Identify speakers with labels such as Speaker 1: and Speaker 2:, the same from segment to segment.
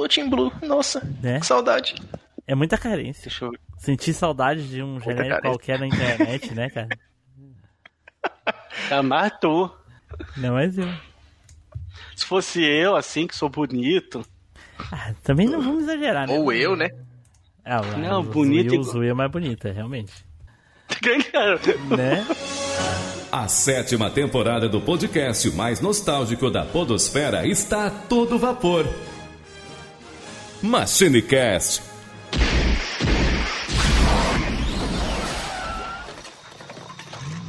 Speaker 1: voltou o Team Blue. Nossa,
Speaker 2: Né?
Speaker 1: que saudade.
Speaker 2: É muita carência.
Speaker 1: Deixa eu...
Speaker 2: Sentir saudade de um genérico
Speaker 1: carência.
Speaker 2: qualquer na internet, né, cara?
Speaker 3: Mas tu.
Speaker 2: Não é eu.
Speaker 3: Se fosse eu, assim, que sou bonito.
Speaker 2: Ah, também não vamos exagerar, né?
Speaker 1: Ou eu, né?
Speaker 2: Ah, lá,
Speaker 3: Não, bonito
Speaker 2: Zui- O Zui é mais bonita, realmente. Né?
Speaker 4: A sétima temporada do podcast mais nostálgico da Podosfera está a todo vapor. MachineCast.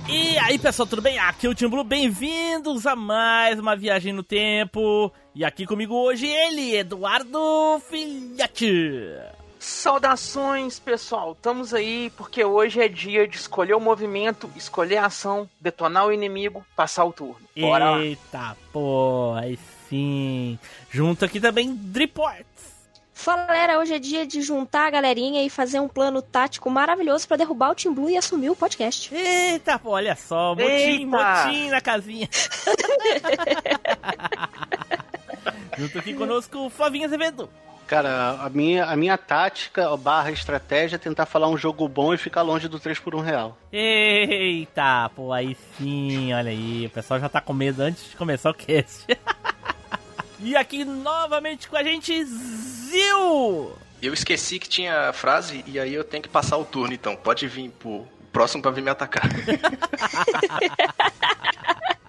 Speaker 2: E aí, pessoal, tudo bem? Aqui é o Tim Blue, bem-vindos a mais uma viagem no tempo. E aqui comigo hoje ele, Eduardo Filhote.
Speaker 5: Saudações, pessoal! Estamos aí porque hoje é dia de escolher o movimento, escolher a ação, detonar o inimigo, passar o turno. Bora lá!
Speaker 2: Eita, pô, aí sim. Junto aqui também, Driports.
Speaker 6: Fala galera, hoje é dia de juntar a galerinha e fazer um plano tático maravilhoso pra derrubar o Team Blue e assumir o podcast.
Speaker 2: Eita, pô, olha só, motim,
Speaker 5: Eita.
Speaker 2: motim na casinha. Junto aqui conosco, o Flavinho Azevedo.
Speaker 3: Cara, a minha, a minha tática barra estratégia é tentar falar um jogo bom e ficar longe do 3 por 1 real.
Speaker 2: Eita, pô, aí sim, olha aí, o pessoal já tá com medo antes de começar o cast. e aqui novamente com a gente, Zil!
Speaker 1: Eu esqueci que tinha a frase e aí eu tenho que passar o turno, então. Pode vir pro próximo pra vir me atacar.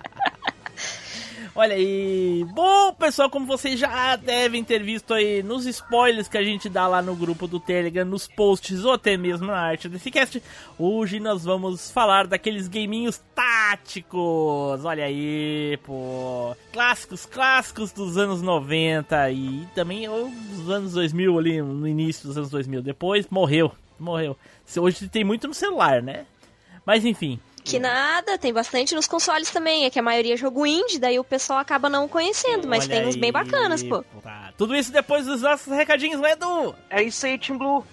Speaker 2: Olha aí. Bom, pessoal, como vocês já devem ter visto aí nos spoilers que a gente dá lá no grupo do Telegram, nos posts ou até mesmo na arte desse cast, hoje nós vamos falar daqueles gaminhos táticos. Olha aí, pô. Clássicos, clássicos dos anos 90 e também dos anos 2000 ali, no início dos anos 2000. Depois morreu, morreu. Hoje tem muito no celular, né? Mas enfim.
Speaker 6: Que nada, tem bastante nos consoles também, é que a maioria é jogo indie, daí o pessoal acaba não conhecendo, mas
Speaker 2: Olha
Speaker 6: tem uns bem
Speaker 2: aí,
Speaker 6: bacanas, pô.
Speaker 2: tá. Tudo isso depois dos nossos recadinhos, né, Edu?
Speaker 5: É isso aí, Team Blue!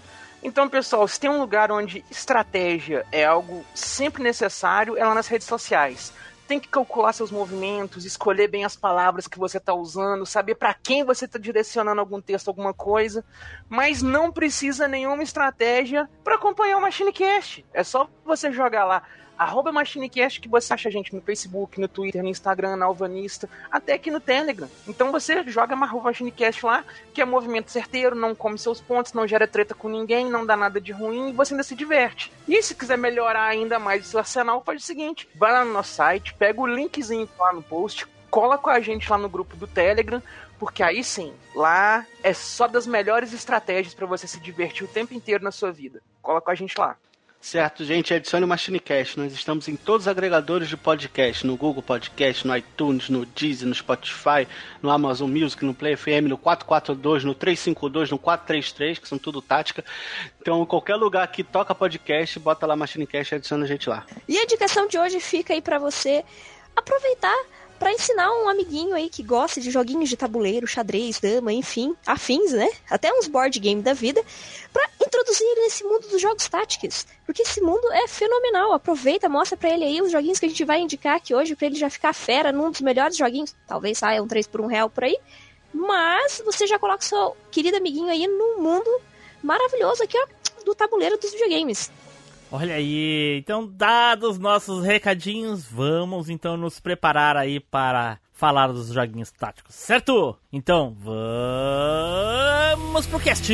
Speaker 5: Então, pessoal, se tem um lugar onde estratégia é algo sempre necessário, é lá nas redes sociais. Tem que calcular seus movimentos, escolher bem as palavras que você está usando, saber para quem você está direcionando algum texto, alguma coisa, mas não precisa nenhuma estratégia para acompanhar o MachineCast. É só você jogar lá arroba MachineCast que você acha a gente no Facebook, no Twitter, no Instagram, na Alvanista, até aqui no Telegram. Então você joga arroba MachineCast lá, que é movimento certeiro, não come seus pontos, não gera treta com ninguém, não dá nada de ruim e você ainda se diverte. E se quiser melhorar ainda mais o seu arsenal, faz o seguinte, vai lá no nosso site, pega o linkzinho lá no post, cola com a gente lá no grupo do Telegram, porque aí sim, lá é só das melhores estratégias para você se divertir o tempo inteiro na sua vida. Cola com a gente lá.
Speaker 3: Certo, gente, adicione o MachineCast. Nós estamos em todos os agregadores de podcast, no Google Podcast, no iTunes, no Deezer, no Spotify, no Amazon Music, no Play FM, no 442, no 352, no 433, que são tudo tática. Então, qualquer lugar que toca podcast, bota lá MachineCast e adiciona a gente lá.
Speaker 6: E a indicação de hoje fica aí pra você aproveitar pra ensinar um amiguinho aí que gosta de joguinhos de tabuleiro, xadrez, dama, enfim, afins, né? Até uns board game da vida, pra introduzir ele nesse mundo dos jogos táticos, porque esse mundo é fenomenal. Aproveita, mostra pra ele aí os joguinhos que a gente vai indicar aqui hoje pra ele já ficar fera num dos melhores joguinhos. Talvez saia um 3 por 1 real por aí, mas você já coloca seu querido amiguinho aí num mundo maravilhoso aqui, ó, do tabuleiro dos videogames.
Speaker 2: Olha aí, então dados nossos recadinhos, vamos então nos preparar aí para falar dos joguinhos táticos, certo? Então, vamos pro cast!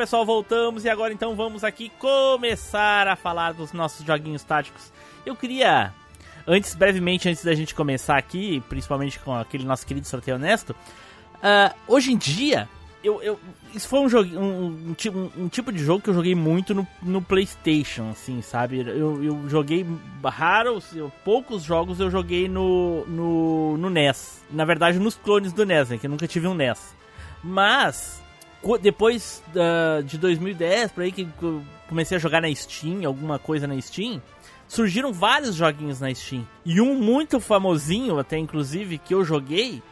Speaker 2: Pessoal, voltamos e agora então vamos aqui começar a falar dos nossos joguinhos táticos. Eu queria, antes, brevemente, antes da gente começar aqui, principalmente com aquele nosso querido sorteio honesto, uh, hoje em dia, eu, eu, isso foi um, jogo, um, um, um, tipo de jogo que eu joguei muito no, no PlayStation, assim, sabe? Eu, eu joguei raros, eu, poucos jogos eu joguei no, no, no NES. Na verdade, nos clones do NES, né? Que eu nunca tive um NES. Mas, depois uh, de 2010, por aí que eu comecei a jogar na Steam, alguma coisa na Steam, surgiram vários joguinhos na Steam. E um muito famosinho, até inclusive, que eu joguei,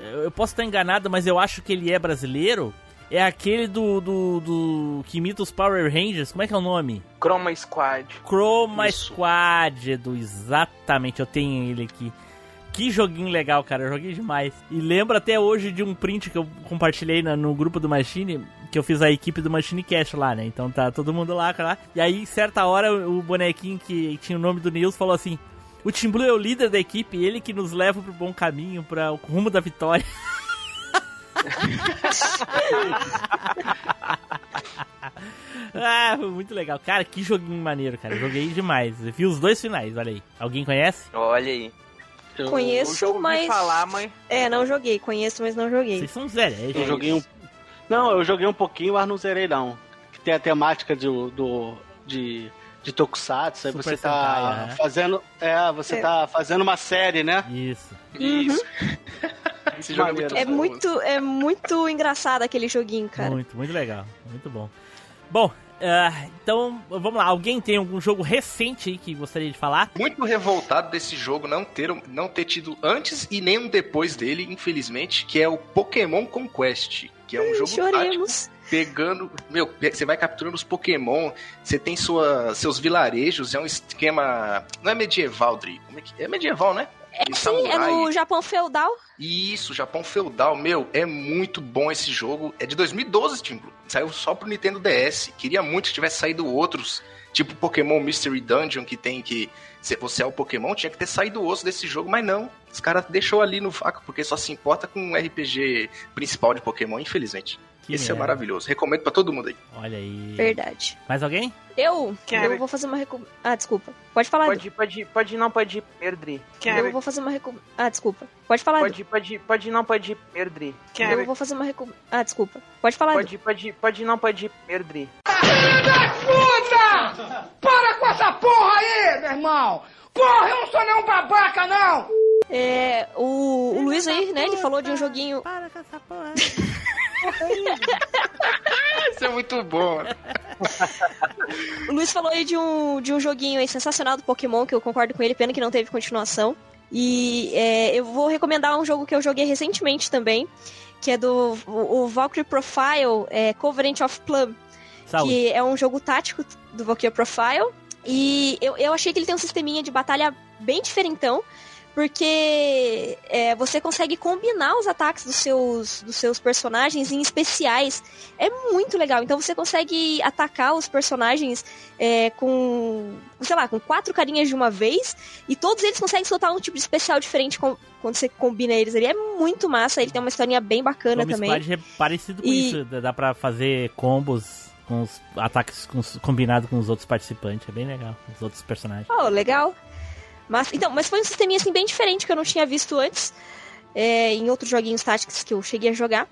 Speaker 2: eu posso estar enganado, mas eu acho que ele é brasileiro. É aquele do, do, do que imita os Power Rangers. Como é que é o nome?
Speaker 5: Chroma Squad.
Speaker 2: Chroma Isso. Squad, Edu. Exatamente, eu tenho ele aqui. Que joguinho legal, cara. Eu joguei demais. E lembro até hoje de um print que eu compartilhei na, no grupo do Machine, que eu fiz a equipe do Machine Cast lá, né? Então tá todo mundo lá, lá. E aí, certa hora, o bonequinho que tinha o nome do Nils falou assim: O Tim Blue é o líder da equipe, ele que nos leva pro bom caminho, para o rumo da vitória. ah, muito legal. Cara, que joguinho maneiro, cara. Joguei demais. Eu vi os dois finais, olha aí. Alguém conhece?
Speaker 5: Olha aí.
Speaker 6: Eu, conheço, eu mas.
Speaker 5: falar, mas.
Speaker 6: É, não joguei. Conheço, mas não joguei.
Speaker 2: Vocês são zero, é,
Speaker 3: Eu joguei um. Não, eu joguei um pouquinho, mas não zerei não. Que tem a temática do, do de de Tokusatsu, aí Super você tá Sentai, é. fazendo, é, você é. tá fazendo uma série, né?
Speaker 2: Isso.
Speaker 6: Isso. Esse jogo é muito, é muito, é muito engraçado aquele joguinho, cara.
Speaker 2: Muito, muito legal, muito bom. Bom, Uh, então, vamos lá. Alguém tem algum jogo recente aí que gostaria de falar?
Speaker 1: Muito revoltado desse jogo não ter, não ter tido antes e nem um depois dele, infelizmente, que é o Pokémon Conquest. Que é um hum, jogo
Speaker 6: choremos. tático
Speaker 1: pegando. Meu, você vai capturando os Pokémon, você tem sua, seus vilarejos, é um esquema. Não é medieval, Dri. Como é, que, é medieval, né?
Speaker 6: É, sim, é no Japão feudal.
Speaker 1: Isso, Japão feudal. Meu, é muito bom esse jogo. É de 2012, Tim Saiu só pro Nintendo DS. Queria muito que tivesse saído outros, tipo Pokémon Mystery Dungeon, que tem que. Se você é o Pokémon, tinha que ter saído o osso desse jogo, mas não. Os caras deixou ali no faco, porque só se importa com o RPG principal de Pokémon, infelizmente. Que Esse é merda. é maravilhoso. Recomendo para todo mundo aí.
Speaker 2: Olha aí.
Speaker 6: Verdade.
Speaker 2: Mais alguém?
Speaker 6: Eu? Eu vou fazer uma recom... Ah, desculpa. Pode falar.
Speaker 5: Pode, pode, pode não, pode ir primeiro, Dri.
Speaker 6: Eu vou fazer uma recom... Ah, desculpa. Pode falar.
Speaker 5: Pode, pode, pode não, pode ir primeiro, Dri.
Speaker 6: Eu vou fazer uma recom... Ah, desculpa. Pode falar.
Speaker 5: Pode, pode, pode não, pode ir primeiro, Dri.
Speaker 7: Filho da puta! Para com essa porra aí, meu irmão! Porra, eu não sou nenhum babaca, não!
Speaker 6: É, o, o Luiz aí, né, ele falou de um joguinho...
Speaker 2: Para com essa porra.
Speaker 1: Isso é muito bom.
Speaker 6: o Luiz falou aí de um, de um joguinho aí sensacional do Pokémon, que eu concordo com ele, pena que não teve continuação. E é, eu vou recomendar um jogo que eu joguei recentemente também, que é do o, o Valkyrie Profile é, Covenant of Plum. Saúde. Que é um jogo tático do Valkyrie Profile. E eu, eu achei que ele tem um sisteminha de batalha bem diferentão porque é, você consegue combinar os ataques dos seus, dos seus personagens em especiais. É muito legal. Então você consegue atacar os personagens é, com, sei lá, com quatro carinhas de uma vez e todos eles conseguem soltar um tipo de especial diferente com, quando você combina eles ali. É muito massa. Ele tem uma historinha bem bacana
Speaker 2: o
Speaker 6: também.
Speaker 2: Squad é parecido com e... isso. Dá pra fazer combos com os ataques combinados com os outros participantes. É bem legal, os outros personagens.
Speaker 6: Oh, legal. Mas, então, mas foi um sisteminha assim bem diferente que eu não tinha visto antes é, em outros joguinhos táticos que eu cheguei a jogar.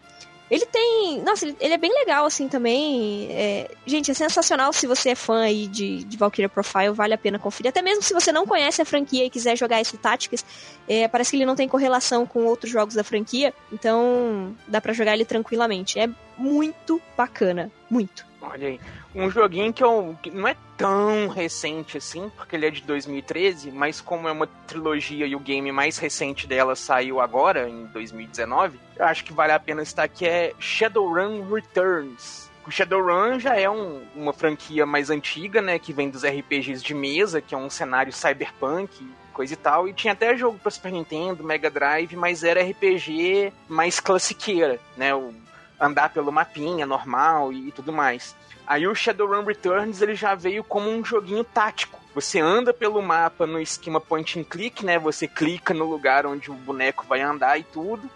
Speaker 6: Ele tem. Nossa, ele, é bem legal, assim, também. É, gente, é sensacional se você é fã aí de, de Valkyria Profile, vale a pena conferir. Até mesmo se você não conhece a franquia e quiser jogar esse Tactics, é, parece que ele não tem correlação com outros jogos da franquia, então dá para jogar ele tranquilamente. É muito bacana. Muito.
Speaker 5: Olha aí. Um joguinho que, eu, que não é tão recente assim, porque ele é de 2013, mas como é uma trilogia e o game mais recente dela saiu agora, em 2019, eu acho que vale a pena estar aqui, é Shadowrun Returns. O Shadowrun já é um, uma franquia mais antiga, né, que vem dos RPGs de mesa, que é um cenário cyberpunk, coisa e tal. E tinha até jogo para Super Nintendo, Mega Drive, mas era RPG mais classiqueira, né? O andar pelo mapinha normal e tudo mais. Aí o Shadowrun Returns ele já veio como um joguinho tático. Você anda pelo mapa no esquema point and click, né? Você clica no lugar onde o boneco vai andar e tudo.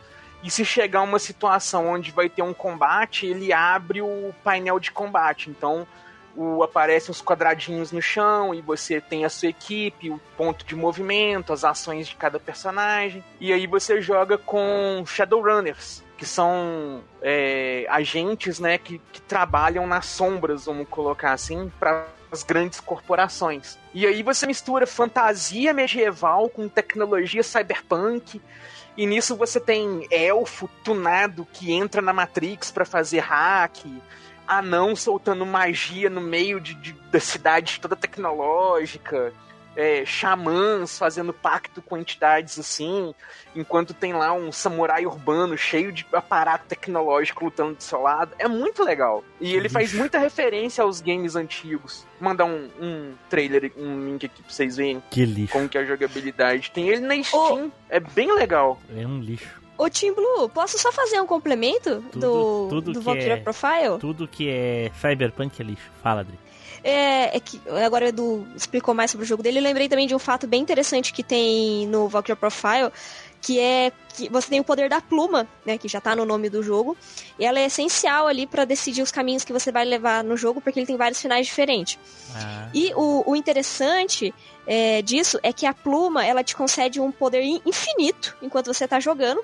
Speaker 5: E se chegar uma situação onde vai ter um combate, ele abre o painel de combate. Então, o, aparecem os quadradinhos no chão e você tem a sua equipe, o ponto de movimento, as ações de cada personagem. E aí você joga com Shadowrunners, que são é, agentes né, que, que trabalham nas sombras, vamos colocar assim, para as grandes corporações. E aí você mistura fantasia medieval com tecnologia cyberpunk. E nisso você tem elfo tunado que entra na Matrix para fazer hack anão soltando magia no meio de, de da cidade toda tecnológica, é, xamãs fazendo pacto com entidades assim, enquanto tem lá um samurai urbano cheio de aparato tecnológico lutando do seu lado. É muito legal. E ele faz muita referência aos games antigos. Vou mandar um, um trailer, um link aqui pra vocês verem
Speaker 2: Que lixo.
Speaker 5: como que é a jogabilidade. Tem ele na Steam, é bem legal.
Speaker 2: É um lixo.
Speaker 6: Ô, Tim Blue, posso só fazer um complemento
Speaker 2: Tudo-
Speaker 6: do,
Speaker 2: tudo
Speaker 6: do Valkyria
Speaker 2: é-
Speaker 6: Profile?
Speaker 2: Tudo que é cyberpunk é lixo. Fala, Adri.
Speaker 6: É, é que agora o Edu explicou mais sobre o jogo dele. Eu lembrei também de um fato bem interessante que tem no Valkyria Profile, que é que você tem o poder da pluma, né, que já tá no nome do jogo. E ela é essencial ali pra decidir os caminhos que você vai levar no jogo, porque ele tem vários finais diferentes.
Speaker 2: Ah,
Speaker 6: E o, o interessante é, disso é que a pluma ela te concede um poder in- infinito enquanto você tá jogando.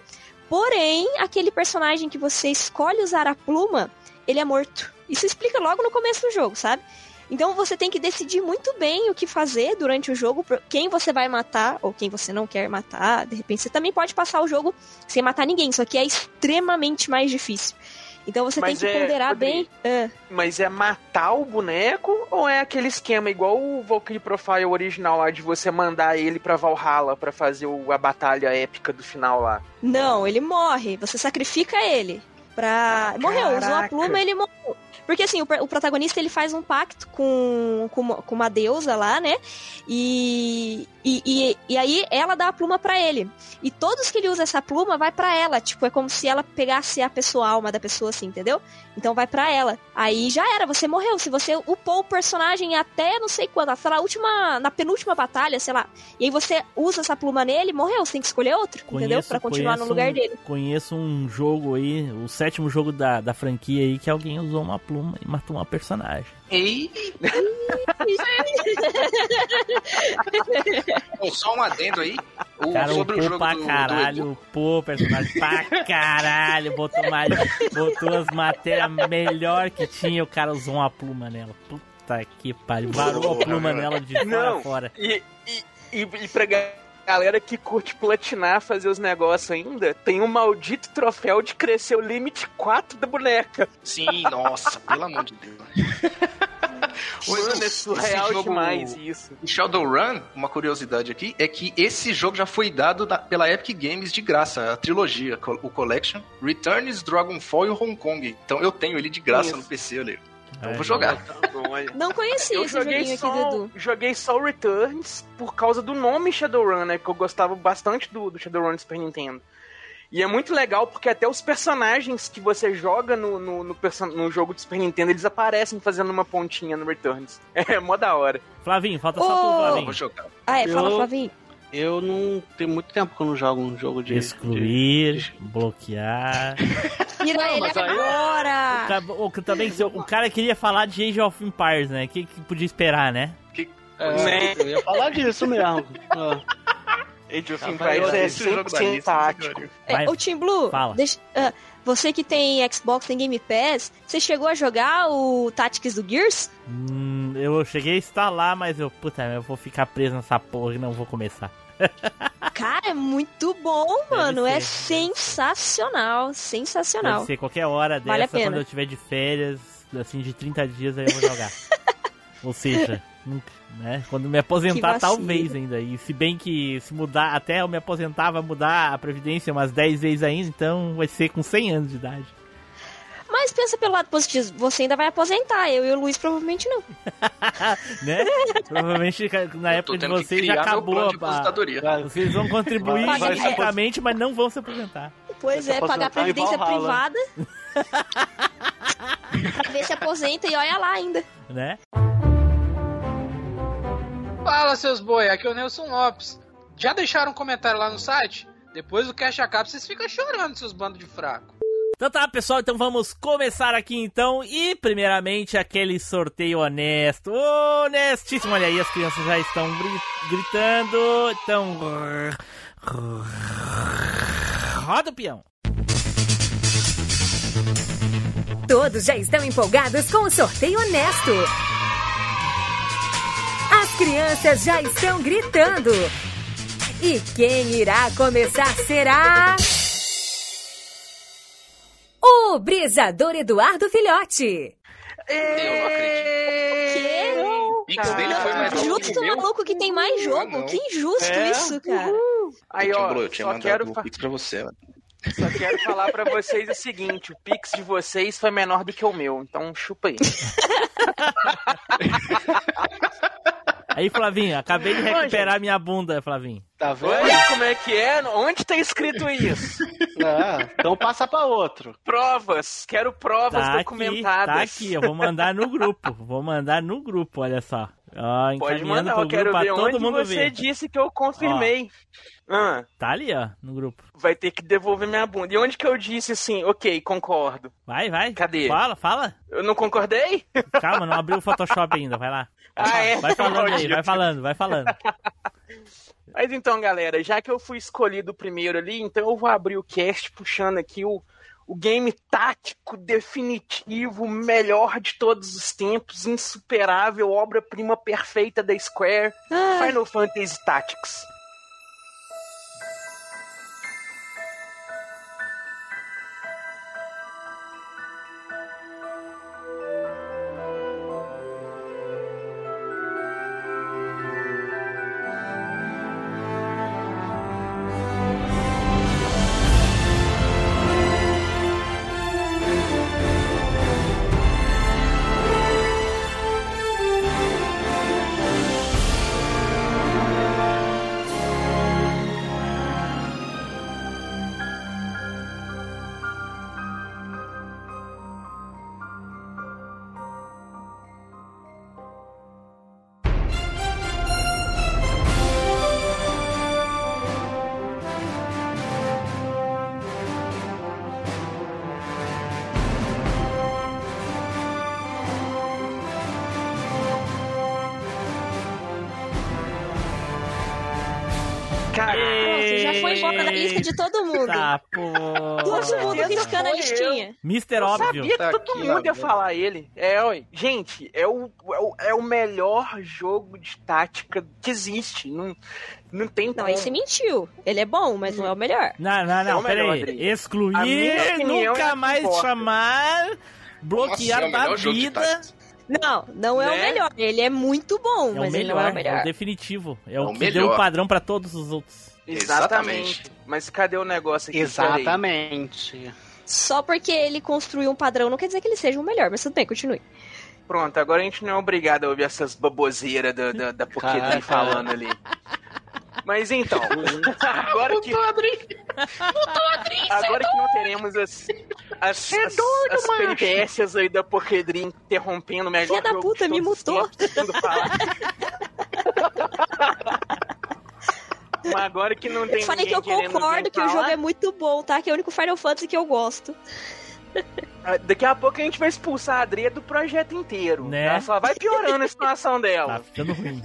Speaker 6: Porém, aquele personagem que você escolhe usar a pluma, ele é morto. Isso explica logo no começo do jogo, sabe? Então você tem que decidir muito bem o que fazer durante o jogo, quem você vai matar ou quem você não quer matar. De repente você também pode passar o jogo sem matar ninguém, só que é extremamente mais difícil. Então você
Speaker 5: Mas
Speaker 6: tem que
Speaker 5: é,
Speaker 6: ponderar
Speaker 5: Rodrigo,
Speaker 6: bem. Ah.
Speaker 5: Mas é matar o boneco ou é aquele esquema igual o Valkyrie Profile original lá de você mandar ele pra Valhalla pra fazer o- a batalha épica do final lá?
Speaker 6: Não, ele morre. Você sacrifica ele. Pra. Morreu, usou a pluma ele morreu. Porque assim, o, o protagonista ele faz um pacto com, com, uma, com uma deusa lá, né? E, e, e, e aí ela dá a pluma pra ele. E todos que ele usa essa pluma vai pra ela. Tipo, é como se ela pegasse a pessoa, a alma da pessoa, assim, entendeu? Então vai pra ela. Aí já era, você morreu. Se você upou o personagem até não sei quando, sei lá, última, na penúltima batalha, sei lá. E aí você usa essa pluma nele, morreu. Você tem que escolher outro, entendeu?
Speaker 2: conheço,
Speaker 6: Pra continuar no lugar
Speaker 2: um-
Speaker 6: dele.
Speaker 2: Conheço um jogo aí, o sétimo jogo da, da franquia aí, que alguém usou uma pluma e matou uma personagem.
Speaker 1: E Pô, só um adendo aí. O,
Speaker 2: Cara,
Speaker 1: sobre o
Speaker 2: upou
Speaker 1: jogo
Speaker 2: pra
Speaker 1: do, do
Speaker 2: caralho,
Speaker 1: Edu.
Speaker 2: upou o personagem pra caralho, botou mais, botou as matérias melhor que tinha, o cara usou uma pluma nela. Puta que pariu, varou a pluma nela de fora a
Speaker 5: Não.
Speaker 2: fora.
Speaker 5: E, e, e, pra ga- galera que curte platinar, fazer os negócios ainda, tem um maldito troféu de crescer o limite 4 da boneca.
Speaker 1: Sim, nossa, pelo amor de Deus.
Speaker 5: Mano, é surreal
Speaker 1: jogo-
Speaker 5: demais isso.
Speaker 1: O Shadowrun, uma curiosidade aqui, é que esse jogo já foi dado da- pela Epic Games de graça, a trilogia, o Collection, Returns, Dragonfall e Hong Kong. Então eu tenho ele de graça
Speaker 5: Isso.
Speaker 1: no PC, olha. Então
Speaker 2: É,
Speaker 1: eu vou jogar.
Speaker 6: Não conhecia
Speaker 5: Eu
Speaker 6: esse
Speaker 5: joguei
Speaker 6: aqui
Speaker 5: só,
Speaker 6: Edu.
Speaker 5: joguei só o Returns por causa do nome Shadowrun, né? Que eu gostava bastante do, do Shadowrun do Super Nintendo. E é muito legal porque até os personagens que você joga no, no, no, no jogo do Super Nintendo, eles aparecem fazendo uma pontinha no Returns. É mó da hora.
Speaker 2: Flavinho, falta só
Speaker 6: Ô,
Speaker 2: tu,
Speaker 1: Eu
Speaker 2: Flavinho.
Speaker 1: vou jogar.
Speaker 6: Ah, é, fala,
Speaker 3: Eu-
Speaker 6: Flavinho.
Speaker 3: Eu não. Tem muito tempo que eu não jogo um jogo de. de-
Speaker 2: Excluir, bloquear.
Speaker 6: Tira ele
Speaker 3: mas aí-
Speaker 6: agora!
Speaker 2: Tá- o, também, o o cara queria falar de Age of Empires, né? O que, que podia esperar, né?
Speaker 3: É,
Speaker 5: Né?
Speaker 3: Eu ia falar disso mesmo. Ah.
Speaker 5: Age of
Speaker 1: Ah,
Speaker 5: Empires é
Speaker 1: esse jogo da
Speaker 5: 100%
Speaker 1: lista,
Speaker 5: tático.
Speaker 6: É, ô Tim Blue,
Speaker 2: fala.
Speaker 6: deixa- ah, você que tem Xbox, tem Game Pass, você chegou a jogar o Tactics do Gears?
Speaker 2: Hum, eu cheguei a instalar, mas eu, puta, eu vou ficar preso nessa porra e não vou começar.
Speaker 6: Cara, é muito bom, mano. É sensacional, sensacional.
Speaker 2: Deve ser qualquer hora dessa,
Speaker 6: Vale a pena.
Speaker 2: quando eu tiver de férias, assim, de 30 dias, aí eu vou jogar. Ou seja, nunca, né? Quando me aposentar, talvez ainda. E se bem que se mudar, até eu me aposentar, vai mudar a Previdência umas 10 vezes ainda, então vai ser com 100 anos de idade.
Speaker 6: Mas pensa pelo lado positivo, você ainda vai aposentar. Eu e o Luiz provavelmente não.
Speaker 2: né? Provavelmente na época de vocês já acabou a...
Speaker 1: aposentadoria.
Speaker 2: Vocês vão contribuir juridicamente, mas não vão se aposentar.
Speaker 6: Pois é, pagar previdência privada. Ver se aposenta e olha lá ainda.
Speaker 2: Né?
Speaker 8: Fala, seus boi, aqui é o Nelson Lopes. Já deixaram um comentário lá no site? Depois do Cash Acaba, vocês ficam chorando, seus bandos de fraco.
Speaker 2: Então tá, pessoal, então vamos começar aqui então. E primeiramente aquele sorteio honesto. Honestíssimo. Olha aí, as crianças já estão gri- gritando. Então. Roda o peão.
Speaker 9: Todos já estão empolgados com o sorteio honesto. As crianças já estão gritando. E quem irá começar será. O brisador Eduardo Filhote.
Speaker 1: Eu não acredito. O Pix dele foi mais alto
Speaker 6: Justo
Speaker 1: que o
Speaker 6: o
Speaker 1: meu.
Speaker 6: maluco que tem mais jogo.
Speaker 1: não.
Speaker 6: que injusto
Speaker 5: É?
Speaker 6: isso, cara.
Speaker 5: Aí, ó,
Speaker 1: eu tinha
Speaker 5: só quero,
Speaker 1: o Pix pra você, mano.
Speaker 5: só quero falar pra vocês o seguinte: o Pix de vocês foi menor do que o meu, então chupa aí.
Speaker 2: Aí, Flavinho, acabei de recuperar minha bunda, Flavinho.
Speaker 3: Tá vendo?
Speaker 5: Olha como é que é? Onde tá escrito isso?
Speaker 3: Ah, então passa pra outro.
Speaker 5: Provas, quero provas
Speaker 2: Tá aqui,
Speaker 5: documentadas.
Speaker 2: tá aqui, eu vou mandar no grupo. Vou mandar no grupo, olha só. Ó,
Speaker 5: Pode mandar, eu quero ver
Speaker 2: todo
Speaker 5: onde
Speaker 2: mundo
Speaker 5: você
Speaker 2: ver.
Speaker 5: disse que eu confirmei. Ah,
Speaker 2: Tá ali, ó, no grupo.
Speaker 5: vai ter que devolver minha bunda. E onde que eu disse assim, ok, concordo?
Speaker 2: Vai, vai.
Speaker 5: Cadê?
Speaker 2: Fala, fala.
Speaker 5: Eu não concordei?
Speaker 2: Calma, não abriu o Photoshop ainda, vai lá.
Speaker 5: Ah, é?
Speaker 2: Vai falando aí, vai falando, vai falando.
Speaker 5: Mas então, galera, já que eu fui escolhido primeiro ali, então eu vou abrir o cast puxando aqui o, o game tático definitivo, melhor de todos os tempos, insuperável, obra-prima perfeita da Square,
Speaker 6: Ah,
Speaker 5: Final Fantasy Tactics.
Speaker 6: De todo mundo.
Speaker 2: Tá, pô.
Speaker 6: Todo mundo
Speaker 5: certeza
Speaker 6: criticando a
Speaker 5: foi
Speaker 6: listinha.
Speaker 2: Mister
Speaker 5: eu
Speaker 2: Óbvio.
Speaker 5: sabia que
Speaker 1: Tá
Speaker 5: todo
Speaker 1: aqui,
Speaker 5: mundo ia falar ele. É, oi. Gente, é o, é, o, é o melhor jogo de tática que existe. Não, não tem
Speaker 6: Não,
Speaker 5: como.
Speaker 6: aí você mentiu. Ele é bom, mas não é o melhor.
Speaker 2: Não, não,
Speaker 5: É
Speaker 2: não,
Speaker 5: o melhor,
Speaker 2: peraí. Excluir,
Speaker 5: é
Speaker 2: nunca
Speaker 5: que
Speaker 2: mais
Speaker 5: importa.
Speaker 2: chamar, bloquear
Speaker 1: Nossa, é o
Speaker 2: da
Speaker 1: melhor de
Speaker 2: vida.
Speaker 6: Não, não é o
Speaker 5: Né?
Speaker 6: melhor. Ele é muito bom,
Speaker 2: É o
Speaker 6: mas ele não é
Speaker 2: melhor,
Speaker 6: o melhor.
Speaker 2: é o definitivo. É, o
Speaker 1: o
Speaker 2: que deu
Speaker 1: melhor.
Speaker 2: o padrão pra todos os outros.
Speaker 5: Exatamente.
Speaker 1: Exatamente.
Speaker 5: Mas cadê o negócio aqui?
Speaker 3: Exatamente.
Speaker 6: Só porque ele construiu um padrão não quer dizer que ele seja o melhor, mas tudo bem, continue.
Speaker 5: Pronto, agora a gente não é obrigado a ouvir essas baboseiras da, da, da Pokémon falando ali. Mas então, agora que. Agora que não teremos as, as, as, as peripécias aí da Pokédream interrompendo o melhor
Speaker 6: Filha da puta, me mutou.
Speaker 5: falar. Mas agora que não tem
Speaker 6: Eu falei que eu concordo que o jogo
Speaker 5: falar,
Speaker 6: é muito bom, tá? Que é o único Final Fantasy que eu gosto.
Speaker 5: Ah, Daqui a pouco a gente vai expulsar a Adria do projeto inteiro.
Speaker 2: Né?
Speaker 5: Ela só vai piorando a situação dela.
Speaker 2: Tá ficando ruim.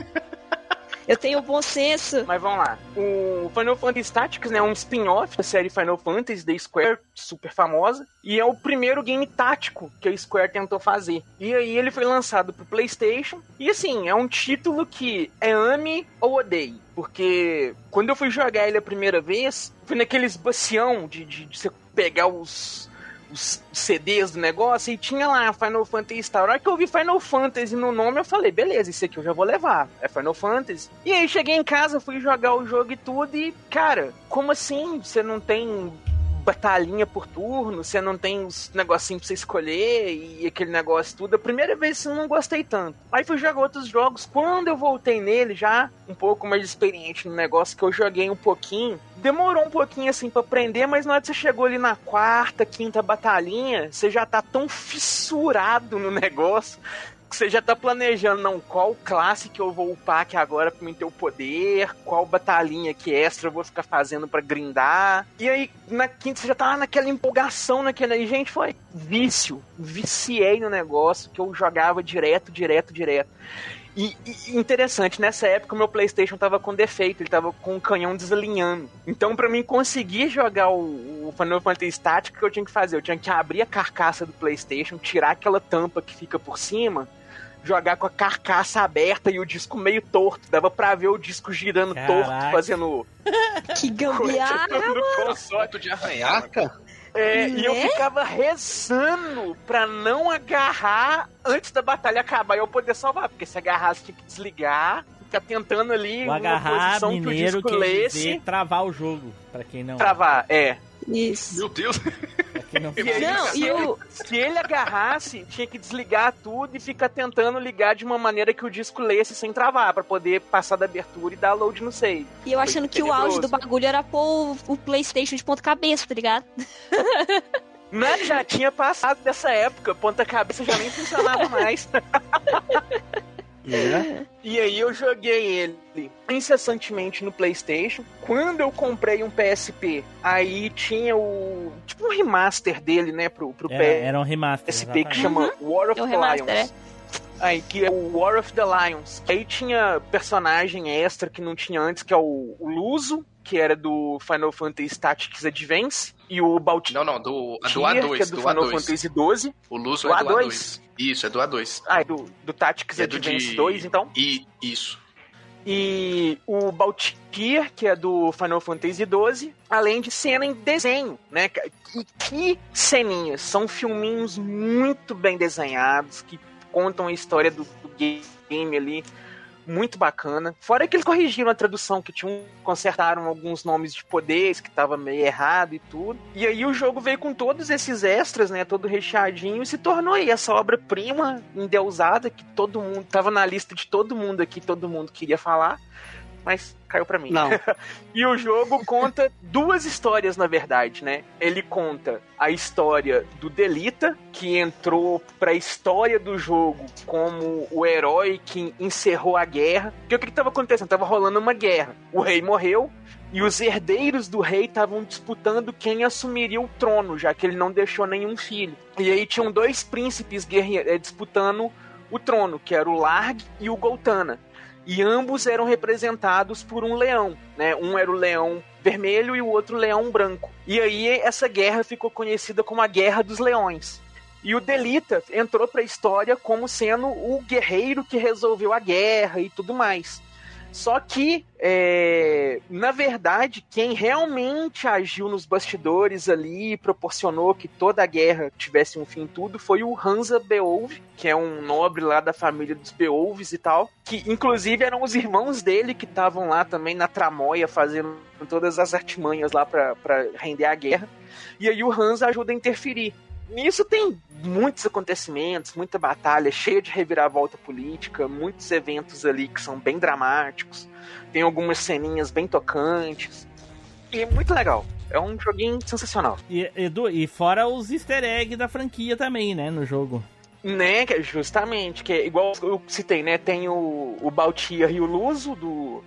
Speaker 6: Eu tenho bom senso.
Speaker 5: Mas vamos lá. O Final Fantasy Tactics né, é um spin-off da série Final Fantasy da Square, super famosa. E é o primeiro game tático que a Square tentou fazer. E aí ele foi lançado pro PlayStation. E assim, é um título que é ame ou odeie. Porque quando eu fui jogar ele a primeira vez, fui naqueles bacião de, de, de você pegar os, os CDs do negócio e tinha lá Final Fantasy Star. Na hora que eu vi Final Fantasy no nome, eu falei, beleza, isso aqui eu já vou levar. É Final Fantasy. E aí cheguei em casa, fui jogar o jogo e tudo, e, cara, como assim? Você não tem batalhinha por turno, você não tem os negocinhos pra você escolher e aquele negócio tudo. A primeira vez eu não gostei tanto. Aí fui jogar outros jogos. Quando eu voltei nele, já um pouco mais experiente no negócio, que eu joguei um pouquinho, demorou um pouquinho assim pra aprender, mas na hora que você chegou ali na quarta, quinta batalhinha, você já tá tão fissurado no negócio você já tá planejando, não, qual classe que eu vou upar aqui agora pra me ter o poder, qual batalhinha que extra eu vou ficar fazendo para grindar. E aí, na quinta, você já tá naquela empolgação, naquele. E, gente, foi vício. Viciei no negócio que eu jogava direto, direto, direto. E, e, interessante, nessa época o meu PlayStation tava com defeito, ele tava com o canhão desalinhando. Então, para mim conseguir jogar o, o Final Fantasy Tactics, o que eu tinha que fazer? Eu tinha que abrir a carcaça do PlayStation, tirar aquela tampa que fica por cima jogar com a carcaça aberta e o disco meio torto. Dava pra ver o disco girando Caraca. torto, fazendo.
Speaker 6: Que gambiarra!
Speaker 1: Ponto de arranhaca?
Speaker 5: É, né? E eu né? ficava rezando pra não agarrar antes da batalha acabar e eu poder salvar. Porque se agarrasse, tinha que desligar, ficar tentando ali
Speaker 2: o agarrar posição mineiro que o disco lesse. travar o jogo, pra quem não.
Speaker 5: Travar, é.
Speaker 6: Isso.
Speaker 1: Meu Deus!
Speaker 6: Não, não
Speaker 5: e o... se ele agarrasse, tinha que desligar tudo e ficar tentando ligar de uma maneira que o disco lesse sem travar, para poder passar da abertura e dar load no save.
Speaker 6: E eu achando que o auge do bagulho era pôr o PlayStation de ponta cabeça, tá ligado?
Speaker 5: Não, já tinha passado dessa época, ponta cabeça já nem funcionava mais. É. E aí eu joguei ele incessantemente no PlayStation. Quando eu comprei um PSP, aí tinha o tipo um remaster dele, né, pro, pro
Speaker 2: era, PS, era um remaster,
Speaker 5: PSP que chama uhum. War of é the Lions. É. Aí, que é o War of the Lions. Aí tinha personagem extra que não tinha antes, que é o, o Luso, que era do Final Fantasy Tactics Advance, e o Baltimore.
Speaker 1: Não, não, do, do A2.
Speaker 5: Que é do, do Final A2. Fantasy 12.
Speaker 1: O Luso é do A2. A2. Isso, é do A2.
Speaker 5: Ah, é do, do Tactics é Advance de... 2, então?
Speaker 1: E, isso.
Speaker 5: E o Baltier, que é do Final Fantasy 12, além de cena em desenho, né? E que ceninhas! São filminhos muito bem desenhados, que contam a história do, do game ali muito bacana. Fora que eles corrigiram a tradução, que tinham, consertaram alguns nomes de poderes que tava meio errado e tudo. E aí o jogo veio com todos esses extras, né, todo recheadinho e se tornou aí essa obra-prima endeusada que todo mundo tava na lista de todo mundo aqui, todo mundo queria falar mas caiu para mim.
Speaker 3: Não.
Speaker 5: e o jogo conta duas histórias, na verdade, né? Ele conta a história do Delita, que entrou pra história do jogo como o herói que encerrou a guerra. Porque o que, que tava acontecendo? Tava rolando uma guerra. O rei morreu, e os herdeiros do rei estavam disputando quem assumiria o trono, já que ele não deixou nenhum filho. E aí tinham dois príncipes eh, disputando o trono, que era o Larg e o Goltana e ambos eram representados por um leão, né? Um era o leão vermelho e o outro leão branco. E aí essa guerra ficou conhecida como a Guerra dos Leões. E o Delita entrou para a história como sendo o guerreiro que resolveu a guerra e tudo mais. Só que, é, na verdade, quem realmente agiu nos bastidores ali e proporcionou que toda a guerra tivesse um fim tudo foi o Hansa Beowulf, que é um nobre lá da família dos Beowulfs e tal, que inclusive eram os irmãos dele que estavam lá também na tramóia fazendo todas as artimanhas lá para render a guerra. E aí o Hansa ajuda a interferir. Nisso tem muitos acontecimentos, muita batalha, cheia de reviravolta política, muitos eventos ali que são bem dramáticos, tem algumas ceninhas bem tocantes. E é muito legal. É um joguinho sensacional.
Speaker 2: E, Edu, e fora os easter eggs da franquia também, né, no jogo.
Speaker 5: Né, justamente, que é igual eu citei, né? Tem o, o Baltier e o Luso do,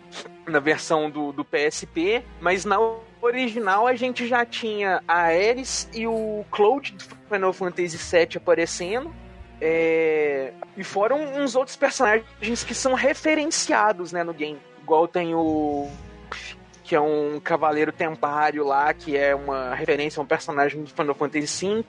Speaker 5: na versão do, do PSP, mas na original a gente já tinha a Ares e o Cloud do Final Fantasy VII aparecendo. É... E foram uns outros personagens que são referenciados né, no game. Igual tem o. Que é um cavaleiro templário lá, que é uma referência a um personagem do Final Fantasy V.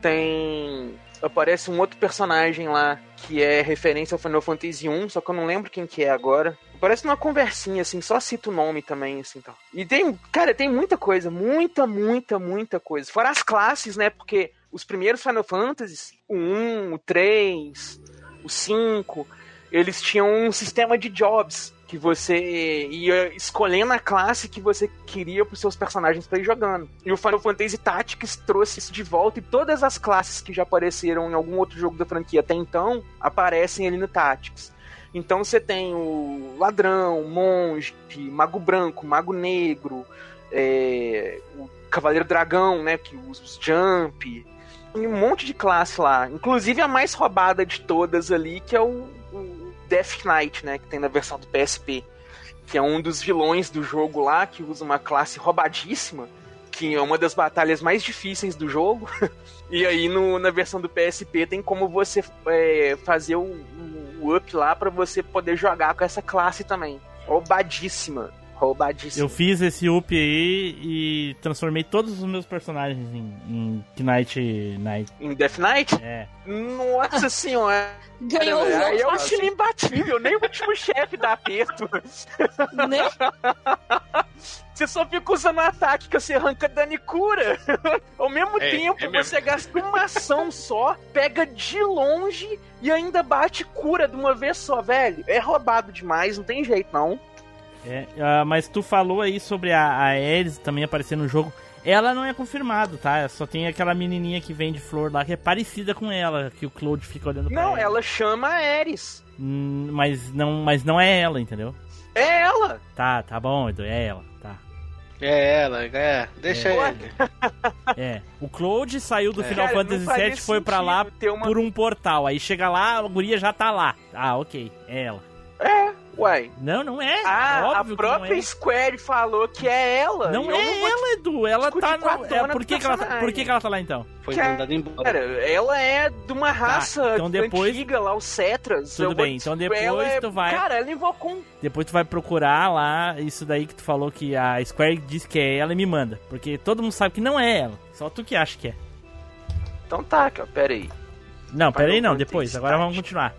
Speaker 5: Tem aparece um outro personagem lá que é referência ao Final Fantasy 1, só que eu não lembro quem que é agora. Parece uma conversinha, assim, só cita o nome também, assim, tal. E tem, cara, tem muita coisa, muita, muita, muita coisa. Fora as classes, né, porque os primeiros Final Fantasies, o 1, o 3, o 5, eles tinham um sistema de jobs que você ia escolhendo a classe que você queria para os seus personagens para ir jogando. E o Final Fantasy Tactics trouxe isso de volta e todas as classes que já apareceram em algum outro jogo da franquia até então aparecem ali no Tactics. Então você tem o ladrão, monge, mago branco, mago negro, é, o cavaleiro dragão, né, que usa os jump, um monte de classe lá. Inclusive a mais roubada de todas ali, que é o, o Death Knight, né? Que tem na versão do PSP. Que é um dos vilões do jogo lá, que usa uma classe roubadíssima. Que é uma das batalhas mais difíceis do jogo. e aí no, na versão do PSP tem como você é, fazer o up lá para você poder jogar com essa classe também. Roubadíssima roubadíssimo.
Speaker 2: Eu fiz esse up aí e transformei todos os meus personagens em, em Knight Knight.
Speaker 5: Em Death Knight?
Speaker 2: É.
Speaker 5: Nossa senhora.
Speaker 6: Ganhou os
Speaker 5: Aí eu acho ele imbatível, nem o último chefe dá aperto.
Speaker 6: Né?
Speaker 5: Você só fica usando ataque que você arranca dano e cura. Ao mesmo
Speaker 1: É,
Speaker 5: tempo,
Speaker 1: é mesmo.
Speaker 5: você gasta uma ação só, pega de longe e ainda bate cura de uma vez só, velho. É roubado demais, não tem jeito não.
Speaker 2: É, ah, mas tu falou aí sobre a, a Ares também aparecer no jogo. Ela não é confirmado, tá? Só tem aquela menininha que vende flor lá que é parecida com ela, que o Claude fica olhando pra
Speaker 5: Não,
Speaker 2: ela.
Speaker 5: ela chama a Ares.
Speaker 2: Hum, mas não, mas não é ela, entendeu?
Speaker 5: É ela.
Speaker 2: Tá, tá bom, Edu, é ela, tá.
Speaker 3: É ela, é. Deixa
Speaker 2: É.
Speaker 3: ele.
Speaker 2: É. O Claude saiu do
Speaker 3: É.
Speaker 2: Final
Speaker 5: Cara,
Speaker 2: Fantasy VII e foi pra lá
Speaker 5: uma-
Speaker 2: por um portal. Aí chega lá, a guria já tá lá. Ah, ok, é ela.
Speaker 5: É, uai.
Speaker 2: Não, não é.
Speaker 5: Ah,
Speaker 2: óbvio
Speaker 5: a
Speaker 2: que não
Speaker 5: própria
Speaker 2: é.
Speaker 5: Square falou que é ela.
Speaker 2: Não é ela, Edu. Ela tá.
Speaker 5: com a
Speaker 2: No... É, por
Speaker 5: do
Speaker 2: que, que ela tá... por que, que ela tá lá então?
Speaker 3: Foi
Speaker 5: Cara,
Speaker 3: mandado embora.
Speaker 5: Cara, ela é de uma raça
Speaker 2: então depois-
Speaker 5: antiga lá, os Cetras.
Speaker 2: Tudo
Speaker 5: vou
Speaker 2: bem, então depois
Speaker 5: é-
Speaker 2: tu vai-
Speaker 5: Cara, ela invocou um.
Speaker 2: Depois tu vai procurar lá isso daí que tu falou que a Square disse que é ela e me manda. Porque todo mundo sabe que não é ela. Só tu que acha que é.
Speaker 5: Então tá, cara, pera aí.
Speaker 2: Não, peraí não,
Speaker 5: Final
Speaker 2: depois. Agora vamos continuar.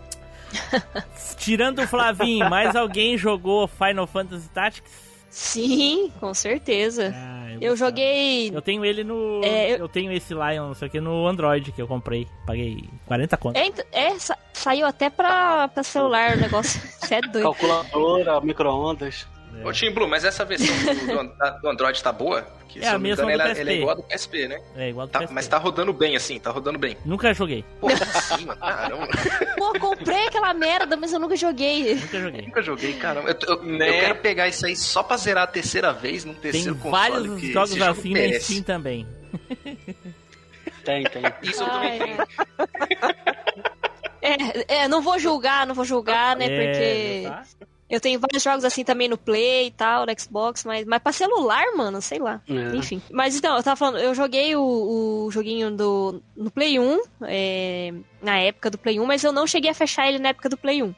Speaker 2: Tirando o Flavinho, mais alguém jogou Final Fantasy Tactics?
Speaker 6: Sim, com certeza.
Speaker 2: Ah,
Speaker 6: Eu
Speaker 2: gostava.
Speaker 6: joguei.
Speaker 2: Eu tenho ele no.
Speaker 6: É,
Speaker 2: eu...
Speaker 6: eu-
Speaker 2: tenho esse Lion, não sei o que, no Android que eu comprei. Paguei 40 conto.
Speaker 6: É, ent- é, sa- saiu até pra, pra celular o negócio. Você é doido.
Speaker 3: Calculadora, micro-ondas.
Speaker 2: É.
Speaker 1: Ô, Tim Blue, mas essa versão do, do- Android tá boa? Porque,
Speaker 2: É
Speaker 1: se
Speaker 2: a
Speaker 1: me
Speaker 2: mesma
Speaker 1: engano,
Speaker 2: do
Speaker 1: ela, ela é
Speaker 2: PSP.
Speaker 1: igual a do PSP, né?
Speaker 2: É igual do
Speaker 1: Tá,
Speaker 2: PSP.
Speaker 1: mas tá rodando bem, assim, tá rodando bem.
Speaker 2: Nunca joguei.
Speaker 1: Pô, sim, mano, caramba.
Speaker 6: Pô, comprei aquela merda, mas eu nunca joguei.
Speaker 2: Nunca joguei.
Speaker 1: Nunca joguei, caramba. Eu, eu-
Speaker 5: Né?
Speaker 1: eu quero pegar isso aí só pra zerar a terceira vez num
Speaker 2: Tem
Speaker 1: terceiro console.
Speaker 2: vários
Speaker 1: porque
Speaker 2: jogos
Speaker 1: jogo
Speaker 2: assim
Speaker 1: merece.
Speaker 2: Steam também.
Speaker 3: Tem, tem.
Speaker 1: Isso eu também
Speaker 6: Ai,
Speaker 1: tenho.
Speaker 6: É, é, não vou julgar, não vou julgar, né?
Speaker 2: É,
Speaker 6: Porque
Speaker 2: tá?
Speaker 6: Eu tenho vários jogos assim também no Play e tal, no Xbox, mas, mas pra celular, mano, sei lá.
Speaker 3: É.
Speaker 6: Enfim. Mas então, eu tava falando, eu joguei o, o joguinho do, no Play 1, é, na época do Play 1, mas eu não cheguei a fechar ele na época do Play 1.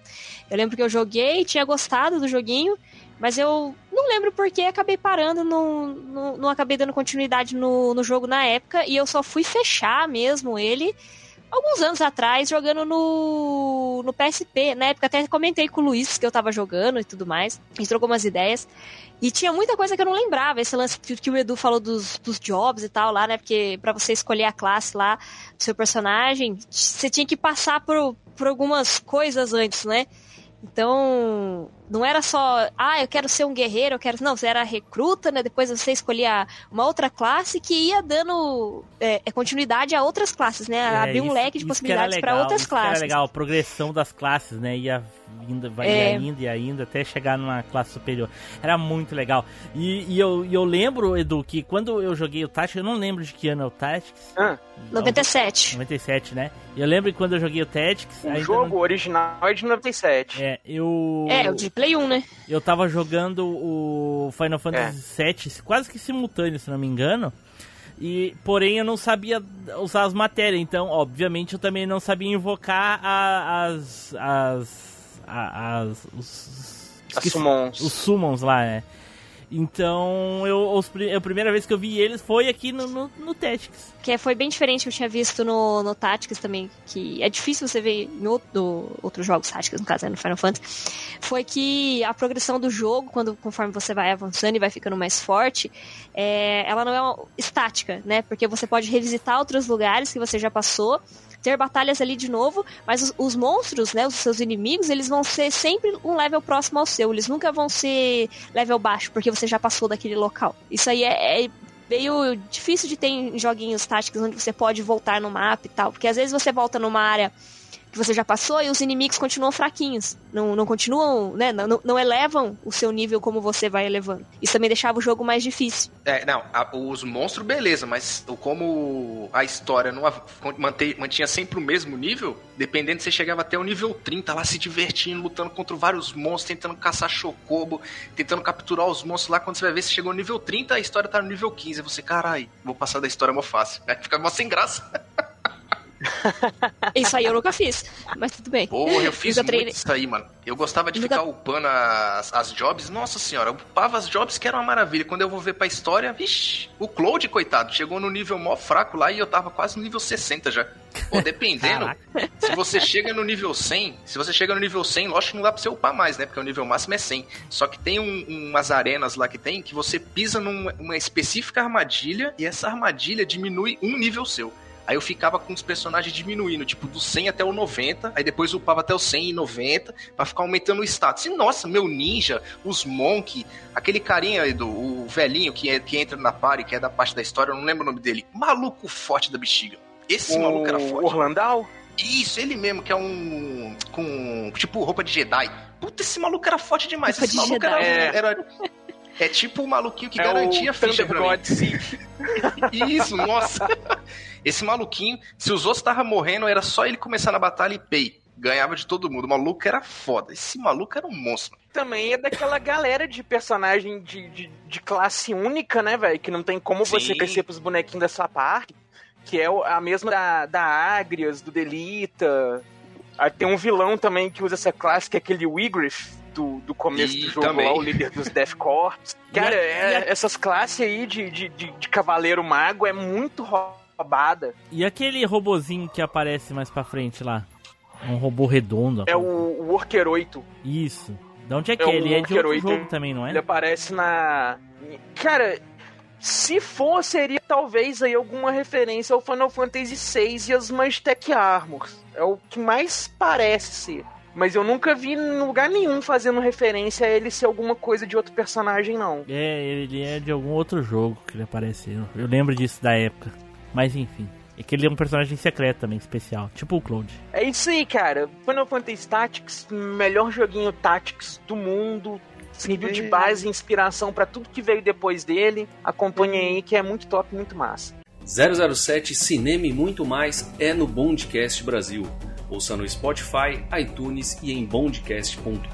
Speaker 6: Eu lembro que eu joguei, tinha gostado do joguinho, mas eu não lembro porque acabei parando, não, não, não acabei dando continuidade no, no jogo na época, e eu só fui fechar mesmo ele alguns anos atrás, jogando no, no PSP. Na época até comentei com o Luiz que eu tava jogando e tudo mais. A gente trocou umas ideias. E tinha muita coisa que eu não lembrava. Esse lance que, o Edu falou dos, dos jobs e tal lá, né? Porque pra você escolher a classe lá do seu personagem, você tinha que passar por, por algumas coisas antes, né? Então, não era só, ah, eu quero ser um guerreiro, eu quero. Não, você era recruta, né? Depois você escolhia uma outra classe que ia dando é, é, continuidade a outras classes, né?
Speaker 2: É,
Speaker 6: Abrir um leque de possibilidades para outras
Speaker 2: isso que era
Speaker 6: classes.
Speaker 2: legal, a progressão das classes, né? Ia indo, vai
Speaker 6: É.
Speaker 2: ia indo e ainda até chegar numa classe superior. Era muito legal. E, e eu, e eu lembro, Edu, que quando eu joguei o Tactics, eu não lembro de que ano é o Tactics.
Speaker 5: Ah,
Speaker 6: 97.
Speaker 2: 97, né? Eu lembro que quando eu joguei o Tactics,
Speaker 5: o jogo original é de 97.
Speaker 2: não- É, eu.
Speaker 6: É, o de Play 1, né?
Speaker 2: Eu tava jogando o Final Fantasy VII, quase que simultâneo, se não me engano. E, porém, eu não sabia usar as matérias, então, obviamente, eu também não sabia invocar a- as. as. as. os,
Speaker 5: As
Speaker 2: esqueci-
Speaker 5: summons.
Speaker 2: os summons lá, né? Então, eu, os a primeira vez que eu vi eles foi aqui no, no, no Tactics.
Speaker 6: Que foi bem diferente eu tinha visto no, no Tactics também, que é difícil você ver em outro, outros jogos Tactics, no caso, é no Final Fantasy, foi que a progressão do jogo, quando conforme você vai avançando e vai ficando mais forte, é, ela não é estática, né? Porque você pode revisitar outros lugares que você já passou, ter batalhas ali de novo, mas os, os monstros, né, os seus inimigos, eles vão ser sempre um level próximo ao seu, eles nunca vão ser level baixo, porque você já passou daquele local. Isso aí é, é meio difícil de ter em joguinhos táticos onde você pode voltar no mapa e tal, porque às vezes você volta numa área que você já passou e os inimigos continuam fraquinhos. Não, não continuam, né? Não, não elevam o seu nível como você vai elevando. Isso também deixava o jogo mais difícil.
Speaker 1: É, não, a- os monstros, beleza, mas como a história não a- mante- mantinha sempre o mesmo nível, dependendo, você chegava até o nível 30 lá se divertindo, lutando contra vários monstros, tentando caçar chocobo, tentando capturar os monstros lá. Quando você vai ver, você chegou no nível 30, a história tá no nível 15. Aí você, carai, vou passar da história mó fácil. Aí fica mó sem graça.
Speaker 6: Isso aí eu nunca fiz, mas tudo bem.
Speaker 1: Porra, eu fiz muito isso aí, mano. Eu gostava de
Speaker 6: Nunca-
Speaker 1: ficar upando as, as jobs. Nossa senhora, eu upava as jobs que era uma maravilha. Quando eu vou ver pra história, vixi, o Cloud, coitado, chegou no nível mó fraco lá e eu tava quase no nível 60 já. Pô, dependendo, se você chega no nível 100, se você chega no nível 100, lógico que não dá pra você upar mais, né? Porque o nível máximo é 100. Só que tem um- umas arenas lá que tem que você pisa numa uma específica armadilha e essa armadilha diminui um nível seu. Aí eu ficava com os personagens diminuindo, tipo, do 100 até o 90, aí depois upava até o 100 e 90, pra ficar aumentando o status. E nossa, meu ninja, os monk, aquele carinha aí do o velhinho que, é- que entra na party, que é da parte da história, eu não lembro o nome dele. Maluco forte da bexiga. Esse maluco era
Speaker 5: O
Speaker 1: forte.
Speaker 5: Orlandal?
Speaker 1: Isso, ele mesmo, que é um. com. tipo roupa de Jedi. Puta, esse maluco era forte demais.
Speaker 6: Roupa
Speaker 1: esse
Speaker 6: de
Speaker 1: maluco era,
Speaker 5: Jedi.
Speaker 1: era. É tipo o maluquinho que
Speaker 5: É
Speaker 1: garantia
Speaker 5: o
Speaker 1: a ficha pra mim.
Speaker 5: God Seed.
Speaker 1: Isso, nossa. Esse maluquinho, se os outros estavam morrendo, era só ele começar na batalha e pay. Ganhava de todo mundo. O maluco era foda. Esse maluco era um monstro.
Speaker 5: Também é daquela galera de personagem de, de, de classe única, né, velho? Que não tem como você
Speaker 1: Sim.
Speaker 5: crescer pros bonequinhos da sua parte. Que é a mesma da, da Agrias, do Delita. Aí tem um vilão também que usa essa classe, que é aquele Wigriff do, do começo
Speaker 1: E
Speaker 5: do jogo
Speaker 1: também.
Speaker 5: lá, o líder dos Death Corps. Cara,
Speaker 2: E a-
Speaker 5: é-
Speaker 2: e a-
Speaker 5: essas classes aí de, de, de, de cavaleiro mago é muito roubada.
Speaker 2: E aquele robozinho que aparece mais pra frente lá? Um robô redondo.
Speaker 5: É o, o Worker 8.
Speaker 2: Isso. De onde é que
Speaker 5: É
Speaker 2: é?
Speaker 5: o
Speaker 2: Ele é de outro
Speaker 5: Walker
Speaker 2: jogo
Speaker 5: oito.
Speaker 2: também, não é?
Speaker 5: Ele aparece na. Cara, se for, seria talvez aí alguma referência ao Final Fantasy VI e as Magitech Armors. É o que mais parece ser. Mas eu nunca vi em lugar nenhum fazendo referência a ele ser alguma coisa de outro personagem, não.
Speaker 2: É, ele é de algum outro jogo que ele apareceu. Eu lembro disso da época. Mas enfim. É que ele é um personagem secreto também, especial. Tipo o Cloud.
Speaker 5: É isso aí, cara. Final Fantasy Tactics, melhor joguinho Tactics do mundo. Serviu de base e inspiração pra tudo que veio depois dele. Acompanhe aí que é muito top, muito massa.
Speaker 10: 007 Cinema e muito mais é no Bondcast Brasil. Ouça no Spotify, iTunes e em bondcast.com.br.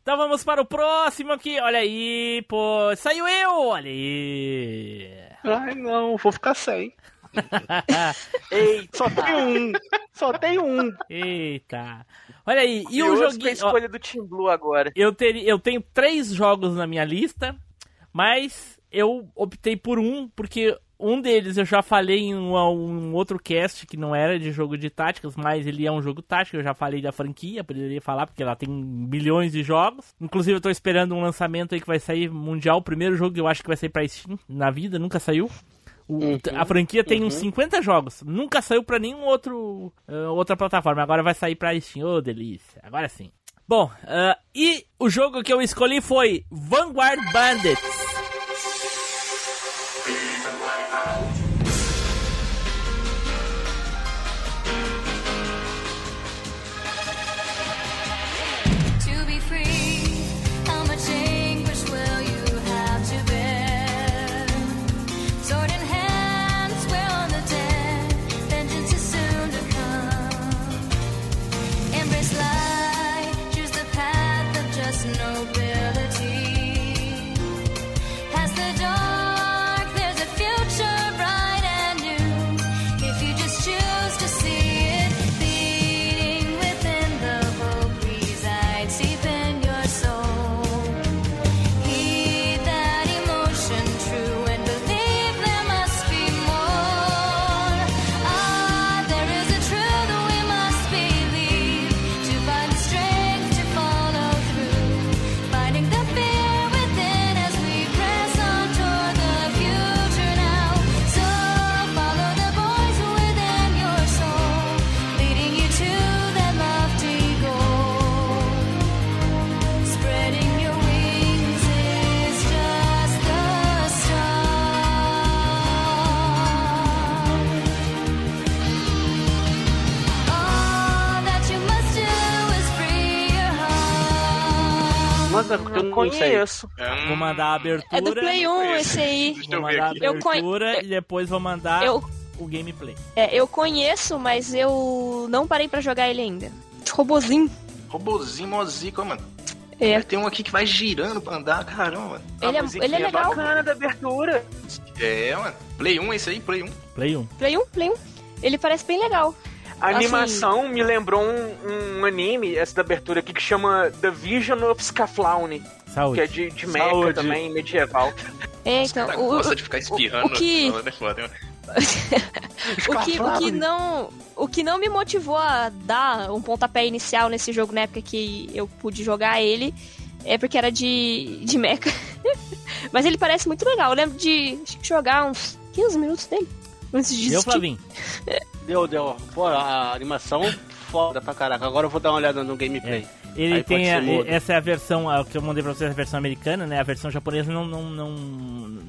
Speaker 2: Então vamos para o próximo aqui. Olha aí, pô. Saiu eu! Olha aí.
Speaker 3: Ai, não, vou ficar sem.
Speaker 5: Ei,
Speaker 3: Só tem um. Só tem um.
Speaker 2: Eita. Olha aí. E o joguinho. ó,
Speaker 5: escolha do Team Blue agora.
Speaker 2: eu, ter, eu tenho três jogos na minha lista, mas eu optei por um, porque um deles eu já falei em um, um outro cast que não era de jogo de táticas, mas ele é um jogo tático, eu já falei da franquia, poderia falar, porque ela tem bilhões de jogos. Inclusive eu tô esperando um lançamento aí que vai sair mundial, o primeiro jogo que eu acho que vai sair pra Steam na vida, nunca saiu. O- a franquia tem uns 50 jogos. Nunca saiu pra nenhum outro ah, outra plataforma. Agora vai sair pra Steam. Ô, delícia. Agora sim. Bom, ah, e o jogo que eu escolhi foi Vanguard Bandits.
Speaker 3: Certeza que eu não
Speaker 5: conheço.
Speaker 2: Vou mandar a abertura.
Speaker 6: É do Play 1 esse aí.
Speaker 2: Vou mandar a
Speaker 6: Eu conhe-
Speaker 2: abertura e depois vou mandar
Speaker 6: Eu-
Speaker 2: o gameplay.
Speaker 6: É, eu conheço, mas eu não parei pra jogar ele ainda. Robozinho.
Speaker 1: Robozinho mozico, mano.
Speaker 6: É.
Speaker 1: Tem um aqui que vai girando pra andar, caramba.
Speaker 6: Ele é- ele é legal.
Speaker 5: bacana da abertura.
Speaker 1: É, mano. Play 1 esse aí, Play 1.
Speaker 2: Play 1.
Speaker 6: Play 1, Play 1. Ele parece bem legal.
Speaker 5: A
Speaker 6: Assim-
Speaker 5: animação me lembrou um, um anime, essa da abertura aqui, que chama The Vision of Scaflowne.
Speaker 2: Saúde.
Speaker 5: Que é de, de mecha
Speaker 3: Saúde.
Speaker 5: também, medieval.
Speaker 6: É, então. O-
Speaker 1: gosta
Speaker 6: o-
Speaker 1: de ficar espirrando.
Speaker 6: o que-. O que, o que não o que não me motivou a dar um pontapé inicial nesse jogo na época que eu pude jogar ele é porque era de, de mecha. Mas ele parece muito legal. Eu lembro de acho que jogar uns 15 minutos dele. Antes de
Speaker 2: Deu. Flavinho?
Speaker 3: Deu, deu. Pô, a animação foda pra caraca. Agora eu vou dar uma olhada no gameplay.
Speaker 2: Ele
Speaker 3: Aí
Speaker 2: tem a- essa é a versão a, que eu mandei pra vocês, a versão americana, né? A versão japonesa não, não, não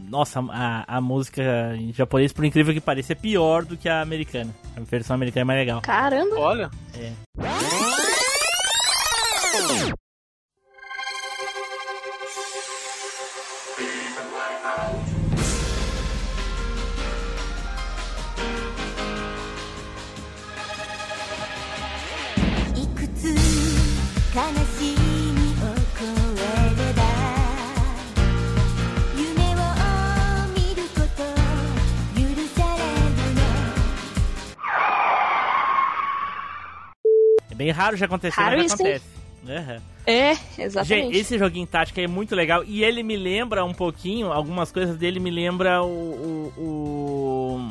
Speaker 2: nossa, a, a música em japonês, por incrível que pareça, é pior do que a americana. A versão americana é mais legal.
Speaker 6: Caramba.
Speaker 3: Olha.
Speaker 2: É. bem raro de acontecer,
Speaker 6: Raro
Speaker 2: mas acontece. Aham.
Speaker 6: É, exatamente.
Speaker 2: Gente, esse joguinho tática é muito legal e ele me lembra um pouquinho, algumas coisas dele me lembra o, o,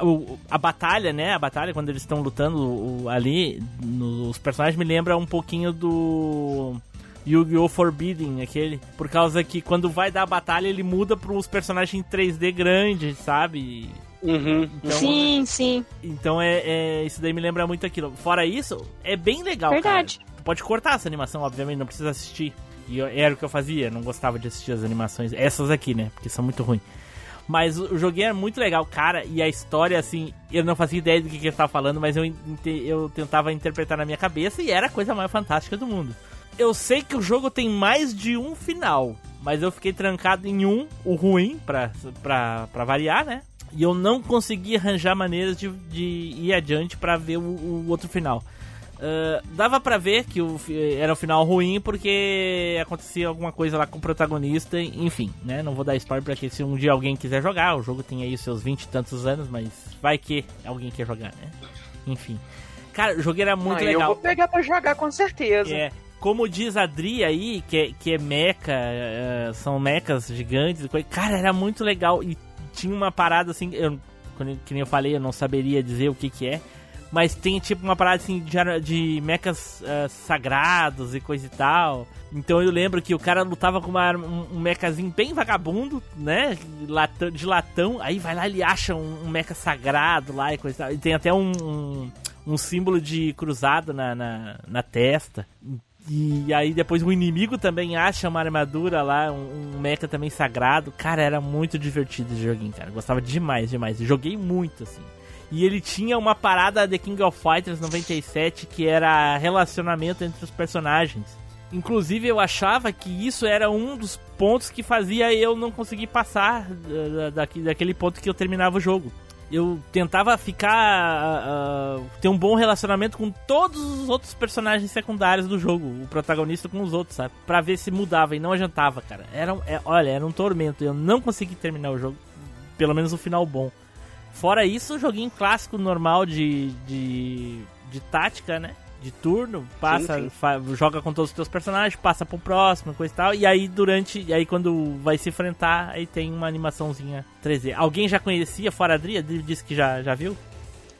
Speaker 2: o- o- a batalha, né? A batalha quando eles estão lutando ali, no- os personagens me lembram um pouquinho do Yu-Gi-Oh! Forbidden, aquele, por causa que quando vai dar a batalha ele muda para uns personagens em 3D grandes, sabe?
Speaker 3: Uhum.
Speaker 2: Então,
Speaker 6: sim, sim.
Speaker 2: Então é, é- isso daí me lembra muito aquilo. Fora isso, é bem legal,
Speaker 6: Verdade.
Speaker 2: cara. Tu pode cortar essa animação, obviamente, não precisa assistir. E eu- era o que eu fazia, não gostava de assistir as animações. Essas aqui, né? Porque são muito ruins. Mas o, joguinho é muito legal, cara. E a história, assim, eu não fazia ideia do que, que ele tava falando, mas eu, eu tentava interpretar na minha cabeça e era a coisa mais fantástica do mundo. Eu sei que o jogo tem mais de um final, mas eu fiquei trancado em um, o ruim, pra, pra, pra variar, né? E eu não consegui arranjar maneiras de, de ir adiante pra ver o, o outro final. Ah, dava pra ver que o, era um final ruim porque acontecia alguma coisa lá com o protagonista, enfim, né? Não vou dar spoiler pra que se um dia alguém quiser jogar, o jogo tem aí seus 20 e tantos anos, mas vai que alguém quer jogar, né? Enfim. Cara, o jogo era muito
Speaker 5: Ah,
Speaker 2: legal.
Speaker 5: Eu vou pegar pra jogar com certeza.
Speaker 2: É, como diz a Dri aí, que é, que é mecha, é, são mechas gigantes, e coisa- cara, era muito legal. E tinha uma parada assim, eu, que nem eu falei, eu não saberia dizer o que que é. Mas tem tipo uma parada assim de, de mechas ah, sagrados e coisa e tal. Então eu lembro que o cara lutava com uma, um, um mechazinho bem vagabundo, né? Latão- de latão. Aí vai lá ele acha um, um mecha sagrado lá e coisa e tal. E tem até um, um, um símbolo de cruzado na, na, na testa. E aí depois o inimigo também acha uma armadura lá, um, um mecha também sagrado. Cara, era muito divertido esse joguinho, cara. Gostava demais, demais. Joguei muito, assim. E ele tinha uma parada The King of Fighters 97 que era relacionamento entre os personagens. Inclusive eu achava que isso era um dos pontos que fazia eu não conseguir passar da- da- daqui- daquele ponto que eu terminava o jogo. Eu tentava ficar. ah, ter um bom relacionamento com todos os outros personagens secundários do jogo, o protagonista com os outros, sabe? Pra ver se mudava e não adiantava, cara. Era, um- é, olha, era um tormento. Eu não consegui terminar o jogo, pelo menos o final bom. Fora isso, joguinho clássico normal de, de, de tática, né? De turno, passa,
Speaker 3: Sim, sim.
Speaker 2: joga com todos os teus personagens, passa pro próximo, coisa e tal. E aí durante, e aí quando vai se enfrentar, aí tem uma animaçãozinha 3D. Alguém já conhecia fora a Adri? A Adri disse que já, já viu?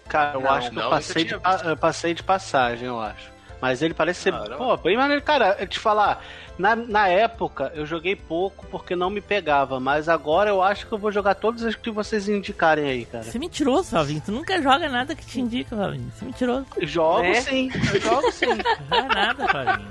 Speaker 3: Cara, eu
Speaker 1: Não,
Speaker 3: acho que
Speaker 1: não,
Speaker 3: eu passei de,
Speaker 1: tinha
Speaker 3: pa- eu passei de passagem, eu acho. Mas ele parece ser,
Speaker 1: Caramba.
Speaker 3: pô, bem maneiro. Cara, eu te falar, na, na época eu joguei pouco porque não me pegava, mas agora eu acho que eu vou jogar todos os que vocês indicarem aí, cara.
Speaker 2: Você é mentiroso, Flavinho. Tu nunca joga nada que te indica, Flavinho. Você é mentiroso.
Speaker 3: Jogo
Speaker 5: Né?
Speaker 3: sim, eu jogo sim.
Speaker 2: Não é nada, Flavinho.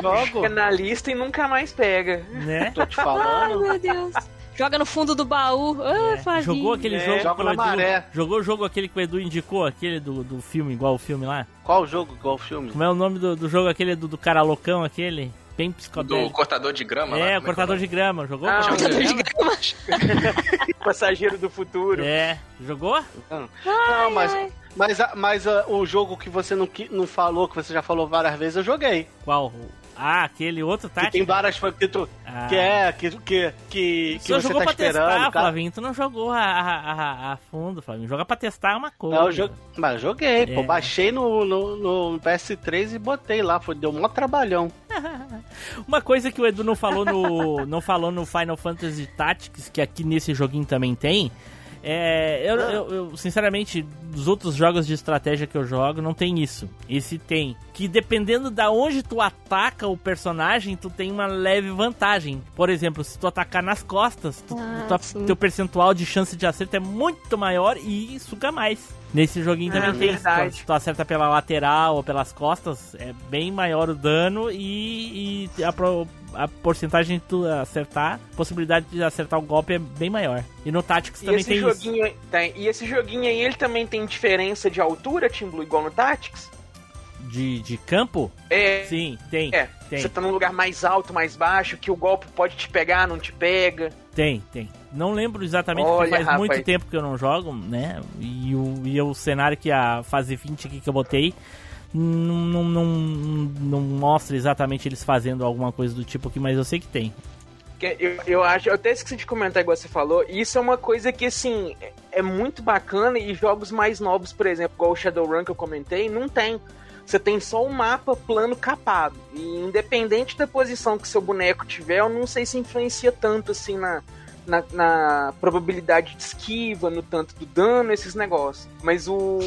Speaker 3: jogo.
Speaker 5: Fica na lista e nunca mais pega.
Speaker 2: Né?
Speaker 3: Tô te
Speaker 6: Ai,
Speaker 3: falando.
Speaker 6: meu Deus. Joga no fundo do baú. Ah,
Speaker 2: É. Jogou aquele
Speaker 3: É,
Speaker 2: jogo
Speaker 3: joga
Speaker 2: que o
Speaker 3: na
Speaker 2: Edu,
Speaker 3: maré.
Speaker 2: Jogou o jogo aquele que o Edu indicou, aquele do, do filme, igual o filme lá?
Speaker 3: Qual jogo, qual filme?
Speaker 2: Como é o nome do, do jogo aquele do, do cara loucão, aquele? bem
Speaker 1: Do
Speaker 2: psicodélico.
Speaker 1: cortador de grama lá,
Speaker 2: É, o
Speaker 1: como
Speaker 2: cortador
Speaker 1: que
Speaker 2: de grama. Jogou?
Speaker 5: Ah,
Speaker 2: cortador de grama?
Speaker 5: Passageiro do futuro.
Speaker 2: É, jogou?
Speaker 3: Não, não mas, mas, a- mas a- o jogo que você não, não falou, que você já falou várias vezes, eu joguei.
Speaker 2: Qual? Ah, aquele outro
Speaker 3: Que
Speaker 2: tático?
Speaker 3: tem várias que tu.
Speaker 2: Ah.
Speaker 3: Que é, que, que, que, que
Speaker 2: Você jogou
Speaker 3: tá
Speaker 2: pra
Speaker 3: esperando.
Speaker 2: testar. Flavinho. Tu não jogou a, a, a- a fundo, Flavinho. Jogar pra testar é uma coisa.
Speaker 3: Não, eu jo- Mas joguei,
Speaker 2: É.
Speaker 3: pô. Baixei no, no, no PS3 e botei lá. Foi, deu um trabalhão.
Speaker 2: Uma coisa que o Edu não falou no, não falou no Final Fantasy Tactics, que aqui nesse joguinho também tem, é, eu, eu- eu, sinceramente, dos outros jogos de estratégia que eu jogo, não tem isso. Esse tem. Que dependendo da onde tu ataca o personagem, tu tem uma leve vantagem. Por exemplo, se tu atacar nas costas, tu,
Speaker 6: Ah, sim.
Speaker 2: teu percentual de chance de acerto é muito maior e suga mais. Nesse joguinho também tem. Se tu,
Speaker 5: verdade.
Speaker 2: se tu acerta pela lateral ou pelas costas, é bem maior o dano e, e a, pro- a porcentagem de tu acertar, a possibilidade de acertar o golpe é bem maior. E no Tactics
Speaker 5: E
Speaker 2: também tem isso.
Speaker 5: joguinho, tem, e esse joguinho aí, ele também tem diferença de altura, Team Blue, igual no Tactics?
Speaker 2: De, de campo?
Speaker 5: É.
Speaker 2: Sim, tem.
Speaker 5: É,
Speaker 2: tem.
Speaker 5: você tá num lugar mais alto, mais baixo, que o golpe pode te pegar, não te pega.
Speaker 2: Tem, tem. Não lembro exatamente,
Speaker 5: Olha,
Speaker 2: porque faz
Speaker 5: rapaz.
Speaker 2: muito tempo que eu não jogo, né? E o, e o cenário que a fase 20 aqui que eu botei não, não, não, não mostra exatamente eles fazendo alguma coisa do tipo aqui, mas eu sei que tem.
Speaker 5: Eu, eu acho, eu até esqueci de comentar igual você falou, isso é uma coisa que, assim, é, é muito bacana e jogos mais novos, por exemplo, igual o Shadowrun que eu comentei, não tem. Você tem só um mapa plano capado. E independente da posição que seu boneco tiver, eu não sei se influencia tanto, assim, na, na, na probabilidade de esquiva, no tanto do dano, esses negócios. Mas o.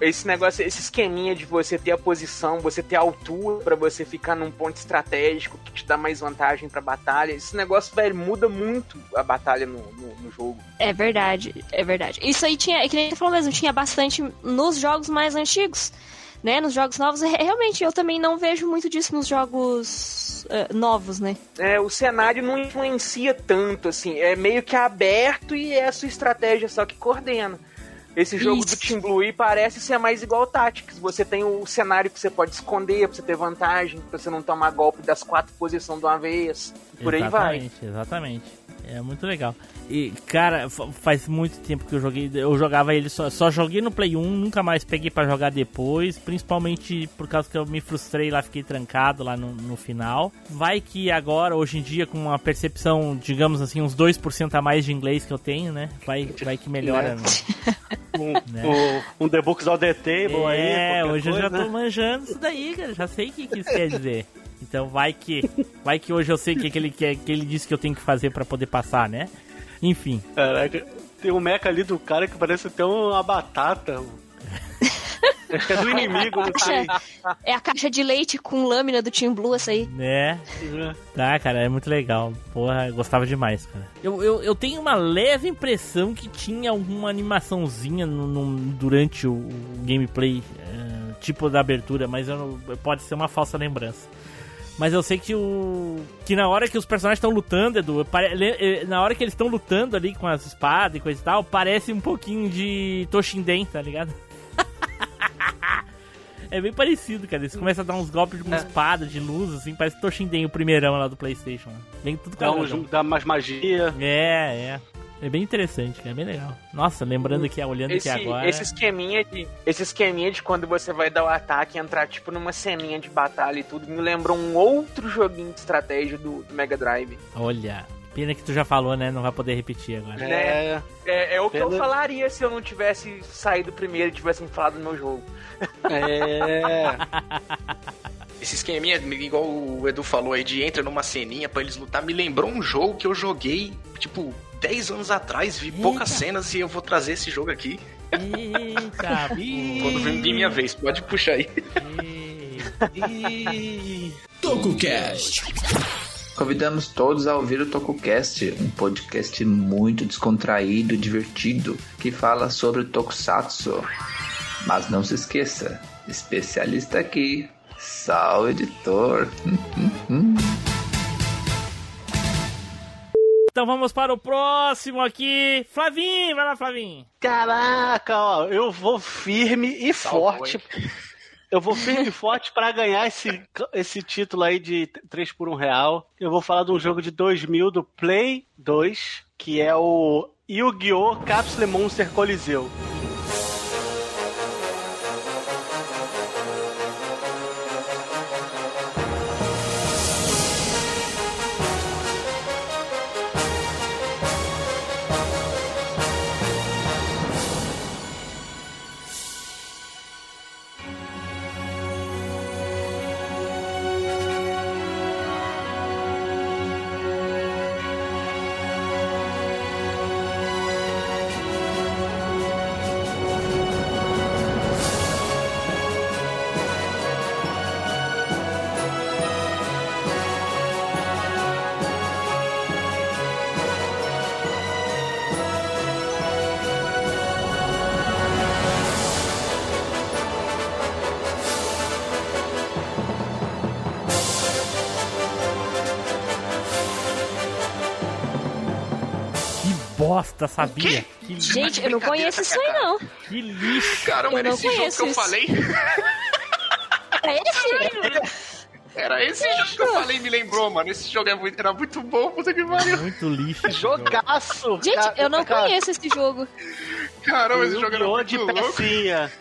Speaker 5: Esse negócio, esse esqueminha de você ter a posição, você ter a altura pra você ficar num ponto estratégico que te dá mais vantagem pra batalha. Esse negócio, velho, muda muito a batalha no, no, no jogo.
Speaker 6: É verdade, é verdade. Isso aí tinha, é que nem você falou mesmo, tinha bastante nos jogos mais antigos. Né, nos jogos novos, re- realmente eu também não vejo muito disso nos jogos eh, novos, né?
Speaker 5: É, o cenário não influencia tanto, assim. É meio que aberto e é a sua estratégia só que coordena. Esse jogo
Speaker 6: Isso.
Speaker 5: do Team Blue parece ser mais igual ao Tactics. Você tem o cenário que você pode esconder pra você ter vantagem, pra você não tomar golpe das quatro posições de uma vez. Por aí vai.
Speaker 2: exatamente, exatamente. É muito legal. E, cara, fa- faz muito tempo que eu joguei. Eu jogava ele só, só joguei no Play 1, nunca mais peguei pra jogar depois. Principalmente por causa que eu me frustrei lá, fiquei trancado lá no, no final. Vai que agora, hoje em dia, com uma percepção, digamos assim, uns 2% a mais de inglês que eu tenho, né? Vai, vai que melhora.
Speaker 3: Né?
Speaker 2: né?
Speaker 3: Um,
Speaker 2: Né?
Speaker 3: o- um The Books on the Table aí.
Speaker 2: É, hoje eu já
Speaker 3: coisa,
Speaker 2: tô
Speaker 3: né?
Speaker 2: manjando isso daí, cara. Já sei o que, que isso quer dizer. Então vai que. Vai que hoje eu sei o que, que, ele, quer, que ele disse que eu tenho que fazer pra poder passar, né? Enfim.
Speaker 3: Caraca, tem um mecha ali do cara que parece até uma batata. Acho que é do inimigo, não sei.
Speaker 6: Caixa- é a caixa de leite com lâmina do Team Blue, essa aí.
Speaker 2: Né? Tá, cara, é muito legal. Porra, eu gostava demais, cara. Eu, eu, eu tenho uma leve impressão que tinha alguma animaçãozinha no, no- durante o, o gameplay, eh, tipo da abertura, mas eu pode ser uma falsa lembrança. Mas eu sei que o. Que na hora que os personagens estão lutando, Edu, pare- eh, na hora que eles estão lutando ali com as espadas e coisa e tal, parece um pouquinho de Toshinden, tá ligado? É bem parecido, cara. Eles começam a dar uns golpes com espada, de luz, assim, parece Toshinden, o primeirão lá do Playstation. Vem tudo
Speaker 3: Dá,
Speaker 2: quadradão.
Speaker 3: uns, dá mais magia.
Speaker 2: É, é. É bem interessante. É bem legal. Nossa, lembrando que olhando
Speaker 5: Esse,
Speaker 2: aqui agora.
Speaker 5: esse esqueminha de. Esse esqueminha de quando você vai dar o ataque e entrar tipo numa ceninha de batalha e tudo, me lembra um outro joguinho de estratégia do, do Mega Drive.
Speaker 2: Olha. Pena que tu já falou, né? Não vai poder repetir agora.
Speaker 5: É. É, é o que eu
Speaker 3: Pena-
Speaker 5: falaria se eu não tivesse saído primeiro e tivessem falado no meu jogo.
Speaker 3: É.
Speaker 1: Esse esqueminha, igual o Edu falou aí, de entra numa ceninha pra eles lutar, me lembrou um jogo que eu joguei, tipo, 10 anos atrás, vi poucas cenas e eu vou trazer esse jogo aqui.
Speaker 2: Eita,
Speaker 1: Quando vir minha vez, pode puxar aí.
Speaker 11: TokuCast. Convidamos todos a ouvir o TokuCast, um podcast muito descontraído, divertido, que fala sobre Tokusatsu. Mas não se esqueça, especialista aqui, Sal Editor.
Speaker 2: Então vamos para o próximo aqui. Flavinho, vai lá, Flavinho.
Speaker 3: Caraca, ó, eu vou firme e forte. Eu vou firme e forte pra ganhar esse, esse título aí de 3 por 1 real. Eu vou falar de um jogo de 2000 do Play 2, que é o Yu-Gi-Oh! Capsule Monster Coliseu.
Speaker 2: Bosta, sabia? Que lixo.
Speaker 6: Gente, eu não conheço isso aí, não.
Speaker 2: Que lixo.
Speaker 1: Caramba,
Speaker 6: Eu
Speaker 1: era
Speaker 6: não
Speaker 1: esse jogo que
Speaker 6: conheço
Speaker 1: eu
Speaker 6: isso.
Speaker 1: falei.
Speaker 6: É esse?
Speaker 1: Era esse jogo que eu falei, me lembrou, mano. Esse jogo é muito- era muito bom, puta que pariu.
Speaker 2: Muito lixo.
Speaker 3: Jogaço!
Speaker 6: Gente,
Speaker 3: cara-
Speaker 6: eu não
Speaker 3: cara,
Speaker 6: conheço esse jogo.
Speaker 1: Caramba, esse jogo era muito
Speaker 3: de
Speaker 1: louco.
Speaker 3: pecinha.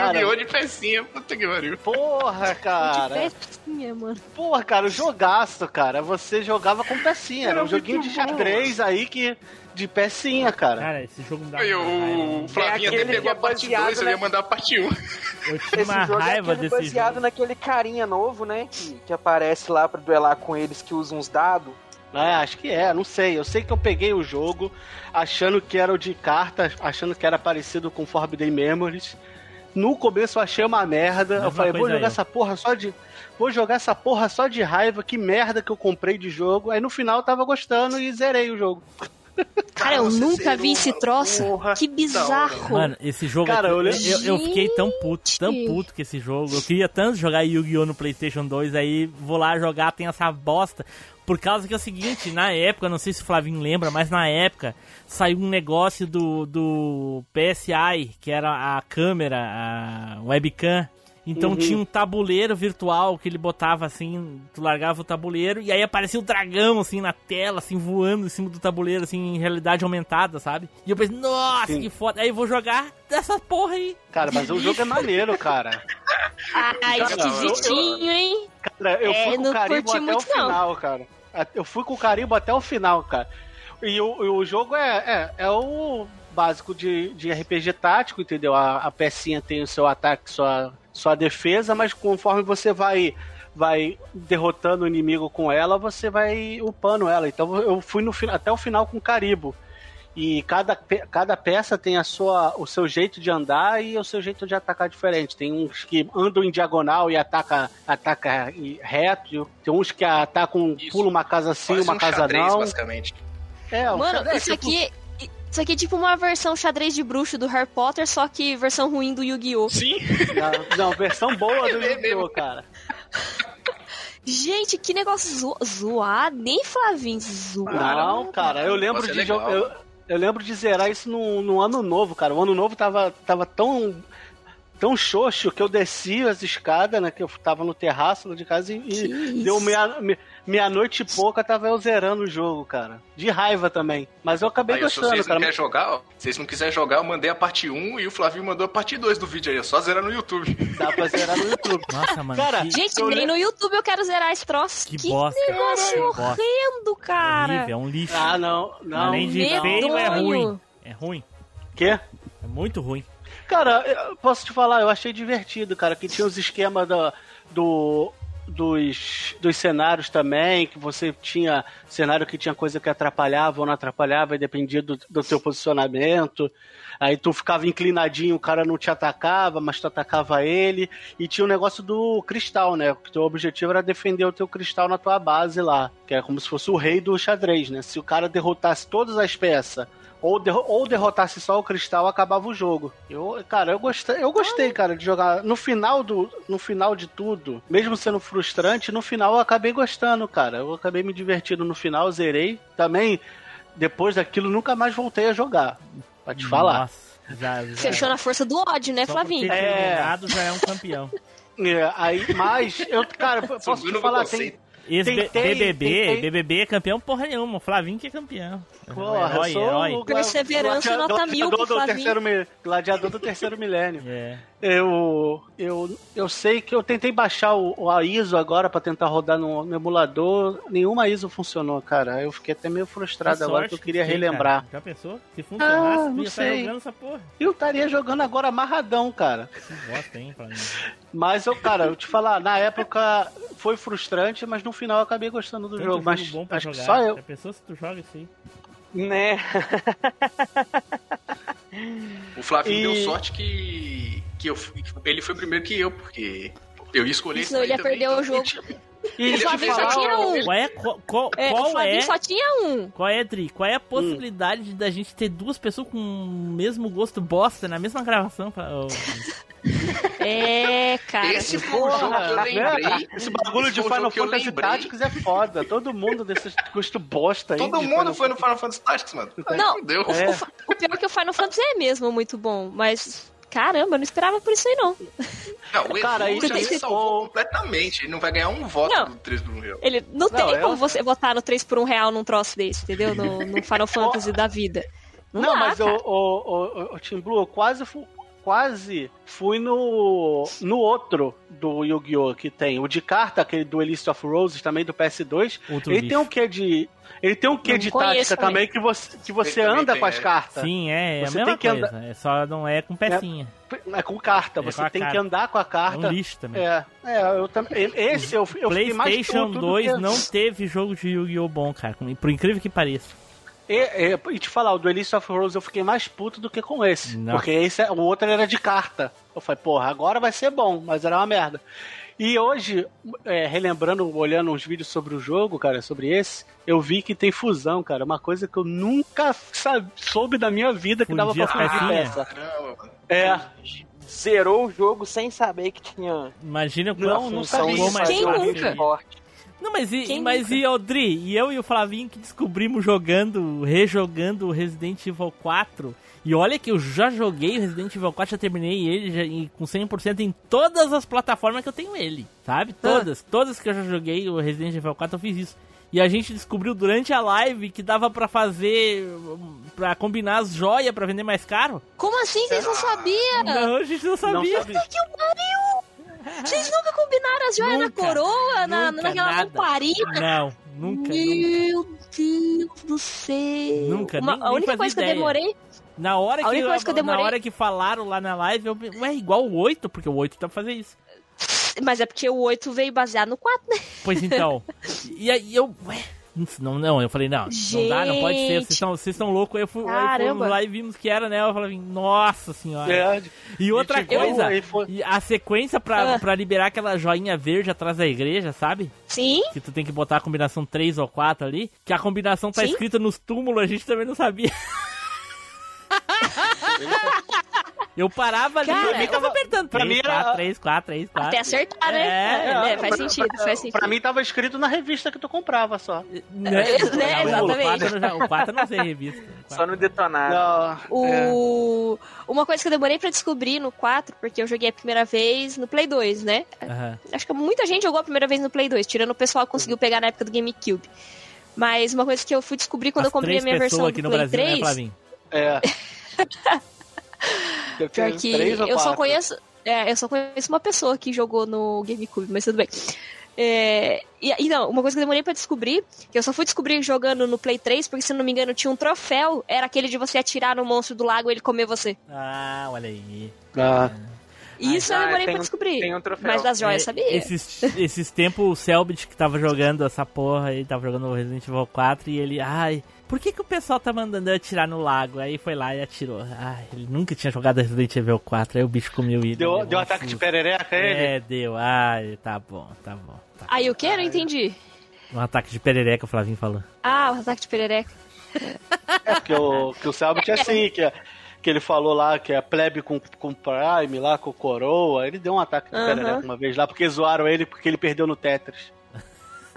Speaker 3: Cara,
Speaker 1: Yu-Gi-Oh! de pecinha, puta que pariu.
Speaker 3: Porra, cara.
Speaker 6: De pecinha, mano.
Speaker 3: Porra, cara, o jogaço, cara. Você jogava com pecinha. Era,
Speaker 1: Era
Speaker 3: um joguinho de xadrez aí que. De pecinha, cara.
Speaker 2: Cara, esse jogo me dá uma raiva.
Speaker 1: o Flavinho até
Speaker 5: aquele
Speaker 1: pegou
Speaker 5: que é
Speaker 1: a parte
Speaker 5: baseado
Speaker 1: 2, eu
Speaker 5: na-
Speaker 1: ia mandar a parte 1.
Speaker 2: Eu tinha uma
Speaker 5: jogo é
Speaker 2: raiva
Speaker 5: aquele
Speaker 2: desse
Speaker 5: baseado
Speaker 2: jogo.
Speaker 5: naquele carinha novo, né? Que, que aparece lá pra duelar com eles que usa uns dados.
Speaker 3: É, acho que é, não sei. Eu sei que eu peguei o jogo achando que era o de cartas, achando que era parecido com Forbidden Memories. No começo eu achei uma merda.
Speaker 2: Mesma
Speaker 3: eu falei, vou jogar
Speaker 2: eu.
Speaker 3: essa porra só de. Vou jogar essa porra só de raiva, que merda que eu comprei de jogo. Aí no final eu tava gostando e zerei o jogo.
Speaker 6: Cara, eu nunca vi esse troço.
Speaker 1: Porra,
Speaker 6: Que bizarro.
Speaker 2: Mano, esse jogo
Speaker 3: Cara,
Speaker 2: aqui,
Speaker 3: eu
Speaker 2: eu, eu, fiquei tão puto, tão puto com esse jogo. Eu queria tanto jogar Yu-Gi-Oh! no Playstation 2, aí vou lá jogar, tem essa bosta. Por causa que é o seguinte, na época, não sei se o Flavinho lembra, mas na época saiu um negócio do, do PSI, que era a câmera, a webcam. Então
Speaker 3: Uhum.
Speaker 2: tinha um tabuleiro virtual que ele botava assim, tu largava o tabuleiro e aí aparecia o dragão assim na tela, assim, voando em cima do tabuleiro, assim, em realidade aumentada, sabe? E eu pensei, nossa,
Speaker 3: Sim.
Speaker 2: que foda. Aí eu vou jogar dessa porra aí.
Speaker 3: Cara, mas o jogo é maneiro, cara.
Speaker 6: Ai, esquisitinho, hein?
Speaker 3: Cara, eu
Speaker 6: É,
Speaker 3: fui com até o
Speaker 6: muito, não.
Speaker 3: final, cara. Eu fui com o carimbo até o final, cara. E o, o jogo é, é, é o básico de, de RPG tático, entendeu? A, a pecinha tem o seu ataque, sua, sua defesa, mas conforme você vai vai derrotando o inimigo com ela, você vai upando ela. Então eu fui no, até o final com o carimbo. E cada, cada peça tem a sua, o seu jeito de andar e o seu jeito de atacar diferente. Tem uns que andam em diagonal e ataca, ataca reto. Tem uns que atacam,
Speaker 1: Isso.
Speaker 3: pulam uma casa sim,
Speaker 1: Parece
Speaker 3: uma
Speaker 1: um
Speaker 3: casa
Speaker 1: xadrez,
Speaker 3: não.
Speaker 1: basicamente.
Speaker 3: É, o
Speaker 6: Mano,
Speaker 3: xadrez,
Speaker 6: isso
Speaker 3: tipo,
Speaker 6: aqui. Isso aqui é tipo uma versão xadrez de bruxo do Harry Potter, só que versão ruim do Yu-Gi-Oh!
Speaker 1: Sim.
Speaker 3: Não, não, versão boa do
Speaker 1: É
Speaker 3: Yu-Gi-Oh, cara.
Speaker 6: Gente, que negócio zo zoado, nem Flavinho zoado.
Speaker 3: Não, cara, eu lembro
Speaker 1: Nossa, é
Speaker 3: de
Speaker 1: legal.
Speaker 3: jo- eu, eu lembro de zerar isso no, no ano novo, cara. O ano novo tava, tava tão tão xoxo que eu desci as escadas, né? Que eu tava no terraço lá de casa e, e deu meia, me- meia-noite e pouca, tava eu zerando o jogo, cara. De raiva também. Mas eu acabei
Speaker 1: Aí, ó, se
Speaker 3: gostando,
Speaker 1: vocês não
Speaker 3: cara.
Speaker 1: querem jogar, ó, se vocês não quiserem jogar, eu mandei a parte 1 e o Flavinho mandou a parte 2 do vídeo aí, é só zerar no YouTube.
Speaker 3: Dá pra zerar no YouTube.
Speaker 2: Nossa, mano.
Speaker 3: Cara,
Speaker 2: que,
Speaker 6: Gente, nem no YouTube eu quero zerar esse troço.
Speaker 2: que
Speaker 6: Que,
Speaker 2: bosta.
Speaker 6: negócio
Speaker 2: Que bosta.
Speaker 6: horrendo, cara.
Speaker 2: horrível, é um lixo.
Speaker 3: Ah, não, não.
Speaker 2: Além de
Speaker 6: medonho.
Speaker 2: feio, é ruim. É ruim.
Speaker 3: Quê?
Speaker 2: É muito ruim.
Speaker 3: Cara, eu posso te falar, eu achei divertido, cara, que tinha os esquemas da, do, dos, dos cenários também, que você tinha cenário que tinha coisa que atrapalhava ou não atrapalhava, e dependia do, do teu posicionamento. Aí tu ficava inclinadinho, o cara não te atacava, mas tu atacava ele. E tinha o negócio do cristal, né? Que teu objetivo era defender o teu cristal na tua base lá. Que é como se fosse o rei do xadrez, né? Se o cara derrotasse todas as peças ou, derro- ou derrotasse só o cristal, acabava o jogo. Eu, cara, eu gostei, eu gostei, cara, de jogar. No final do, no final de tudo, mesmo sendo frustrante, no final eu acabei gostando, cara. Eu acabei me divertindo no final, zerei. Também, depois daquilo, nunca mais voltei a jogar. Pra te falar.
Speaker 2: Nossa. Já, já.
Speaker 6: Fechou na força do ódio, né,
Speaker 2: Só
Speaker 6: Flavinho?
Speaker 3: É.
Speaker 2: já é um campeão.
Speaker 3: É, aí, mas, eu, cara, posso
Speaker 1: Subiu
Speaker 3: te falar,
Speaker 1: conceito.
Speaker 3: tem,
Speaker 2: Esse BBB,
Speaker 3: tentei.
Speaker 2: BBB é campeão porra nenhuma. O Flavinho que é campeão.
Speaker 3: Porra,
Speaker 2: herói,
Speaker 3: eu sou
Speaker 2: herói.
Speaker 3: o
Speaker 6: Perseverança nota mil
Speaker 3: Gladiador do terceiro milênio.
Speaker 2: É.
Speaker 3: Eu, eu, eu sei que eu tentei baixar o, o- a ISO agora pra tentar rodar no, no emulador. Nenhuma ISO funcionou, cara. Eu fiquei até meio frustrado
Speaker 2: Que
Speaker 3: agora que eu queria
Speaker 2: tem,
Speaker 3: relembrar.
Speaker 2: cara. Já pensou? Se funcionasse,
Speaker 3: Ah,
Speaker 2: tu
Speaker 3: não
Speaker 2: ia
Speaker 3: sei.
Speaker 2: jogando essa porra.
Speaker 3: Eu estaria jogando agora amarradão, cara.
Speaker 2: Que bosta, hein, Flavinho?
Speaker 3: Mas eu, cara, eu te falar, na época foi frustrante, mas no final eu acabei gostando do
Speaker 2: Tanto
Speaker 3: jogo. Mas
Speaker 2: bom pra
Speaker 3: acho que
Speaker 2: jogar.
Speaker 3: só eu.
Speaker 2: Já pensou se tu joga isso aí?
Speaker 5: Né?
Speaker 1: O Flavinho
Speaker 3: E-
Speaker 1: deu sorte que, que eu, fui- ele foi primeiro que eu, porque eu ia escolher
Speaker 6: Senão
Speaker 1: esse
Speaker 6: ele ia
Speaker 1: daí
Speaker 6: perder
Speaker 1: também,
Speaker 6: o jogo.
Speaker 1: então,
Speaker 3: E
Speaker 6: O Flavinho só tinha um.
Speaker 2: Qual é, qual, qual,
Speaker 6: É,
Speaker 2: qual
Speaker 6: o Flavinho
Speaker 2: é,
Speaker 6: só tinha um.
Speaker 2: qual é, Dri? Qual é a possibilidade da gente ter duas pessoas com o mesmo gosto bosta na mesma gravação? Pra-
Speaker 6: É, cara.
Speaker 1: Esse foi o jogo que eu lembrei.
Speaker 3: Esse bagulho
Speaker 1: Esse
Speaker 3: de Final Fantasy. Tactics é foda. Todo mundo desses gosto bosta aí.
Speaker 1: Todo mundo
Speaker 3: Final
Speaker 1: foi no Final Fantasy Tactics, mano.
Speaker 6: Não,
Speaker 1: Deu.
Speaker 6: o,
Speaker 3: É.
Speaker 6: o pior é que o Final Fantasy é mesmo muito bom, mas caramba, eu não esperava por isso aí não.
Speaker 1: Não, o
Speaker 3: Cara,
Speaker 1: Edu já se salvou completamente. Ele não vai ganhar um voto
Speaker 6: Não.
Speaker 1: do 3 do Real.
Speaker 6: Ele não,
Speaker 3: Não,
Speaker 6: tem
Speaker 3: eu-
Speaker 6: como você votar no 3 por 1 real num troço desse, entendeu? No, no Final Fantasy da vida. Não,
Speaker 3: Não,
Speaker 6: dá,
Speaker 3: mas o, o, o, o Team Blue, eu quase fui, quase fui no, no outro do Yu-Gi-Oh! que tem. O de carta, aquele do List of Roses, também do PS2.
Speaker 2: Outro
Speaker 3: ele
Speaker 2: lixo.
Speaker 3: tem um quê de. Ele tem um quê
Speaker 6: Não
Speaker 3: de tática também
Speaker 6: também.
Speaker 3: que você, que você
Speaker 1: Ele
Speaker 3: anda
Speaker 1: tem,
Speaker 3: com as
Speaker 1: é.
Speaker 3: cartas.
Speaker 2: Sim, é, é a
Speaker 3: Você
Speaker 2: mesma
Speaker 3: tem que
Speaker 2: coisa. É só não é com pecinha.
Speaker 3: É com carta,
Speaker 2: É
Speaker 3: você
Speaker 2: com a
Speaker 3: tem que
Speaker 2: carta.
Speaker 3: andar com a
Speaker 2: É
Speaker 3: carta.
Speaker 2: um lixo também.
Speaker 3: É, é, eu também. Esse eu, eu fiquei mais
Speaker 2: PlayStation
Speaker 3: do
Speaker 2: 2
Speaker 3: que-
Speaker 2: não teve jogo de Yu-Gi-Oh! bom, cara. Por incrível que pareça.
Speaker 3: E, e, e te falar, o do of Rose eu fiquei mais puto do que com esse.
Speaker 2: Não.
Speaker 3: Porque esse, é- o outro era de carta. Eu falei, porra, agora vai ser bom, mas era uma merda. E hoje, é, relembrando, olhando uns vídeos sobre o jogo, cara, sobre esse, eu vi que tem fusão, cara. Uma coisa que eu nunca sabe- soube da minha vida que dava pra
Speaker 2: pecinhas?
Speaker 3: peça. É,
Speaker 5: Zerou o jogo sem saber que tinha
Speaker 2: Imagina
Speaker 3: Não,
Speaker 2: qual
Speaker 3: não
Speaker 2: função
Speaker 3: sabia.
Speaker 6: Quem nunca?
Speaker 5: forte.
Speaker 2: Não, mas e,
Speaker 6: Quem
Speaker 2: mas e Audrey? E eu e o Flavinho que descobrimos jogando, rejogando o Resident Evil 4. E olha que eu já joguei o Resident Evil 4, já terminei ele já, e com 100% em todas as plataformas que eu tenho ele, sabe? Todas, todas que eu já joguei o Resident Evil 4 eu fiz isso. E a gente descobriu durante a live que dava pra fazer, pra combinar as joias pra vender mais caro.
Speaker 6: Como assim? Vocês não sabiam?
Speaker 2: Não, a gente não
Speaker 3: não
Speaker 2: sabia.
Speaker 3: sabia.
Speaker 6: Que pariu! Vocês nunca combinaram as joias na
Speaker 2: Nunca,
Speaker 6: coroa, na,
Speaker 2: nunca,
Speaker 6: naquela
Speaker 2: nada.
Speaker 6: lamparina?
Speaker 2: Não, nunca, nunca.
Speaker 6: Meu Deus do céu!
Speaker 2: Nunca,
Speaker 6: Uma-
Speaker 2: nem-
Speaker 6: a única coisa que eu
Speaker 2: ideia.
Speaker 6: demorei.
Speaker 2: Na hora, que,
Speaker 6: que eu
Speaker 2: na
Speaker 6: demorei-
Speaker 2: hora que falaram lá na live, eu ué, igual o 8, porque o 8 dá pra fazer isso.
Speaker 6: Mas é porque o 8 veio baseado no 4, né?
Speaker 2: Pois então. e aí eu, ué, não, não, eu falei, não, não dá, não pode ser, vocês
Speaker 6: Gente.
Speaker 2: estão, vocês estão loucos. Aí eu fui, aí fomos lá e vimos que era, né? Eu falei, nossa senhora.
Speaker 3: É,
Speaker 2: E outra coisa,
Speaker 3: foi-
Speaker 2: e a sequência pra,
Speaker 6: Ah.
Speaker 2: pra liberar aquela joinha verde atrás da igreja, sabe?
Speaker 6: Sim.
Speaker 2: Que tu tem que botar a combinação 3 ou 4 ali. Que a combinação tá
Speaker 6: Sim.
Speaker 2: escrita nos túmulos, a gente também não sabia. Eu parava ali,
Speaker 6: Cara,
Speaker 2: eu tava apertando.
Speaker 3: pra
Speaker 2: 3,
Speaker 3: mim era-
Speaker 2: 4, 3, 4, 3, 4.
Speaker 6: Até acertar, né?
Speaker 2: É,
Speaker 6: É,
Speaker 3: é,
Speaker 6: faz
Speaker 3: pra-
Speaker 6: sentido,
Speaker 3: pra-
Speaker 6: faz sentido.
Speaker 3: Pra mim tava escrito na revista que tu comprava só.
Speaker 2: Né?
Speaker 6: É,
Speaker 2: Não,
Speaker 6: exatamente.
Speaker 2: O 4 eu já- o 4 eu não sei revista.
Speaker 5: Só no detonado.
Speaker 3: Não, é.
Speaker 6: O... Uma coisa que eu demorei pra descobrir no 4, porque eu joguei a primeira vez no Play 2, né?
Speaker 2: Aham.
Speaker 6: Acho que muita gente jogou a primeira vez no Play 2, tirando o pessoal que conseguiu pegar na época do GameCube. Mas uma coisa que eu fui descobrir quando
Speaker 2: As
Speaker 6: eu comprei a minha versão
Speaker 2: aqui
Speaker 6: do
Speaker 2: no
Speaker 6: Play
Speaker 2: Brasil, né,
Speaker 6: 3.
Speaker 2: Flavinho?
Speaker 3: É. Ter
Speaker 6: Pior que eu só conheço. É, eu só conheço uma pessoa que jogou no GameCube, mas tudo bem. É, e, e não, uma coisa que eu demorei pra descobrir, que eu só fui descobrir jogando no Play 3, porque se eu não me engano tinha um troféu, era aquele de você atirar no monstro do lago e ele comer você.
Speaker 2: Ah, olha aí.
Speaker 3: Ah,
Speaker 6: E isso eu
Speaker 5: Ah,
Speaker 6: demorei
Speaker 5: tem
Speaker 6: pra
Speaker 5: um-
Speaker 6: descobrir.
Speaker 5: tem um troféu.
Speaker 6: Mas das joias,
Speaker 2: É,
Speaker 6: sabia?
Speaker 2: Esses, esses tempos o Selbit que tava jogando essa porra, ele tava jogando o Resident Evil 4 e ele, ai, por que que o pessoal tá mandando eu atirar no lago? Aí foi lá e atirou. Ai, ele nunca tinha jogado Resident Evil 4, aí o bicho comeu ele.
Speaker 3: deu, deu
Speaker 2: um
Speaker 3: ataque de perereca ele?
Speaker 2: É, deu. Ai, tá bom, tá bom. Tá.
Speaker 6: Aí o que? Eu não entendi.
Speaker 2: Um ataque de perereca, o Flavinho falou.
Speaker 6: Ah, o ataque de perereca.
Speaker 3: É, porque o, que o Selbit é assim, que, é- que ele falou lá que é plebe com, com Prime, lá com Coroa. Ele deu um ataque de perereca uma vez lá, porque zoaram ele porque ele perdeu no Tetris.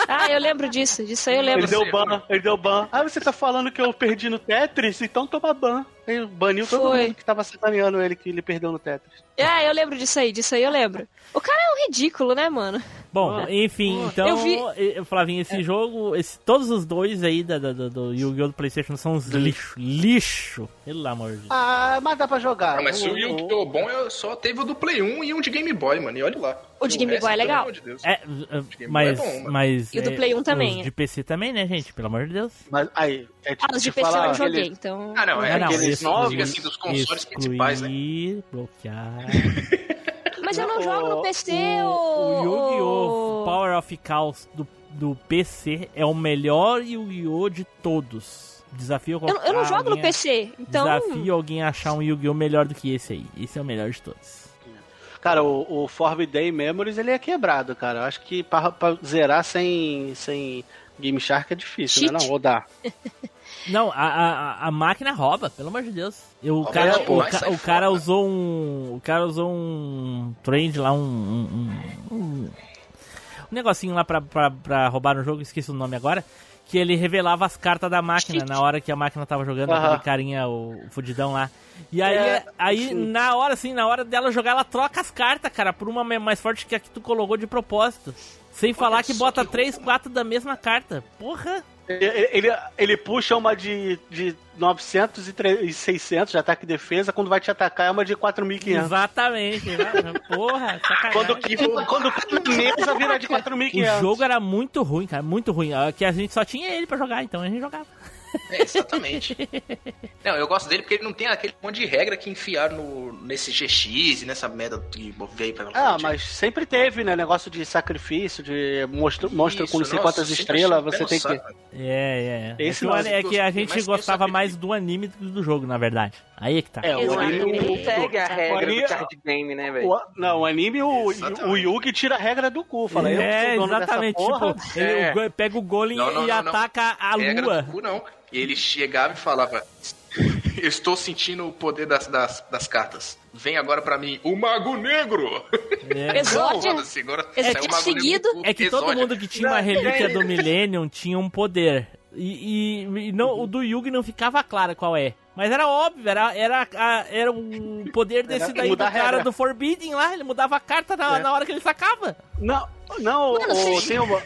Speaker 6: Ah, eu lembro disso. Disso aí eu lembro.
Speaker 3: Ele deu ban, ele deu ban. Ah, você tá falando que eu perdi no Tetris? Então toma ban. Ele baniu todo
Speaker 6: Foi.
Speaker 3: mundo que tava sacaneando ele, que ele perdeu no Tetris.
Speaker 6: Ah, eu lembro disso aí, disso aí eu lembro. O cara é um ridículo, né, mano?
Speaker 2: Bom, enfim, então,
Speaker 6: Eu vi-
Speaker 2: Flavinho, esse jogo, esse, todos os dois aí da, da- do Yu-Gi-Oh! do Playstation são uns lixo, lixo, pelo amor de Deus.
Speaker 3: Ah, mas dá pra jogar.
Speaker 1: Não, mas
Speaker 3: O-
Speaker 1: o Yu-Gi-Oh! bom é só teve o do Play 1 e um de Game Boy, mano. E olha lá.
Speaker 6: O de Game
Speaker 1: resto,
Speaker 6: Boy é legal.
Speaker 1: de.
Speaker 2: É,
Speaker 1: Game
Speaker 2: mas,
Speaker 1: Boy é bom, mano.
Speaker 2: mas...
Speaker 6: E o do
Speaker 2: eh,
Speaker 6: Play 1 também,
Speaker 2: Os
Speaker 6: é.
Speaker 2: de PC também, né, gente? Pelo amor de Deus.
Speaker 3: Mas aí, é tipo
Speaker 6: Ah, os de PC eu
Speaker 3: falar,
Speaker 6: não joguei,
Speaker 3: aquele-
Speaker 6: então.
Speaker 1: Ah, não, é
Speaker 2: Ah, não,
Speaker 1: aqueles
Speaker 2: excluir-
Speaker 1: novos, assim, dos consoles principais, né?
Speaker 2: excluir, bloquear...
Speaker 6: Mas eu não
Speaker 3: O-
Speaker 6: jogo no PC,
Speaker 2: O, o
Speaker 6: ô-
Speaker 2: Yu-Gi-Oh! Power of Chaos do, do PC é o melhor Yu-Gi-Oh! de todos. Desafio
Speaker 6: Eu, eu não jogo no PC, então.
Speaker 2: Desafio alguém a achar um Yu-Gi-Oh! melhor do que esse aí. Esse é o melhor de todos.
Speaker 3: Cara, o, o Forbidden Memories ele é quebrado, cara. Eu acho que pra, pra zerar sem, sem Game Shark é difícil, né?
Speaker 6: Cheat.
Speaker 3: Não, ou dá.
Speaker 2: Não, a, a, a máquina rouba, pelo amor de Deus. Eu, o cara, o,
Speaker 1: demais,
Speaker 2: ca- o cara usou um. O cara usou um trend lá, um. um, um, um negocinho lá pra, pra, pra roubar no jogo, esqueci o nome agora. Que ele revelava as cartas da máquina na hora que a máquina tava jogando, aquele carinha, o, o fudidão lá. E aí,
Speaker 3: É,
Speaker 2: aí na hora, assim, na hora dela jogar, ela troca as cartas, cara, por uma mais forte que a que tu colocou de propósito. Sem falar que bota
Speaker 1: que
Speaker 2: três, quatro da mesma carta. Porra!
Speaker 3: Ele, ele, ele puxa uma de, de 900 e, 300 e 600 de ataque e defesa, quando vai te atacar é uma de 4.500.
Speaker 2: Exatamente. Porra, sacanagem.
Speaker 3: Quando, quando cai na mesa vira de
Speaker 2: O
Speaker 3: 4.500.
Speaker 2: jogo era muito ruim, cara, muito ruim. Ah, Que a gente só tinha ele pra jogar, então a gente jogava.
Speaker 1: É, exatamente. não, eu gosto dele porque ele não tem aquele monte de regra que enfiaram no, nesse GX e nessa merda que veio pra
Speaker 3: Ah, mas sempre teve, né? Negócio de sacrifício, de monstro, monstro com não sei quantas estrelas, você tem que.
Speaker 1: saco.
Speaker 2: É, é.
Speaker 3: Esse
Speaker 2: é, que, é que a gente
Speaker 1: tem
Speaker 2: gostava mais do anime do que do jogo, na verdade. Aí é que tá.
Speaker 3: É, o
Speaker 5: O
Speaker 3: anime.
Speaker 5: anime não segue a regra
Speaker 3: anime-
Speaker 5: do card game, né, velho?
Speaker 3: o- não, o anime, o,
Speaker 1: Exatamente.
Speaker 3: o Yugi tira a regra do cu. Fala,
Speaker 2: é, exatamente. Tipo, ele
Speaker 5: É.
Speaker 2: go- pega o golem
Speaker 1: Não, não,
Speaker 2: e
Speaker 1: não, não.
Speaker 2: ataca a
Speaker 1: Regra
Speaker 2: lua.
Speaker 1: do cu, não. Ele chegava e falava: Eu estou sentindo o poder das, das, das cartas. Vem agora pra mim, o Mago Negro!
Speaker 2: É.
Speaker 6: Exódia.
Speaker 1: Foda-se, agora
Speaker 6: É
Speaker 1: Mago
Speaker 6: seguido.
Speaker 1: Negro do cu.
Speaker 2: É que todo mundo que tinha uma relíquia do Millennium tinha um poder. E, e- e não, o do Yugi não ficava claro qual é. Mas era óbvio, era, era, era o poder desse
Speaker 3: Era
Speaker 2: daí do cara
Speaker 3: regra.
Speaker 2: do Forbidden lá. Ele mudava a carta na,
Speaker 3: É.
Speaker 2: na hora que ele sacava.
Speaker 3: Não, não,
Speaker 6: Mano,
Speaker 3: o- tem, uma,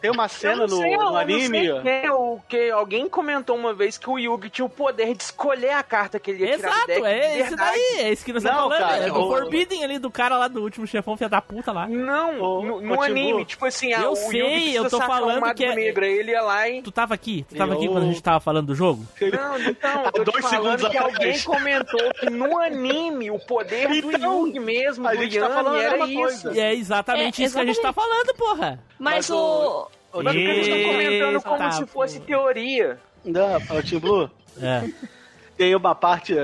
Speaker 3: tem uma
Speaker 5: Eu
Speaker 3: cena
Speaker 5: não
Speaker 3: no,
Speaker 5: sei, eu
Speaker 3: no
Speaker 5: não
Speaker 3: anime.
Speaker 5: sei quem, o que alguém comentou uma vez que o Yugi tinha o poder de escolher a carta que ele ia tirar do
Speaker 2: Exato,
Speaker 5: de
Speaker 2: é esse daí. É esse que nós
Speaker 3: Não,
Speaker 2: estamos falando.
Speaker 3: cara,
Speaker 2: é do
Speaker 3: o-
Speaker 2: Forbidden ali, do cara lá do último chefão, filha da puta lá.
Speaker 5: Não, no, no anime, tipo assim, ah,
Speaker 2: Eu
Speaker 5: o
Speaker 2: sei, eu tô falando que é-
Speaker 5: Negro, aí ele ia lá e...
Speaker 2: Tu tava aqui? Tu tava aqui
Speaker 3: Eu-
Speaker 2: quando a gente tava falando do jogo?
Speaker 5: Não, então,
Speaker 3: Há
Speaker 5: eu tô
Speaker 3: dois segundos
Speaker 5: que
Speaker 3: atrás.
Speaker 5: alguém comentou que no anime o poder do
Speaker 3: Então,
Speaker 5: Yugi mesmo,
Speaker 3: a
Speaker 5: do
Speaker 3: gente tá falando
Speaker 5: era isso.
Speaker 3: coisa.
Speaker 2: E é exatamente
Speaker 6: É,
Speaker 2: isso que a gente tá falando, porra.
Speaker 6: Mas,
Speaker 3: Mas
Speaker 6: o.
Speaker 3: o-
Speaker 5: Mas o que a gente tá comentando como
Speaker 2: Eita,
Speaker 5: se fosse
Speaker 2: pô.
Speaker 5: teoria.
Speaker 3: Não, o Team Blue.
Speaker 2: É.
Speaker 3: Tem uma parte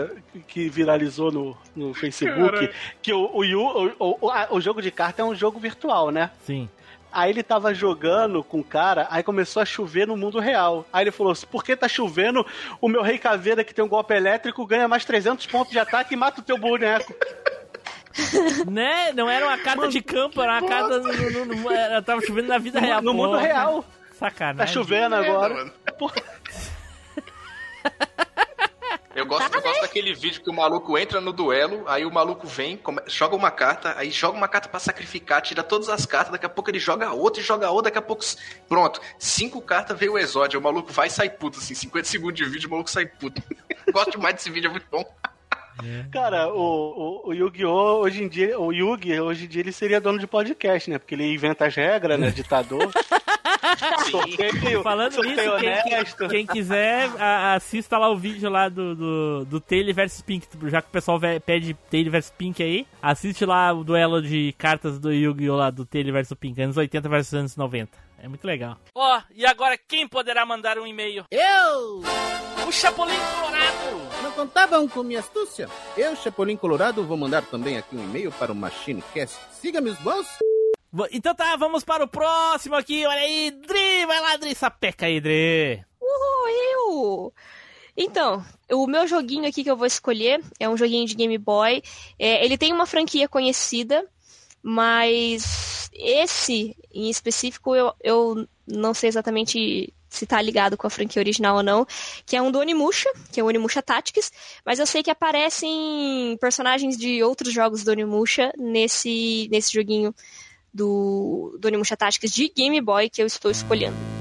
Speaker 3: que viralizou no, no Facebook que o, o, Yu- o, o, o jogo de carta é um jogo virtual, né?
Speaker 2: Sim.
Speaker 3: Aí ele tava jogando com o cara, aí começou a chover no mundo real. Aí ele falou: por que tá chovendo? O meu rei caveira que tem um golpe elétrico ganha mais 300 pontos de ataque e mata o teu boneco.
Speaker 2: Né? Não era uma carta de campo, era uma carta. No, no, no- era- tava chovendo na vida real.
Speaker 3: no mundo
Speaker 2: porra.
Speaker 3: real.
Speaker 2: Sacanagem.
Speaker 3: Tá chovendo agora.
Speaker 1: mano. Eu gosto, eu gosto daquele vídeo que o maluco entra no duelo, aí o maluco vem, come- joga uma carta, aí joga uma carta pra sacrificar, tira todas as cartas, daqui a pouco ele joga outra e joga outra, daqui a pouco. Pronto, cinco cartas veio o exódio, o maluco vai e sai puto, assim, 50 segundos de vídeo, o maluco sai puto. gosto demais desse vídeo, é muito bom.
Speaker 3: Cara, o, o, o Yu-Gi-Oh! hoje em dia, o Yugi, hoje em dia ele seria dono de podcast, né? Porque ele inventa as regras, né? Ditador. sorteio,
Speaker 2: Falando nisso, quem, quem quiser, a- assista lá o vídeo lá do, do, do Taylor vs Pink. Já que o pessoal pede Taylor vs Pink aí, assiste lá o duelo de cartas do Yu-Gi-Oh! lá do Taylor vs Pink, anos 80 versus anos 90. É muito legal. Ó, e agora quem poderá mandar um e-mail?
Speaker 12: Eu!
Speaker 2: O Chapolin Colorado!
Speaker 12: Não contavam com minha astúcia? Eu, Chapolin Colorado, vou mandar também aqui um e-mail para o MachineCast. Siga meus bons.
Speaker 2: Va- Então tá, vamos para o próximo aqui. Olha aí, Dri, vai lá, Dri, sapeca aí, Dri.
Speaker 6: Uhul, eu! Então, o meu joguinho aqui que eu vou escolher é um joguinho de Game Boy. É, ele tem uma franquia conhecida, mas esse em específico eu, eu não sei exatamente se tá ligado com a franquia original ou não, que é um do Onimusha, que é o Onimusha Tactics, mas eu sei que aparecem personagens de outros jogos do Onimusha nesse, nesse joguinho do, do Onimusha Tactics de Game Boy que eu estou escolhendo.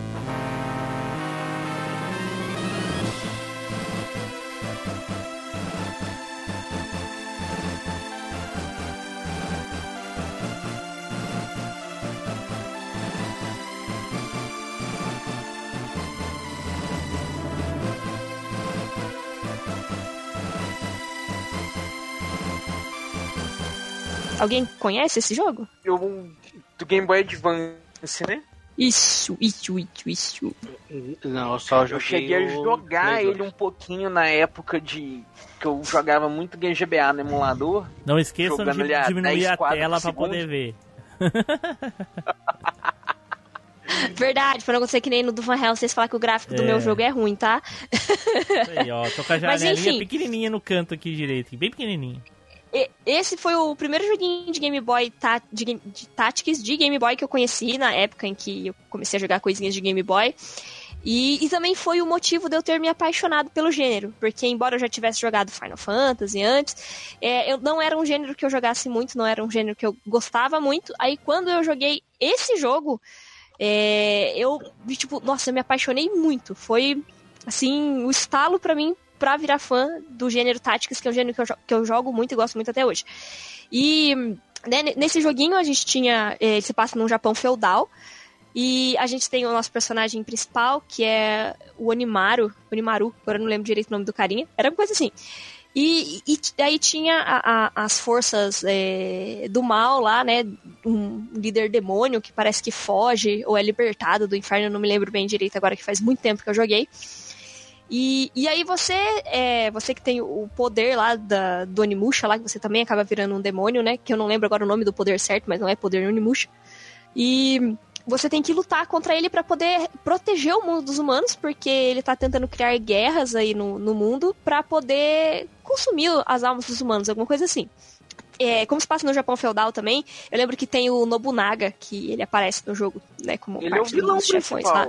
Speaker 6: Alguém conhece esse jogo?
Speaker 5: Eu, do Game Boy Advance, né?
Speaker 6: Isso, isso, isso, isso.
Speaker 3: Não, eu só
Speaker 5: Eu
Speaker 3: joguei
Speaker 5: cheguei a jogar ele um pouquinho na época de. que eu jogava muito Game GBA no emulador.
Speaker 2: Não esqueçam de
Speaker 5: a
Speaker 2: diminuir
Speaker 5: 10
Speaker 2: a tela
Speaker 5: segundo.
Speaker 2: poder ver.
Speaker 6: Verdade, pra não acontecer que nem no do Van Helsing, vocês falar que o gráfico do
Speaker 2: É.
Speaker 6: meu jogo é ruim, tá?
Speaker 2: Aí, ó, tô com a
Speaker 6: Mas,
Speaker 2: janelinha
Speaker 6: enfim.
Speaker 2: pequenininha no canto aqui direito, bem pequenininha.
Speaker 6: Esse foi o primeiro joguinho de Game Boy tá, de, de Tactics de Game Boy que eu conheci na época em que eu comecei a jogar coisinhas de Game Boy. E, e também foi o motivo de eu ter me apaixonado pelo gênero, porque embora eu já tivesse jogado Final Fantasy antes, é, eu não era um gênero que eu jogasse muito, não era um gênero que eu gostava muito. Aí quando eu joguei esse jogo, é, eu tipo, nossa, eu me apaixonei muito. Foi assim, o estalo pra mim pra virar fã do gênero Tactics, que é um gênero que eu, que eu jogo muito e gosto muito até hoje. E né, nesse joguinho a gente tinha. eh, Ele se passa num Japão feudal. E a gente tem o nosso personagem principal, que é o Onimaru. Onimaru, agora não lembro direito o nome do carinha. Era uma coisa assim. E, e, aí tinha a- a- as forças eh, do mal lá, né? Um líder demônio que parece que foge ou é libertado do inferno, não me lembro bem direito agora, que faz muito tempo que eu joguei. E, e aí você, é, você que tem o poder lá da, do Onimusha, lá que você também acaba virando um demônio, né? Que eu não lembro agora o nome do poder certo, mas não é poder Onimusha. E você tem que lutar contra ele pra poder proteger o mundo dos humanos, porque ele tá tentando criar guerras aí no, no mundo pra poder consumir as almas dos humanos, alguma coisa assim. É, como se passa no Japão feudal também, eu lembro que tem o Nobunaga, que ele aparece no jogo, né, como
Speaker 5: Ele é
Speaker 6: parte
Speaker 5: vilão
Speaker 6: dos chefões lá.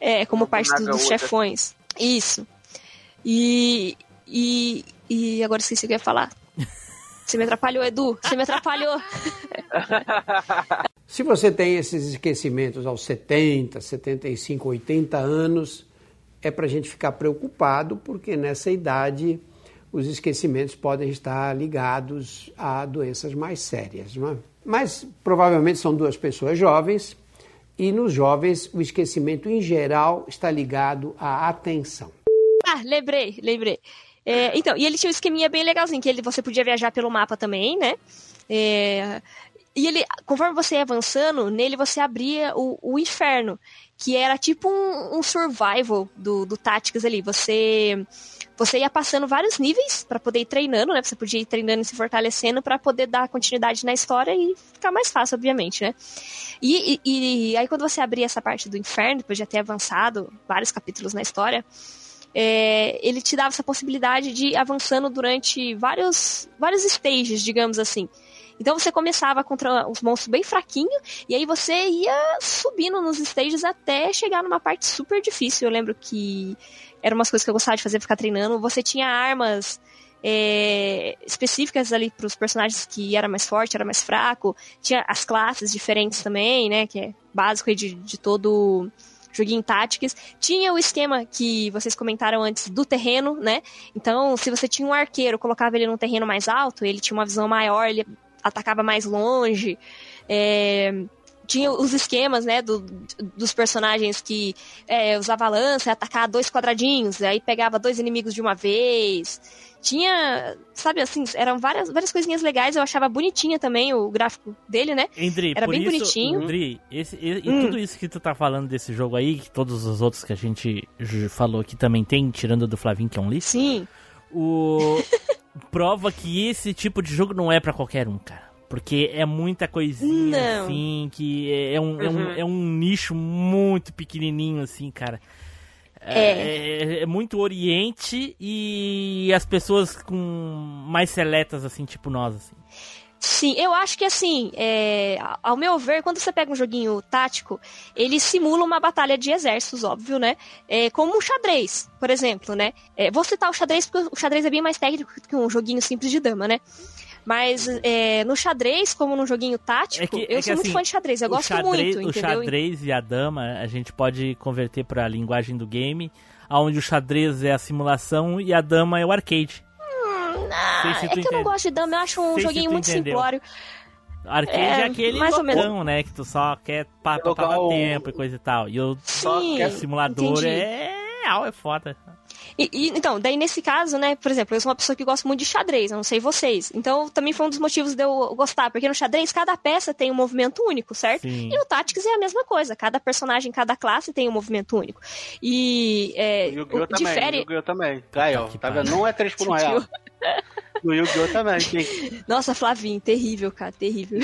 Speaker 6: É, como parte
Speaker 5: Nobunaga
Speaker 6: dos
Speaker 5: Oda.
Speaker 6: chefões. Isso. E, e, e agora esqueci o que eu ia falar. Você me atrapalhou, Edu. Você me atrapalhou.
Speaker 13: Se você tem esses esquecimentos aos 70, 75, 80 anos, é para a gente ficar preocupado, porque nessa idade os esquecimentos podem estar ligados a doenças mais sérias. Não é? Mas provavelmente são duas pessoas jovens, e nos jovens o esquecimento em geral está ligado à atenção.
Speaker 6: Ah, lembrei, lembrei. É, então, e ele tinha um esqueminha bem legalzinho, que ele, você podia viajar pelo mapa também, né? É, e ele, conforme você ia avançando, nele você abria o, o inferno, que era tipo um, um survival do, do ali. Você você ia passando vários níveis para poder ir treinando, né? Você podia ir treinando e se fortalecendo para poder dar continuidade na história e ficar mais fácil, obviamente, né? E, e, e aí quando você abria essa parte do inferno, depois de ter avançado vários capítulos na história, é, ele te dava essa possibilidade de ir avançando durante vários, vários stages, digamos assim. Então você começava contra uns monstros bem fraquinhos, e aí você ia subindo nos stages até chegar numa parte super difícil. Eu lembro que eram umas coisas que eu gostava de fazer, ficar treinando. Você tinha armas é, específicas ali para os personagens que era mais forte, era mais fraco. Tinha as classes diferentes também, né? Que é básico de, de todo joguinho Tactics. Tinha o esquema que vocês comentaram antes do terreno, né? Então, se você tinha um arqueiro, colocava ele num terreno mais alto, ele tinha uma visão maior, ele atacava mais longe. É, tinha os esquemas, né, do, dos personagens que é, usava lança, atacar dois quadradinhos, aí pegava dois inimigos de uma vez. Tinha, sabe assim, eram várias, várias coisinhas legais, eu achava bonitinha também o gráfico dele, né?
Speaker 2: Endri,
Speaker 6: Era bem
Speaker 2: isso,
Speaker 6: bonitinho.
Speaker 2: Endri, esse, e,
Speaker 6: Hum.
Speaker 2: tudo isso que tu tá falando desse jogo aí, que todos os outros que a gente falou aqui também tem, tirando do Flavinho, que é um lixo.
Speaker 6: Sim.
Speaker 2: O... prova que esse tipo de jogo não é pra qualquer um, cara. Porque é muita coisinha,
Speaker 6: Não.
Speaker 2: assim, que é um, é, um,
Speaker 6: Uhum.
Speaker 2: é um nicho muito pequenininho, assim, cara.
Speaker 6: É.
Speaker 2: É, é muito oriente e as pessoas com mais seletas, assim, tipo nós, assim.
Speaker 6: Sim, eu acho que assim, é, ao meu ver, quando você pega um joguinho tático, ele simula uma batalha de exércitos, óbvio, né? É, como um xadrez, por exemplo, né? É, vou citar o xadrez porque o xadrez é bem mais técnico que um joguinho simples de dama, né? Mas é, no xadrez, como num joguinho tático,
Speaker 2: É que-
Speaker 6: eu
Speaker 2: é que,
Speaker 6: sou muito
Speaker 2: assim,
Speaker 6: fã de xadrez, eu
Speaker 2: o
Speaker 6: gosto
Speaker 2: xadrez-
Speaker 6: muito,
Speaker 2: O
Speaker 6: entendeu?
Speaker 2: xadrez e a dama a gente pode converter para a linguagem do game, onde o xadrez é a simulação e a dama é o arcade.
Speaker 6: Ah,
Speaker 2: Sei se
Speaker 6: é
Speaker 2: tu
Speaker 6: que eu não gosto de dama, eu acho um
Speaker 2: Sei se
Speaker 6: joguinho muito
Speaker 2: entendeu.
Speaker 6: simplório.
Speaker 2: Arcade
Speaker 6: É,
Speaker 2: é, aquele
Speaker 6: mais ou menos.
Speaker 2: loucão, né? Que tu só quer pra passar
Speaker 3: o-
Speaker 2: tempo e coisa e tal. E o
Speaker 6: Sim,
Speaker 2: o simulador
Speaker 6: entendi.
Speaker 2: é real, é foda.
Speaker 6: E, e, então, daí nesse caso, né, por exemplo, eu sou uma pessoa que gosta muito de xadrez, eu não sei vocês. Então, também foi um dos motivos de eu gostar, porque no xadrez cada peça tem um movimento único, certo?
Speaker 2: Sim.
Speaker 6: E no Tactics é a mesma coisa, cada personagem, cada classe tem um movimento único. E é,
Speaker 3: Yu-Gi-Oh!
Speaker 6: o-
Speaker 3: também,
Speaker 6: difere.
Speaker 3: Yu-Gi-Oh! também. Aí, ó, tá vendo? Não é 3 por 1 real. No Yu-Gi-Oh! também. Tem...
Speaker 6: Nossa, Flavinho, terrível, cara, terrível.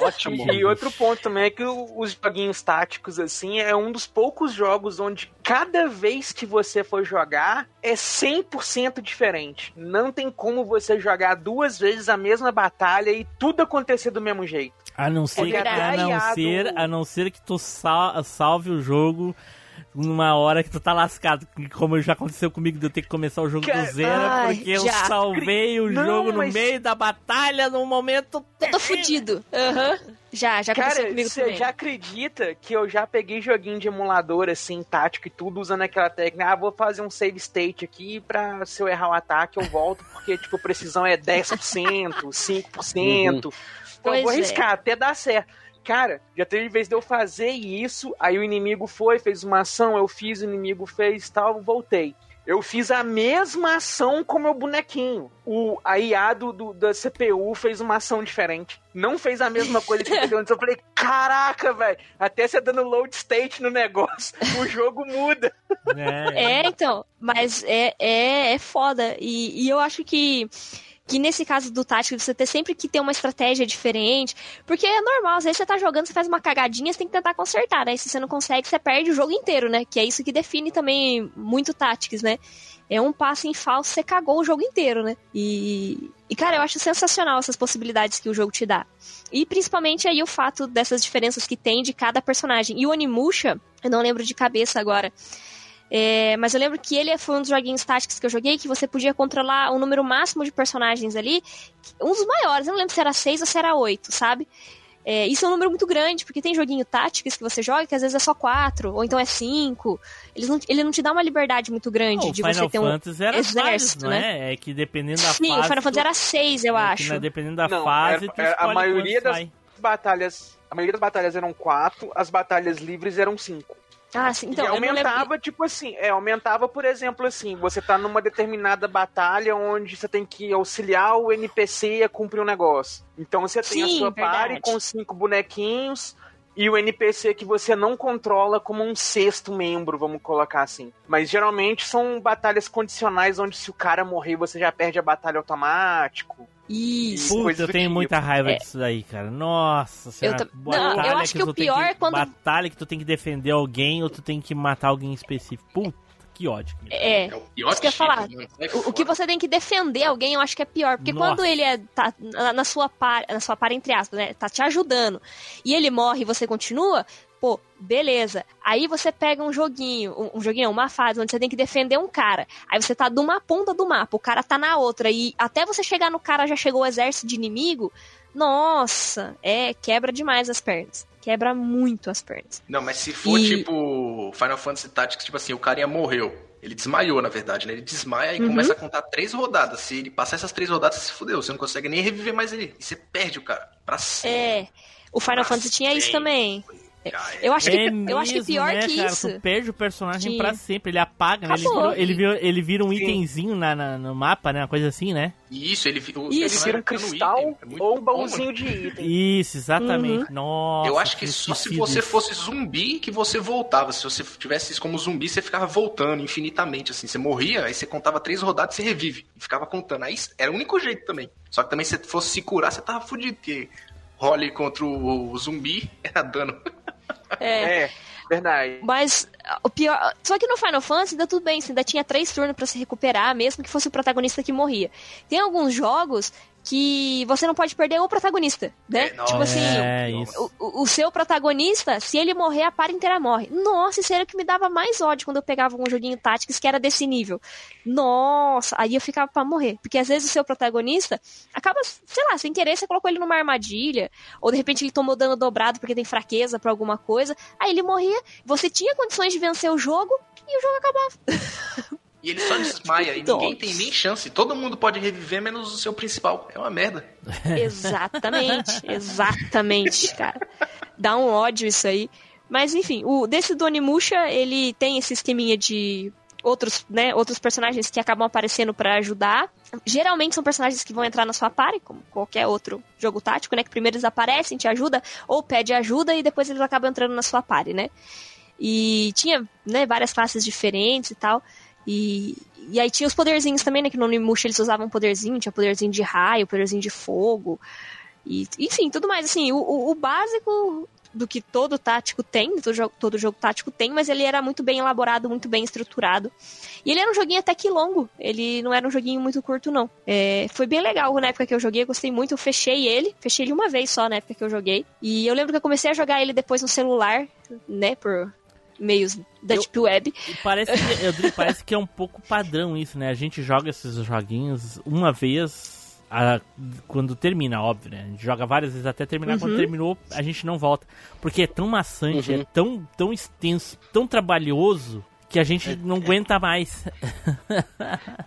Speaker 3: Ótimo.
Speaker 5: E outro ponto também é que os joguinhos táticos, assim, é um dos poucos jogos onde cada vez que você for jogar é 100% diferente. Não tem como você jogar duas vezes a mesma batalha e tudo acontecer do mesmo jeito.
Speaker 2: A não ser, que, a não ser, a não ser que tu sal- salve o jogo numa hora que tu tá lascado. Como já aconteceu comigo de eu ter que começar o jogo
Speaker 5: Cara,
Speaker 2: do zero,
Speaker 6: ai,
Speaker 2: porque eu
Speaker 6: já.
Speaker 2: salvei o
Speaker 5: Não,
Speaker 2: jogo no
Speaker 5: mas-
Speaker 2: meio da batalha num momento.
Speaker 6: Eu tô fudido. Aham. Já, já aconteceu
Speaker 5: Cara,
Speaker 6: comigo
Speaker 5: você
Speaker 6: também.
Speaker 5: já acredita que eu já peguei joguinho de emulador, assim, tático e tudo, usando aquela técnica, ah, vou fazer um save state aqui pra se eu errar o ataque eu volto, porque, tipo, a precisão é 10%, 5%. Então eu vou
Speaker 6: é.
Speaker 5: arriscar, até dar certo. Cara, já teve vez de eu fazer isso, aí o inimigo foi, fez uma ação, eu fiz, o inimigo fez tal, voltei. Eu fiz a mesma ação com meu bonequinho. O, a IA do, do- da CPU fez uma ação diferente. Não fez a mesma coisa que fez antes. Eu falei, caraca, velho. Até você dando load state no negócio, o jogo muda.
Speaker 6: É, então, mas é, é, é foda. E, e eu acho que, que nesse caso do tático, você ter sempre que ter uma estratégia diferente. Porque é normal, às vezes você tá jogando, você faz uma cagadinha, você tem que tentar consertar, né? E se você não consegue, você perde o jogo inteiro, né? Que é isso que define também muito táticos, né? É um passo em falso, você cagou o jogo inteiro, né? E, e, cara, eu acho sensacional essas possibilidades que o jogo te dá. E principalmente aí o fato dessas diferenças que tem de cada personagem. E o Onimusha, eu não lembro de cabeça agora. É, mas eu lembro que ele foi um dos joguinhos táticos que eu joguei, que você podia controlar o número máximo de personagens ali. Um dos maiores, eu não lembro se era seis ou se era oito, sabe? É, isso é um número muito grande, porque tem joguinho táticos que você joga que às vezes é só quatro, ou então é cinco. Eles não, ele não te dá uma liberdade muito grande de
Speaker 2: Final
Speaker 6: você ter um
Speaker 2: Fantasy era vários,
Speaker 6: exército, né?
Speaker 2: é? É que dependendo da
Speaker 6: Sim,
Speaker 2: fase.
Speaker 6: o Final Fantasy era seis, eu
Speaker 2: é que,
Speaker 6: acho.
Speaker 2: né, dependendo da
Speaker 5: Não,
Speaker 2: fase,
Speaker 5: era- era- a maioria das
Speaker 2: vai.
Speaker 5: batalhas. A maioria das batalhas eram quatro, as batalhas livres eram cinco.
Speaker 6: Ah, sim, então
Speaker 5: e aumentava, tipo assim, é, aumentava, por exemplo, assim, você tá numa determinada batalha onde você tem que auxiliar o NPC a cumprir um negócio. Então você tem a sua
Speaker 6: verdade.
Speaker 5: party com cinco bonequinhos e o NPC que você não controla como um sexto membro, vamos colocar assim. Mas geralmente são batalhas condicionais onde se o cara morrer você já perde a batalha automático.
Speaker 6: Isso.
Speaker 2: Puta, eu tenho
Speaker 5: tipo.
Speaker 2: muita raiva
Speaker 6: É.
Speaker 2: disso daí, cara. Nossa senhora.
Speaker 6: tam- Não, eu acho que o
Speaker 2: tu tem
Speaker 6: pior é quando-
Speaker 2: Batalha que tu tem que defender alguém ou tu tem que matar alguém específico. Puta, que ódio.
Speaker 6: É,
Speaker 1: É o pior
Speaker 6: isso que eu ia
Speaker 1: tipo,
Speaker 6: falar.
Speaker 1: Sai
Speaker 6: O, o que você tem que defender alguém, eu acho que é pior. Porque
Speaker 2: Nossa.
Speaker 6: quando ele é, tá na, na sua par, na sua par, entre aspas, né? Tá te ajudando. E ele morre e você continua, pô, beleza. Aí você pega um joguinho, um, um joguinho, uma fase onde você tem que defender um cara. Aí você tá de uma ponta do mapa, o cara tá na outra. E até você chegar no cara já chegou o exército de inimigo. Nossa, é, quebra demais as pernas. Quebra muito as pernas.
Speaker 1: Não, mas se for
Speaker 6: E-
Speaker 1: tipo Final Fantasy Tactics, tipo assim, o carinha morreu. Ele desmaiou, na verdade, né? Ele desmaia e
Speaker 6: Uhum.
Speaker 1: começa a contar três rodadas. Se ele passar essas três rodadas, você se fudeu. Você não consegue nem reviver mais ele. E você perde o cara. Pra sempre.
Speaker 6: É, o Final Fantasy tinha isso também. Eu acho que,
Speaker 2: É
Speaker 6: eu acho que
Speaker 2: mesmo,
Speaker 6: pior
Speaker 2: né,
Speaker 6: que
Speaker 2: cara?
Speaker 6: isso.
Speaker 2: Tu perde o personagem
Speaker 6: Sim.
Speaker 2: pra sempre, ele apaga, né? Ele vira, ele, vira, ele vira um itemzinho na, na- no mapa, né? Uma coisa assim, né?
Speaker 1: E isso, ele, o,
Speaker 5: Ele
Speaker 1: personagem
Speaker 5: vira um cristal
Speaker 1: item. É
Speaker 5: ou um baúzinho de item.
Speaker 2: Isso, exatamente.
Speaker 6: Uhum.
Speaker 2: Nossa.
Speaker 1: Eu acho que
Speaker 2: tinha
Speaker 1: só se você fosse zumbi que você voltava. Se você tivesse isso como zumbi, você ficava voltando infinitamente, assim. Você morria, aí você contava três rodadas e você revive. E ficava contando. Aí era o único jeito também. Só que também se você fosse se curar, você tava fudido, porque role contra o, o zumbi era dano.
Speaker 6: É.
Speaker 5: É, verdade.
Speaker 6: Mas o pior. Só que no Final Fantasy ainda tudo bem, você ainda tinha três turnos pra se recuperar, mesmo que fosse o protagonista que morria. Tem alguns jogos que você não pode perder o protagonista, né? tipo assim,
Speaker 2: É,
Speaker 6: o, o- seu protagonista, se ele morrer, a par inteira morre. Nossa, isso era o que me dava mais ódio quando eu pegava um joguinho Tactics que era desse nível. Nossa, aí eu ficava pra morrer. Porque às vezes o seu protagonista acaba, sei lá, sem querer, você colocou ele numa armadilha, ou de repente ele tomou dano dobrado porque tem fraqueza pra alguma coisa, aí ele morria, você tinha condições de vencer o jogo e o jogo acabava.
Speaker 1: E ele só desmaia e
Speaker 6: Dó.
Speaker 1: ninguém tem nem chance. Todo mundo pode reviver, menos o seu principal. É uma merda.
Speaker 6: Exatamente, exatamente, cara. Dá um ódio isso aí. Mas enfim, o desse do Onimusha, ele tem esse esqueminha de outros, né, outros personagens que acabam aparecendo pra ajudar. Geralmente são personagens que vão entrar na sua party, como qualquer outro jogo tático, né, que primeiro eles aparecem, te ajuda ou pede ajuda e depois eles acabam entrando na sua party, né? E tinha, né, várias classes diferentes e tal. E, e aí tinha os poderzinhos também, né? Que no Onimusha eles usavam poderzinho, tinha poderzinho de raio, poderzinho de fogo. E, enfim, tudo mais. Assim, o, o, básico do que todo tático tem, todo jogo, todo jogo tático tem, mas ele era muito bem elaborado, muito bem estruturado. E ele era um joguinho até que longo, ele não era um joguinho muito curto, não. É, foi bem legal na época que eu joguei, eu gostei muito, eu fechei ele, fechei ele uma vez só na época que eu joguei. E eu lembro que eu comecei a jogar ele depois no celular, né, por meios da Deep Web.
Speaker 2: E parece que, Eudri, parece que é um pouco padrão isso, né? A gente joga esses joguinhos uma vez a- quando termina, óbvio, né? A gente joga várias vezes até terminar. Quando
Speaker 6: Uhum.
Speaker 2: terminou, a gente não volta. Porque é tão maçante, é tão, tão extenso, tão trabalhoso que a gente não aguenta mais.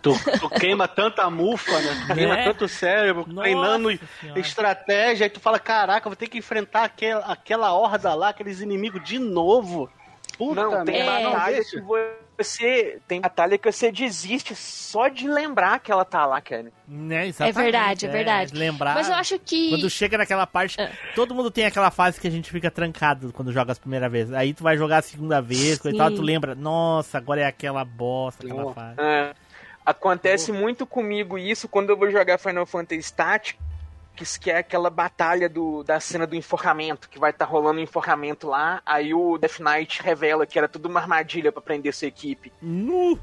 Speaker 3: Tu, tu queima tanta mufa, né? Tu queima
Speaker 2: Né?
Speaker 3: tanto cérebro,
Speaker 2: Nossa
Speaker 3: treinando
Speaker 2: Senhora.
Speaker 3: estratégia, aí tu fala, caraca, vou ter que enfrentar aquela, aquela horda lá, aqueles inimigos de novo. Puta
Speaker 5: Não, tem
Speaker 3: merda,
Speaker 5: batalha
Speaker 3: deixa.
Speaker 5: que você. Tem batalha que você desiste só de lembrar que ela tá lá, cara.
Speaker 2: Né?
Speaker 6: É verdade, é verdade.
Speaker 2: Lembrar.
Speaker 6: Mas eu acho que.
Speaker 2: Quando chega naquela parte, todo mundo tem aquela fase que a gente fica trancado quando joga as primeiras vezes. Aí tu vai jogar a segunda vez, e tal, tu lembra, nossa, agora é aquela bosta, aquela fase.
Speaker 5: É. Acontece muito comigo isso quando eu vou jogar Final Fantasy Tactics, que é aquela batalha do, da cena do enforcamento, que vai estar rolando um enforcamento lá, aí o Death Knight revela que era tudo uma armadilha pra prender sua equipe.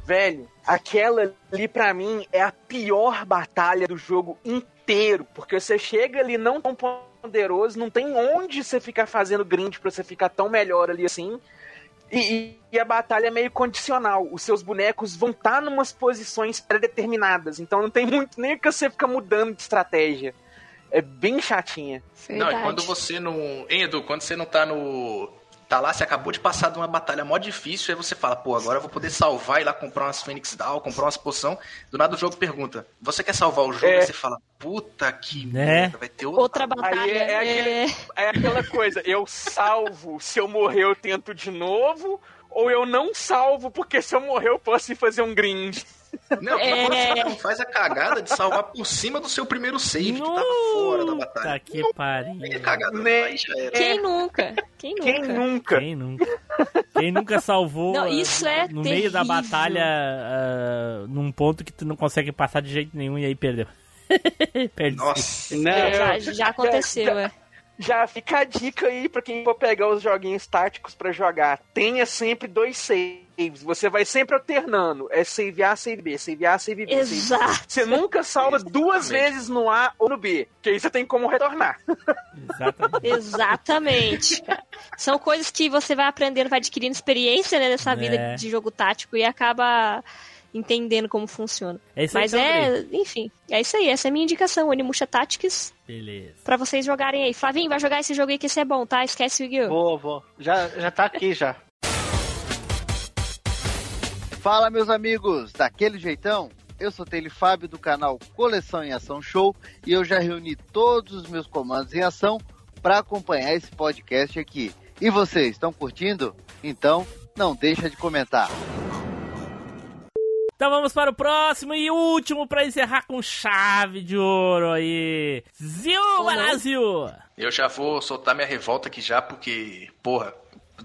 Speaker 5: Velho, aquela ali pra mim é a pior batalha do jogo inteiro, porque você chega ali não tão poderoso, não tem onde você ficar fazendo grind pra você ficar tão melhor ali assim. E, e- a batalha é meio condicional. Os seus bonecos vão estar numas posições pré-determinadas. Então não tem muito nem que você fica mudando de estratégia. É bem chatinha.
Speaker 1: Não, e quando você não. Hein, Edu, quando você não tá no. Tá lá, você acabou de passar de uma batalha mó difícil, aí você fala, pô, agora eu vou poder salvar e ir lá comprar umas Phoenix Down, comprar umas poção. Do nada o jogo pergunta, você quer salvar o jogo?
Speaker 5: É.
Speaker 1: Aí você fala, puta que
Speaker 2: Né?
Speaker 1: merda, vai ter outra.
Speaker 6: Outra batalha.
Speaker 5: Aí é, é aquele- é aquela coisa, eu salvo, se eu morrer eu tento de novo, ou eu não salvo, porque se eu morrer eu posso ir fazer um grind.
Speaker 1: Não,
Speaker 6: É.
Speaker 1: não faz a cagada de salvar por cima do seu primeiro save, que tava fora da batalha.
Speaker 2: Tá que pariu.
Speaker 1: É cagada, já era.
Speaker 6: Quem nunca? Quem nunca?
Speaker 5: Quem nunca?
Speaker 2: Quem nunca? Quem nunca salvou
Speaker 6: Não,
Speaker 2: ah,
Speaker 6: isso é
Speaker 2: no meio da
Speaker 6: terrível.
Speaker 2: batalha ah, num ponto que tu não consegue passar de jeito nenhum e aí perdeu. Perde.
Speaker 1: Nossa.
Speaker 3: Né?
Speaker 6: Já, já aconteceu, é.
Speaker 5: Já fica a dica aí pra quem for pegar os joguinhos táticos pra jogar. Tenha sempre dois saves. Você vai sempre alternando. É save A, save B, save A, save B. save-
Speaker 6: Exato.
Speaker 5: Você nunca salva duas vezes no A ou no B. Que aí você tem como retornar.
Speaker 2: Exatamente.
Speaker 6: Exatamente. São coisas que você vai aprendendo, vai adquirindo experiência né, nessa vida
Speaker 2: É.
Speaker 6: de jogo tático e acaba entendendo como funciona.
Speaker 2: É isso
Speaker 6: Mas é, enfim, é isso aí. Essa é a minha indicação, Onimusha Tactics,
Speaker 2: Beleza.
Speaker 6: pra vocês jogarem aí. Flavinho, vai jogar esse jogo aí que esse é bom, tá? Esquece o Yu-Gi-Oh!
Speaker 3: Vou, vou. Já, já tá aqui já.
Speaker 14: Fala, meus amigos, daquele jeitão? Eu sou Tele Fábio do canal Coleção em Ação Show e eu já reuni todos os meus comandos em ação para acompanhar esse podcast aqui. E vocês, estão curtindo? Então, não deixa de comentar.
Speaker 2: Então vamos para o próximo e último pra encerrar com chave de ouro aí. Zil Brasil!
Speaker 1: Eu já vou soltar minha revolta aqui já, porque, porra,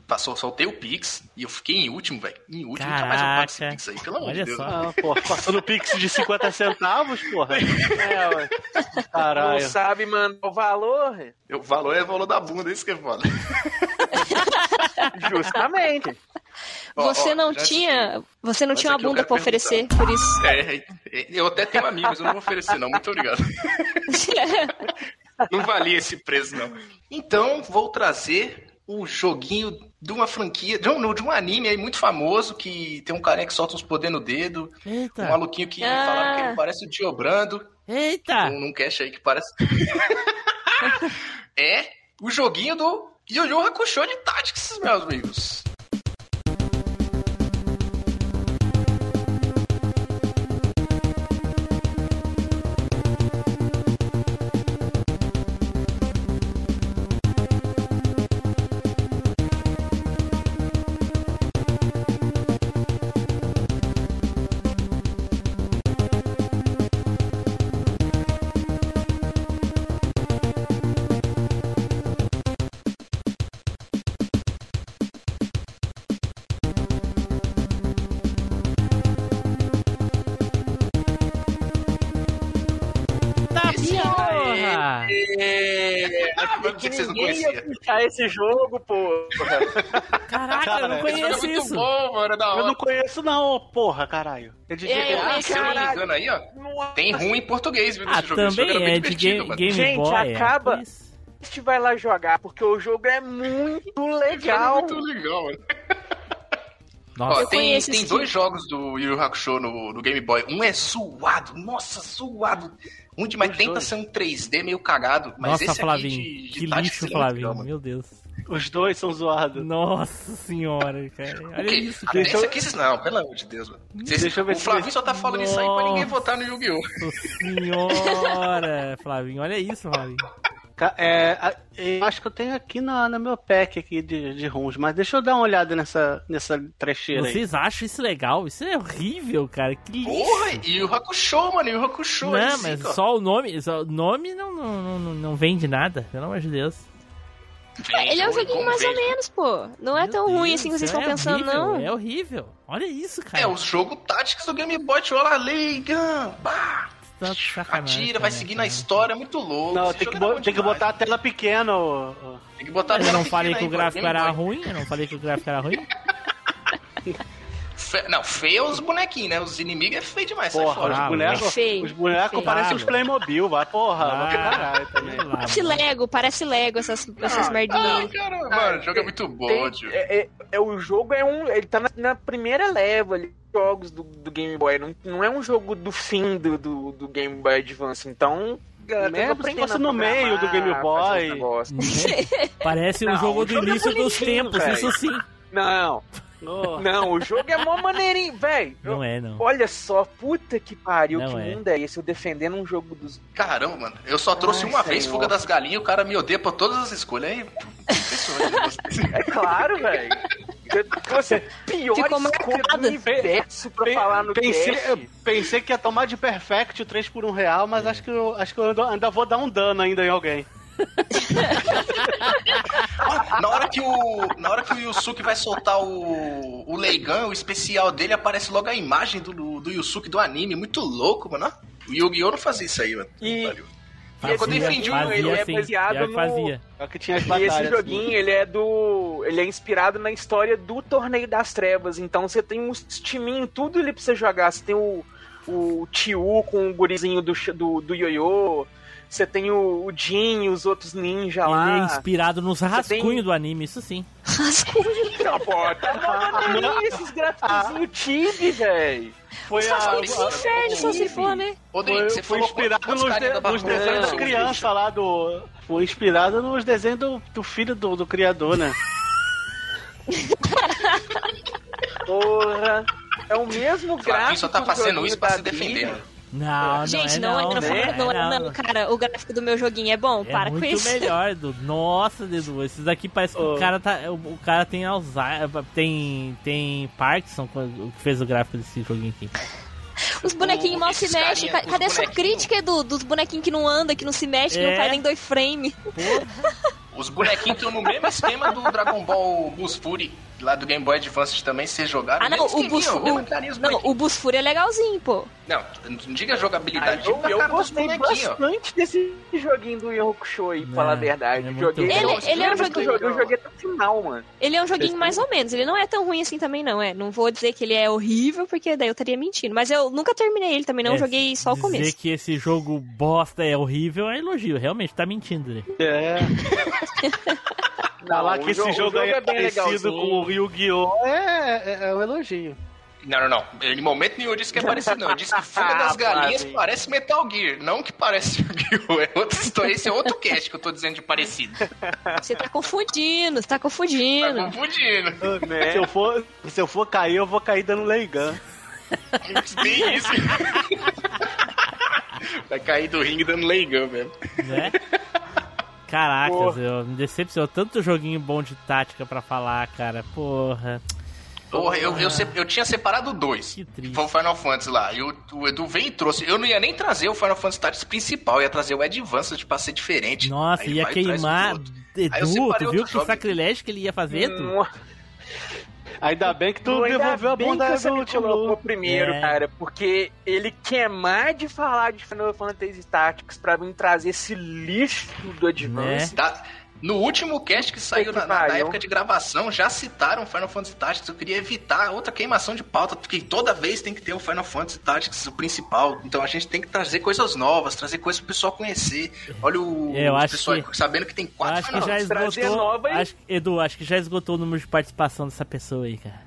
Speaker 1: passou, soltei o Pix e eu fiquei em último, velho. Em último, nunca mais eu pago esse
Speaker 2: Caraca.
Speaker 1: Pix aí, pelo amor de Deus.
Speaker 2: só.
Speaker 3: Ah, porra, passando Pix de 50 centavos, porra. É, ué.
Speaker 5: Não
Speaker 3: Caralho.
Speaker 5: sabe, mano, o valor?
Speaker 1: O valor é o valor da bunda, isso que é foda.
Speaker 5: Justamente.
Speaker 1: Ó,
Speaker 6: Você
Speaker 1: ó,
Speaker 6: não
Speaker 1: já
Speaker 6: tinha. Você não
Speaker 1: Mas
Speaker 6: tinha uma
Speaker 1: aqui eu
Speaker 6: bunda pra oferecer, por isso.
Speaker 1: É, é, eu até tenho amigo, mas eu não vou oferecer, não. Muito obrigado. Não valia esse preço, não. Então, vou trazer o joguinho de uma franquia, de um, de um anime aí muito famoso, que tem um carinha que solta uns poderes no dedo.
Speaker 2: Eita.
Speaker 1: Um maluquinho que
Speaker 6: Ah.
Speaker 1: falaram que ele parece o Diobrando.
Speaker 2: Eita!
Speaker 1: Num, num cast aí que parece. é o joguinho do Yu Yu Hakusho de Tactics, meus amigos. É... Por que vocês não
Speaker 5: Ninguém ia puxar esse jogo, pô.
Speaker 2: Caraca, eu não
Speaker 3: Cara,
Speaker 1: Esse jogo é
Speaker 2: conheço
Speaker 1: muito
Speaker 2: isso.
Speaker 1: bom, mano, é
Speaker 3: Eu não conheço, não, porra, caralho. Eu
Speaker 6: É,
Speaker 3: ter-
Speaker 6: eu
Speaker 1: Ah, se eu não me engano aí, ó, tem ruim em português, viu?
Speaker 2: Ah,
Speaker 1: esse jogo. Esse jogo
Speaker 2: também
Speaker 1: bem
Speaker 2: é de Game. Game
Speaker 5: Gente,
Speaker 2: Boy. é,
Speaker 5: acaba- gente vai lá jogar, porque o jogo é muito
Speaker 1: jogo é
Speaker 5: legal.
Speaker 1: muito legal, mano.
Speaker 2: Nossa,
Speaker 1: Ó,
Speaker 6: Eu
Speaker 1: tem, tem dois jogos do Yu Yu Hakusho no, no Game Boy. Um é suado, nossa, suado. Um demais
Speaker 3: Os
Speaker 1: tenta
Speaker 3: dois.
Speaker 1: ser um 3D meio cagado, mas
Speaker 2: Nossa,
Speaker 1: esse
Speaker 2: Flavinho.
Speaker 1: aqui de, de
Speaker 2: que lixo, Flavinho.
Speaker 1: legal.
Speaker 2: Meu Deus.
Speaker 3: Os dois são zoados.
Speaker 2: Nossa senhora, cara. Olha isso,
Speaker 1: até
Speaker 2: cara.
Speaker 1: esse aqui, vocês não, pelo amor de Deus, mano. Vocês-
Speaker 3: Deixa eu ver
Speaker 1: o Flavinho só tá falando isso aí pra ninguém
Speaker 2: Nossa.
Speaker 1: votar no Yu-Gi-Oh!
Speaker 2: Nossa senhora, Flavinho. Olha isso, Flavinho.
Speaker 3: É, acho que eu tenho aqui na, no meu pack aqui de, de runs, mas deixa eu dar uma olhada nessa, nessa trecheira aí.
Speaker 2: Vocês acham isso legal? Isso é horrível, cara. Que lixo.
Speaker 1: Porra, e o Hakusho, mano, e o Hakusho.
Speaker 2: Não, mas
Speaker 1: ó.
Speaker 2: só o nome, só o nome não, não, não, não vende nada, pelo amor de Deus.
Speaker 1: Vem,
Speaker 6: Ele é um joguinho mais ou
Speaker 1: vem.
Speaker 6: menos, pô. Não é
Speaker 2: Meu
Speaker 6: tão ruim
Speaker 2: Deus
Speaker 6: assim
Speaker 2: do
Speaker 6: que vocês estão
Speaker 2: é
Speaker 6: pensando,
Speaker 2: horrível,
Speaker 6: não.
Speaker 2: É horrível. Olha isso, cara.
Speaker 1: É o jogo Tactics do Game Boy, tio, olha lá, Leigan, pá,
Speaker 2: Tá sacanagem,
Speaker 1: atira, vai seguindo a história, é muito louco.
Speaker 3: Não, tem que,
Speaker 1: bom
Speaker 3: tem que botar a tela pequena.
Speaker 1: Tem que botar a
Speaker 2: Eu
Speaker 1: tela
Speaker 2: não falei que o gráfico era ruim, eu não falei que o gráfico era ruim.
Speaker 1: Fe- Não, feio é os bonequinhos, né? Os inimigos é feio demais, sai
Speaker 3: Porra,
Speaker 1: fora.
Speaker 3: os
Speaker 2: Ah,
Speaker 3: bonecos,
Speaker 6: é feio,
Speaker 3: os bonecos parecem
Speaker 2: Ah,
Speaker 3: os Playmobil, vai, porra,
Speaker 2: Ah,
Speaker 3: caralho também.
Speaker 6: Parece. Lego, parece Lego essas, essas merdinhas
Speaker 1: Ah, caramba, mano, o jogo é muito bom,
Speaker 5: Tem-
Speaker 1: tio.
Speaker 5: é, é- é- o jogo é um. Ele tá na, na primeira leva ali jogos do, do Game Boy. Não, não é um jogo do fim do, do, do Game Boy Advance. Então. galera,
Speaker 3: Mesmo
Speaker 5: tava
Speaker 3: se fosse
Speaker 5: aprendendo a
Speaker 3: no meio do Game Boy.
Speaker 5: negócios.
Speaker 2: Parece um
Speaker 5: Não,
Speaker 2: jogo
Speaker 5: o
Speaker 2: do
Speaker 5: jogo é
Speaker 2: início dos tempos,
Speaker 5: velho.
Speaker 2: isso sim.
Speaker 5: Não,
Speaker 3: Oh.
Speaker 5: não, o jogo é mó maneirinho, velho.
Speaker 2: Não é, não.
Speaker 5: Olha só, puta que pariu,
Speaker 2: Não
Speaker 5: que
Speaker 2: é.
Speaker 5: mundo é esse? Eu defendendo um jogo dos.
Speaker 1: Caramba, mano, eu só trouxe
Speaker 5: Ai,
Speaker 1: uma vez
Speaker 5: senhor.
Speaker 1: Fuga das Galinhas, o cara me odeia por todas as escolhas. Aí.
Speaker 5: É claro, velho. Você pior
Speaker 6: Ficou
Speaker 5: escolha do universo pra falar no
Speaker 3: Pensei,
Speaker 5: cast.
Speaker 3: pensei que ia tomar de perfect o 3 por 1 real, mas acho que eu, acho que eu ainda- ainda vou dar um dano ainda em alguém.
Speaker 1: na hora que o na hora que o Yusuke vai soltar o o Leigan, o especial dele aparece logo a imagem do, do Yusuke do anime, muito louco, mano. O Yu-Gi-Oh não fazia isso aí, mano.
Speaker 5: E-. E esse
Speaker 1: quando
Speaker 5: joguinho,
Speaker 1: o-
Speaker 5: ele é baseado no...
Speaker 2: fazia.
Speaker 5: E esse joguinho, ele é do. Ele é inspirado na história do Torneio das Trevas. Então você tem uns timinhos, tudo ali pra você jogar. Você tem o, o Tiu com o gurizinho do, do, do Yoyo. Você tem o, o Jin e os outros ninja
Speaker 2: Ele é
Speaker 5: lá.
Speaker 2: inspirado nos
Speaker 5: tem-
Speaker 2: rascunhos do anime, isso sim.
Speaker 5: Não, pô, tá mó maneirinho esses gráficos tibi, velho.
Speaker 3: Foi
Speaker 6: Só
Speaker 3: a,
Speaker 6: se inferno, só se for, né?
Speaker 3: Foi,
Speaker 1: você
Speaker 3: foi inspirado nos, de- nos desenhos das
Speaker 1: Não,
Speaker 3: crianças lá do. Foi inspirado nos desenhos do, do filho do, do criador, né?
Speaker 5: Porra. É o mesmo
Speaker 1: Flavinho
Speaker 5: gráfico.
Speaker 1: só tá
Speaker 5: do
Speaker 1: fazendo isso pra se defender.
Speaker 2: Não, não
Speaker 6: Gente,
Speaker 2: é
Speaker 6: não,
Speaker 2: não,
Speaker 6: é, não,
Speaker 2: né?
Speaker 6: não, é, não, cara, o gráfico do meu joguinho é bom,
Speaker 2: É
Speaker 6: para com
Speaker 2: muito
Speaker 6: isso.
Speaker 2: melhor, do Nossa, Dedu, esses daqui parece que
Speaker 3: Oh.
Speaker 2: o cara tá. O, o cara tem Alzheimer, tem. tem Parkinson, que fez o gráfico desse joguinho aqui.
Speaker 6: Os bonequinhos mal se mexem. Cadê a
Speaker 1: os
Speaker 6: sua
Speaker 1: bonequinhos.
Speaker 6: crítica, Edu? Dos bonequinhos que não andam, que não se mexem, que
Speaker 2: É.
Speaker 6: não faz nem dois frame.
Speaker 1: Os bonequinhos estão no mesmo esquema do Dragon Ball Boost Fury. lá do Game Boy Advance também, vocês jogaram.
Speaker 6: Ah, não, o
Speaker 1: que
Speaker 6: Bus,
Speaker 1: vinham,
Speaker 6: o,
Speaker 1: mesmo mecanismo
Speaker 6: não, o Busfuri é legalzinho, pô.
Speaker 1: Não, não diga jogabilidade, diga
Speaker 5: eu,
Speaker 1: a
Speaker 5: eu gostei bastante desse joguinho do Yu Hakusho aí, pra falar a verdade.
Speaker 2: muito
Speaker 5: joguei.
Speaker 6: Ele- ele é um joguinho-
Speaker 5: joguei, eu joguei até o final, mano.
Speaker 6: Ele é um joguinho mais ou menos. Ele não é tão ruim assim também, não. É, não vou dizer que ele é horrível, porque daí eu estaria mentindo. Mas eu nunca terminei ele também, não.
Speaker 2: É,
Speaker 6: Eu joguei só o
Speaker 2: Dizer
Speaker 6: começo.
Speaker 2: que esse jogo bosta é horrível é elogio. Realmente, tá mentindo. Né?
Speaker 3: É. Falar que esse
Speaker 5: jogo-
Speaker 3: jogo, é
Speaker 5: é bem
Speaker 3: parecido com o Yu-Gi-Oh! É, é, é um elogio.
Speaker 1: Não, não, não. Em momento nenhum eu disse que é parecido, não. Eu disse que Fuga
Speaker 5: Ah,
Speaker 1: das Galinhas
Speaker 5: Flavinho.
Speaker 1: parece Metal Gear, não que parece Yu-Gi-Oh! É outra história. Esse é outro cast que eu tô dizendo de parecido.
Speaker 6: Você tá confundindo, você tá
Speaker 1: Tá
Speaker 6: confundindo.
Speaker 1: confundindo.
Speaker 5: Né?
Speaker 3: Se, eu for, se eu for cair, eu vou cair dando Leigan.
Speaker 1: Bem isso. Vai cair do ringue dando leigão mesmo.
Speaker 2: Né? Caracas,
Speaker 1: Porra.
Speaker 2: eu me decepcionou. Tanto joguinho bom de tática pra falar, cara. Porra.
Speaker 1: Porra, eu, eu, se- eu tinha separado dois. Foi o Final Fantasy lá. E o, o Edu veio e trouxe. Eu não ia nem trazer o Final Fantasy Tactics principal, eu ia trazer o Advanced pra ser diferente.
Speaker 2: Nossa,
Speaker 1: Aí
Speaker 2: ia queimar.
Speaker 1: eu
Speaker 2: Edu, tu viu que
Speaker 1: jogos.
Speaker 2: sacrilégio que ele ia fazer, Edu?
Speaker 3: Ainda bem que tu
Speaker 5: ainda
Speaker 3: devolveu a bunda
Speaker 5: que você
Speaker 3: do
Speaker 5: colocou primeiro,
Speaker 2: É.
Speaker 5: cara, porque ele quer mais de falar de Final Fantasy Tactics pra mim trazer esse lixo do Advance.
Speaker 1: Tá- No último cast que saiu
Speaker 5: que
Speaker 1: na, na- época de gravação, já citaram Final Fantasy Tactics. Eu queria evitar outra queimação de pauta, porque toda vez tem que ter o Final Fantasy Tactics, o principal. Então a gente tem que trazer coisas novas, trazer coisas pro pessoal conhecer. Olha o
Speaker 2: É, eu acho
Speaker 1: pessoal
Speaker 2: que-
Speaker 1: sabendo que tem quatro
Speaker 2: Acho que já
Speaker 1: Final Fantasy.
Speaker 2: esgotou. Acho, Edu, acho que já esgotou o número de participação dessa pessoa aí, cara.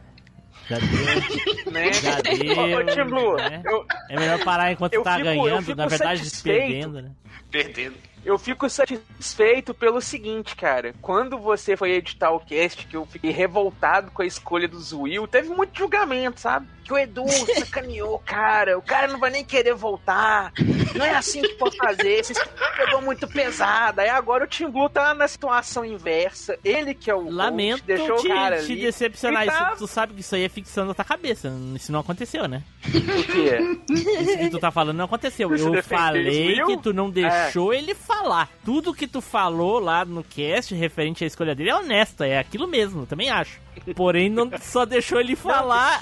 Speaker 2: Já deu.
Speaker 5: Né?
Speaker 2: Já deu. Né?
Speaker 5: eu-
Speaker 2: É melhor parar enquanto
Speaker 5: eu
Speaker 2: tá
Speaker 5: fico-
Speaker 2: ganhando, na verdade perdendo, né?
Speaker 1: Perdendo.
Speaker 5: Eu fico satisfeito pelo seguinte, cara. Quando você foi editar o cast, que eu fiquei revoltado com a escolha do Zuil, teve muito julgamento, sabe? Que o Edu sacaneou, cara. O cara não vai nem querer voltar. Não é assim que pode fazer. Você pegou muito pesado. Aí agora o Tim Blue tá na situação inversa. Ele que é o
Speaker 2: Lamento
Speaker 5: host, deixou
Speaker 2: te,
Speaker 5: o cara
Speaker 2: te
Speaker 5: ali.
Speaker 2: decepcionar.
Speaker 5: Tá-
Speaker 2: Isso, tu sabe que isso aí é ficção da tua cabeça. Isso não aconteceu, né?
Speaker 5: O quê?
Speaker 2: Isso que tu tá falando não aconteceu.
Speaker 5: Você
Speaker 2: Eu falei que tu não deixou ele falar. Tudo que tu falou lá no cast referente à escolha dele é honesto, é aquilo mesmo, também acho. Porém, não só deixou ele falar.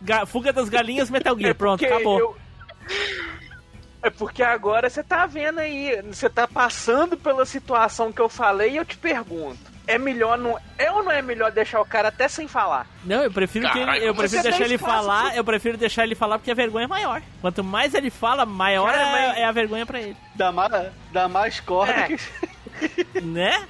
Speaker 2: Ga- Fuga das galinhas, Metal Gear. Pronto,
Speaker 5: porque
Speaker 2: acabou.
Speaker 5: eu- É porque agora você tá vendo aí, você tá passando pela situação que eu falei e eu te pergunto. É melhor não. É ou não é melhor deixar o cara até sem falar?
Speaker 2: Não, eu prefiro que eu prefiro deixar ele falar,
Speaker 5: pro-
Speaker 2: eu prefiro deixar ele falar porque a vergonha é maior. Quanto mais ele fala, maior
Speaker 5: Cara,
Speaker 2: é,
Speaker 5: mas-
Speaker 2: é a vergonha pra ele.
Speaker 3: Dá mais, dá mais corda
Speaker 5: É.
Speaker 3: que.
Speaker 2: Né?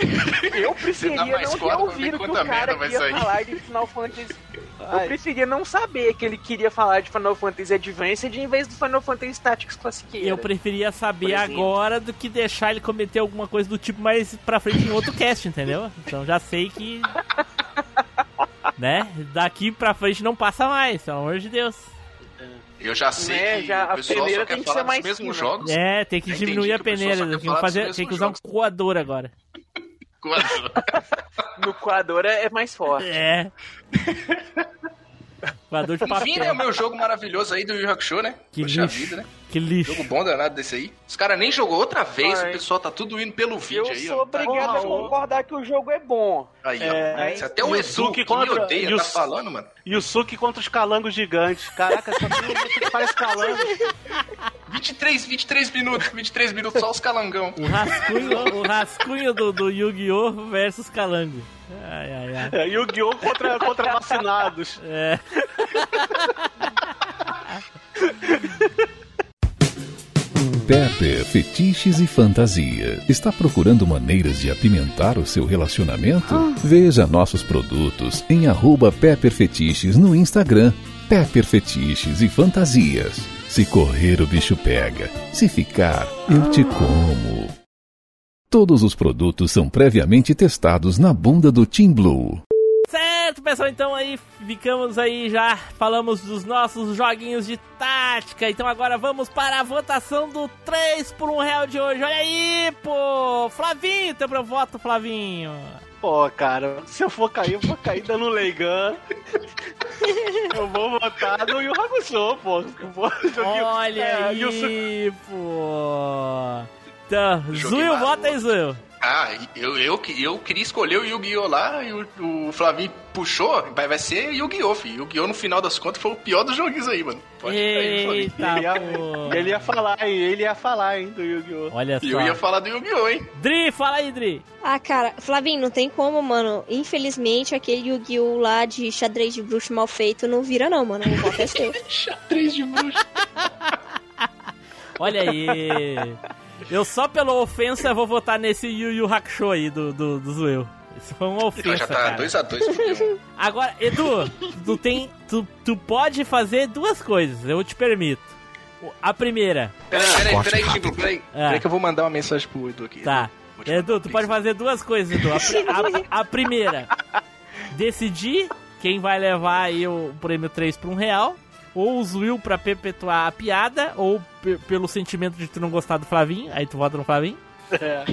Speaker 5: Eu preferia não ter ouvido que o cara
Speaker 1: merda vai
Speaker 5: ia
Speaker 1: sair.
Speaker 5: falar de Final Fantasy. Eu preferia não saber que ele queria falar de Final Fantasy Advanced em vez do Final Fantasy Tactics Classiqueira.
Speaker 2: Eu preferia saber agora do que deixar ele cometer alguma coisa do tipo mais pra frente em outro cast, entendeu? Então já sei que. né? Daqui pra frente não passa mais, pelo amor de Deus.
Speaker 1: Eu já sei
Speaker 5: Né,
Speaker 1: que
Speaker 5: já
Speaker 1: o
Speaker 5: a
Speaker 1: pessoal só
Speaker 5: peneira
Speaker 1: quer
Speaker 5: tem que
Speaker 1: falar
Speaker 5: ser mais
Speaker 1: dos mesmos
Speaker 5: fina.
Speaker 1: jogos.
Speaker 2: É, tem que diminuir a peneira. Tem que,
Speaker 1: falar
Speaker 2: fazer, tem que usar um coador agora.
Speaker 5: No coador é é mais forte.
Speaker 2: É. Coador de papel.
Speaker 1: Enfim, né, o meu jogo maravilhoso aí do Yu Hakusho, né?
Speaker 2: Que
Speaker 1: Poxa
Speaker 2: lixo.
Speaker 1: vida, né?
Speaker 2: Que lixo.
Speaker 1: Jogo bom danado desse aí. Os caras nem jogou outra vez,
Speaker 5: Ai.
Speaker 1: o pessoal tá tudo indo pelo vídeo
Speaker 5: Eu
Speaker 1: aí,
Speaker 5: sou
Speaker 1: ó. Tá-
Speaker 5: obrigado a concordar que o jogo é bom.
Speaker 1: Aí,
Speaker 3: É,
Speaker 1: ó. Até o Edu,
Speaker 3: Yusuke
Speaker 1: que me
Speaker 3: contra-
Speaker 1: odeia,
Speaker 3: Yus-
Speaker 1: tá falando, mano.
Speaker 3: Yusuke contra os calangos gigantes. Caraca, só tem um que faz calango.
Speaker 1: 23, 23 minutos, 23 minutos, só os calangão.
Speaker 2: O rascunho, o rascunho do, do Yu-Gi-Oh! versus Calango. Ai, ai, ai.
Speaker 3: É, Yu-Gi-Oh! contra, contra vacinados.
Speaker 2: É.
Speaker 4: Pepper Fetiches e Fantasia. Está procurando maneiras de apimentar o seu relacionamento? Veja nossos produtos em arroba Pepper Fetiches no Instagram. Pepper Fetiches e Fantasias. Se correr, o bicho pega. Se ficar, eu te como. Todos os produtos são previamente testados na bunda do Team Blue.
Speaker 2: Certo, pessoal, então aí ficamos aí já, falamos dos nossos joguinhos de tática, então agora vamos para a votação do 3 por 1 real de hoje, olha aí, pô, Flavinho, teu meu voto, Flavinho.
Speaker 3: Pô, cara, se eu for cair, eu vou cair dando Leigan. Eu vou votar no Yu Hakusho, pô.
Speaker 2: Olha aí, pô. Então, Zuil, vota aí, Zuil.
Speaker 1: Ah, eu, eu, eu queria escolher o Yu-Gi-Oh! lá e o, o Flavinho puxou, vai, vai ser Yu-Gi-Oh! filho. Yu-Gi-Oh! no final das contas foi o pior dos joguinhos aí, mano. Pode ficar aí, Flavinho.
Speaker 2: Eita,
Speaker 3: Ele ia,
Speaker 2: pô.
Speaker 3: ele ia falar, hein? Ele ia falar, hein, do Yu-Gi-Oh!
Speaker 2: Olha
Speaker 1: E eu
Speaker 2: só.
Speaker 1: ia falar do Yu-Gi-Oh! hein?
Speaker 2: Dri, fala aí, Dri.
Speaker 6: Ah, cara, Flavinho, não tem como, mano. Infelizmente, aquele Yu-Gi-Oh! lá de xadrez de bruxo mal feito não vira, não, mano. O voto é seu.
Speaker 1: Xadrez de bruxo.
Speaker 2: Olha aí. Eu só pela ofensa vou votar nesse Yu Yu Hakusho aí do, do, do Zueu. Isso foi uma
Speaker 1: Então
Speaker 2: ofensa,
Speaker 1: já tá
Speaker 2: cara.
Speaker 1: 2x2
Speaker 2: Agora, Edu, tu tem. Tu, tu pode fazer duas coisas, eu te permito. A primeira.
Speaker 1: Peraí, peraí, peraí, Chico, peraí.
Speaker 2: Ah.
Speaker 1: Peraí que eu vou mandar uma mensagem pro Edu aqui.
Speaker 2: Tá. Edu, tu pode fazer duas coisas, Edu. A, a- a primeira, decidir quem vai levar aí o prêmio 3 por um real. Ou o Will pra perpetuar a piada, ou pe- pelo sentimento de tu não gostar do Flavinho, aí tu vota no Flavinho.
Speaker 3: É.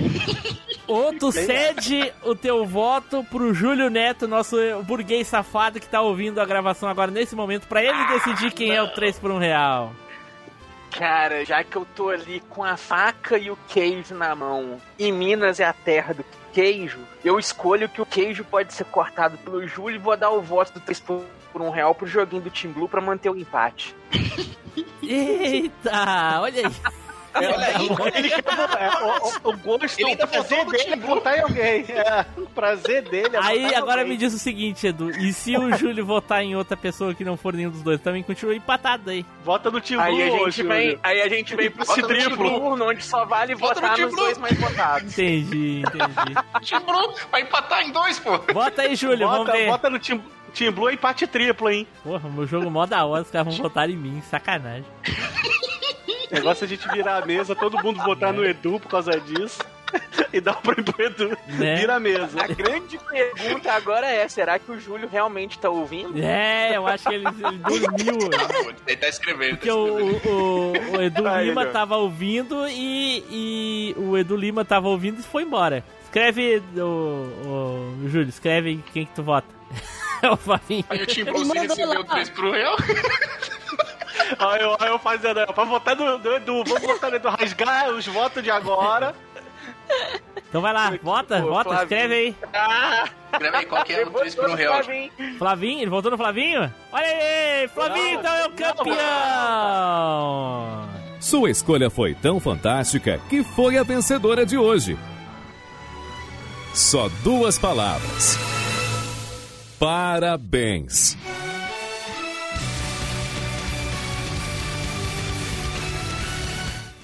Speaker 2: Ou tu cede o teu voto pro Júlio Neto, nosso burguês safado que tá ouvindo a gravação agora nesse momento, pra ele decidir quem é o 3 por um real.
Speaker 5: Cara, já que eu tô ali com a faca e o queijo na mão, e Minas é a terra do queijo, eu escolho que o queijo pode ser cortado pelo Júlio e vou dar o voto do 3 por por um real pro joguinho do Team Blue pra manter o empate.
Speaker 2: Eita, olha aí.
Speaker 3: Olha aí, ele quer botar- é, o, o- o gosto,
Speaker 1: Ele
Speaker 3: o prazer
Speaker 1: botou no
Speaker 3: dele é votar em alguém. É, o prazer dele é
Speaker 2: Aí agora
Speaker 3: alguém.
Speaker 2: me diz o seguinte, Edu, e se o Júlio votar em outra pessoa que não for nenhum dos dois, também continua empatado aí.
Speaker 3: Vota no Team
Speaker 5: Aí
Speaker 3: Blue,
Speaker 5: a gente vem, aí a gente vem pro
Speaker 1: no
Speaker 5: triplo onde só vale
Speaker 1: Bota no
Speaker 5: votar
Speaker 1: Team
Speaker 5: nos dois mais votados.
Speaker 2: Entendi, entendi.
Speaker 1: Team Blue vai empatar em dois, pô.
Speaker 2: Bota aí, Júlio, vamos
Speaker 3: Bota,
Speaker 2: ver.
Speaker 3: bota no Team, team Blue empate triplo, hein?
Speaker 2: Porra, meu jogo mó da hora, os caras vão votar em mim, sacanagem.
Speaker 3: O negócio é a gente virar a mesa, todo mundo votar no Edu por causa disso. E dar o prêmio pro Edu.
Speaker 2: Né?
Speaker 3: Vira a mesa.
Speaker 5: A grande pergunta agora é, será que o Júlio realmente tá ouvindo?
Speaker 2: É, eu acho que ele, ele dormiu.
Speaker 1: Ele tá escrevendo,
Speaker 2: Porque
Speaker 1: tá
Speaker 2: o,
Speaker 1: escrevendo.
Speaker 2: o, o Edu
Speaker 3: Aí,
Speaker 2: Lima
Speaker 3: Edu.
Speaker 2: tava ouvindo e, e o Edu Lima tava ouvindo e foi embora. Escreve, o, o Júlio, escreve aí quem que tu vota. É o Fabinho.
Speaker 1: Aí o Team Blue recebeu. 3 pro real.
Speaker 3: Aí eu, aí eu fazendo, pra votar no, no Edu, vamos votar no Edu, rasgar os votos de agora.
Speaker 2: Então vai lá, vota,
Speaker 5: Pô,
Speaker 2: vota,
Speaker 5: Flavinho.
Speaker 2: escreve aí.
Speaker 1: Escreve aí qual que é o 3 por um real.
Speaker 2: Flavinho, ele voltou no Flavinho? Olha aí, Flavinho
Speaker 3: Não,
Speaker 2: então é o campeão!
Speaker 4: Sua escolha foi tão fantástica que foi a vencedora de hoje. Só duas palavras. Parabéns.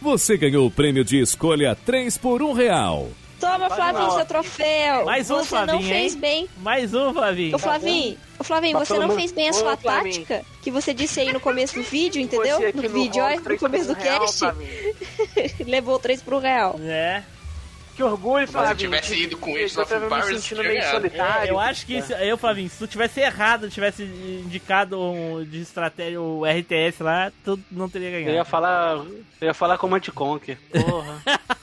Speaker 4: Você ganhou o prêmio de escolha 3 por 1 real.
Speaker 6: Toma, Flavinho, seu troféu.
Speaker 2: Mais um,
Speaker 6: Você não
Speaker 2: Flavinho,
Speaker 6: fez
Speaker 2: hein?
Speaker 6: bem.
Speaker 2: Mais um, Flavinho.
Speaker 6: Ô, Flavinho, ô, Flavinho,
Speaker 3: Mas
Speaker 6: você não fez bem a sua
Speaker 5: Flavinho.
Speaker 6: tática que você disse aí no começo do vídeo, entendeu?
Speaker 5: Aqui
Speaker 6: No vídeo,
Speaker 5: rock,
Speaker 6: ó, no
Speaker 5: três
Speaker 6: começo do
Speaker 5: por um real,
Speaker 6: cast.
Speaker 5: Flavinho.
Speaker 6: Levou 3 pro real.
Speaker 2: É.
Speaker 5: Que orgulho,
Speaker 1: Mas se
Speaker 5: Flavinho.
Speaker 1: tivesse ido com eles
Speaker 5: eu
Speaker 1: lá
Speaker 5: tava
Speaker 1: pro
Speaker 5: me
Speaker 1: Pirates,
Speaker 5: sentindo meio
Speaker 1: ganhado.
Speaker 5: solitário.
Speaker 2: Eu acho que, se- eu, Flavinho, se tu tivesse errado, tivesse indicado um de estratégia, o RTS lá, tu não teria
Speaker 3: Eu ia
Speaker 2: ganhado.
Speaker 3: falar, eu ia falar com o Anticonquer. Porra.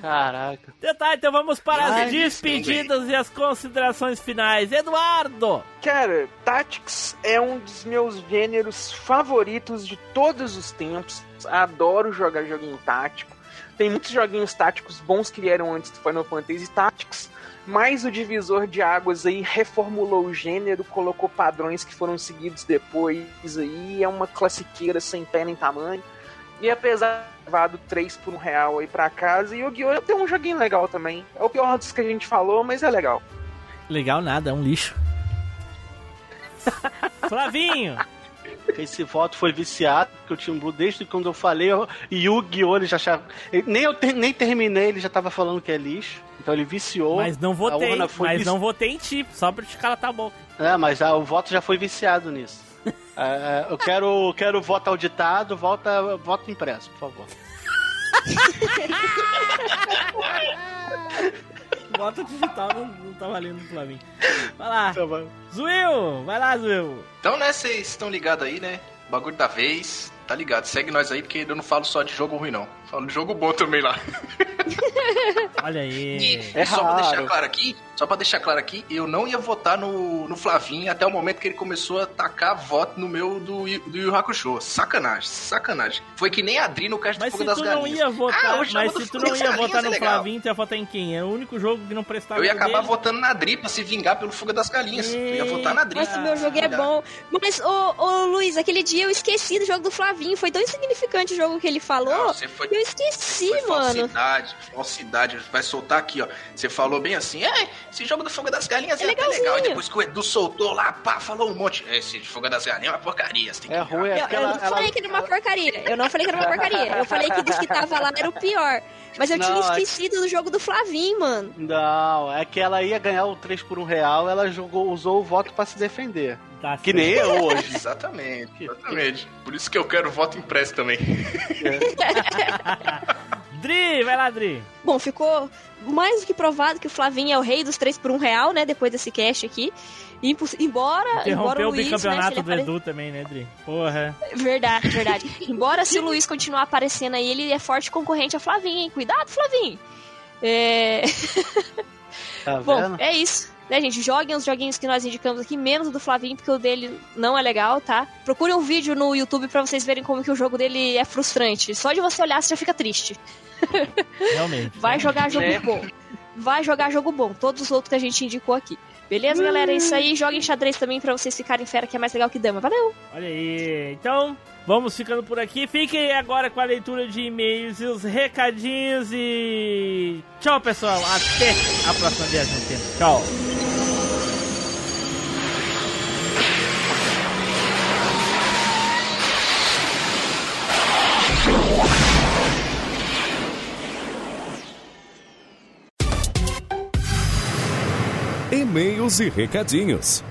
Speaker 3: Caraca.
Speaker 2: Então tá, então vamos para as
Speaker 3: Ai,
Speaker 2: despedidas e as considerações finais. Eduardo!
Speaker 5: Cara, Tactics é um dos meus gêneros favoritos de todos os tempos. Adoro jogar joguinho tático. Tem muitos joguinhos táticos bons que vieram antes do Final Fantasy Tactics, mas o divisor de águas aí reformulou o gênero, colocou padrões que foram seguidos depois aí, é uma classiqueira sem pé nem tamanho. E apesar de ter levado 3 por um real aí pra casa, Yu-Gi-Oh! tem um joguinho legal também. É o pior dos que a gente falou, mas é legal.
Speaker 2: Legal nada, é um lixo. Flavinho!
Speaker 3: Esse voto foi viciado, porque o Team Blue, desde quando eu falei, eu- Yu-Gi-Oh! ele já achava. ele- nem eu te- nem terminei, ele já tava falando que é lixo. Então ele viciou.
Speaker 2: Mas não votei, mas
Speaker 3: vici-
Speaker 2: não votei em ti, só pra te calar a boca.
Speaker 3: É, mas ah, o voto já foi viciado nisso. É, eu quero, quero voto auditado, volta, voto impresso, por favor.
Speaker 2: Voto digital não, não tá valendo pro Flavinho. Vai lá.
Speaker 3: Tá.
Speaker 2: Zuil! Vai lá, Zuil.
Speaker 1: Então, né, vocês estão ligados aí, né? Bagulho da vez. Tá ligado? Segue nós aí, porque eu não falo só de jogo ruim, não. Falo de jogo bom também lá.
Speaker 2: Olha aí.
Speaker 1: E, e só pra deixar claro aqui, Só pra deixar claro aqui, eu não ia votar no, no Flavinho até o momento que ele começou a tacar voto no meu do, Yu- do Yu Hakusho. Sacanagem, sacanagem. Foi que nem a Adri no cast do
Speaker 2: Mas
Speaker 1: Fogo
Speaker 2: se
Speaker 1: das
Speaker 2: tu
Speaker 1: Galinhas.
Speaker 2: não ia votar,
Speaker 1: Ah,
Speaker 2: mas se tu não ia votar
Speaker 1: é
Speaker 2: no
Speaker 1: legal.
Speaker 2: Flavinho, tu ia votar em quem? É o único jogo que não prestava
Speaker 1: Eu ia acabar
Speaker 2: dele.
Speaker 1: votando na Adri pra se vingar pelo Fuga das Galinhas. Eu ia votar na Adri.
Speaker 6: Mas o meu jogo é bom. Mas, ô, ô Luiz, aquele dia eu esqueci do jogo do Flavinho. Foi tão insignificante o jogo que ele falou.
Speaker 1: Não, você foi-
Speaker 6: eu esqueci,
Speaker 1: Foi
Speaker 6: mano.
Speaker 1: falsidade, falsidade. Vai soltar aqui, ó. Você falou bem assim, é, esse jogo do Fogo das Galinhas é,
Speaker 6: É
Speaker 1: até legal. E depois que o Edu soltou lá, pá, falou um monte. É, esse de Fogo das Galinhas é uma porcaria. Você tem que
Speaker 3: É ruim, é
Speaker 6: Eu,
Speaker 3: porque
Speaker 6: eu
Speaker 3: ela,
Speaker 6: não falei que era uma porcaria. Eu não falei que era uma porcaria. Eu falei que dos que tava lá era o pior. Mas eu tinha
Speaker 3: Não, é-
Speaker 6: esquecido do jogo do Flavinho, mano.
Speaker 3: Não, é que ela ia ganhar o 3 por 1 real, ela jogou, usou o voto pra se defender. Que nem eu hoje.
Speaker 1: Exatamente, exatamente. Por isso que eu quero voto impresso também.
Speaker 2: Dri, vai lá, Dri.
Speaker 6: Bom, ficou mais do que provado que o Flavinho é o rei dos 3 por 1 real, né? Depois desse cast aqui. Imposs- Embora, embora o
Speaker 2: o
Speaker 6: Luiz, né,
Speaker 2: bicampeonato
Speaker 6: ele
Speaker 2: do
Speaker 6: apare-
Speaker 2: Edu também, né, Dri? Porra.
Speaker 6: Verdade, verdade. Embora se o Luiz continuar aparecendo aí, ele é forte concorrente a Flavinho, hein? Cuidado, Flavinho! É...
Speaker 3: Tá
Speaker 6: Bom, é isso. Né, gente? Joguem os joguinhos que nós indicamos aqui, menos o do Flavinho, porque o dele não é legal, tá? Procurem um vídeo no YouTube pra vocês verem como que o jogo dele é frustrante. Só de você olhar, você já fica triste.
Speaker 2: Realmente.
Speaker 6: Vai jogar jogo
Speaker 2: É.
Speaker 6: bom. Vai jogar jogo bom. Todos os outros que a gente indicou aqui. Beleza, galera? É isso aí. Joguem xadrez também pra vocês ficarem fera, que é mais legal que dama. Valeu!
Speaker 2: Olha aí. Então, vamos ficando por aqui. Fiquem agora com a leitura de e-mails e os recadinhos e. Tchau, pessoal. Até a próxima viagem. Tchau.
Speaker 15: E-mails e recadinhos.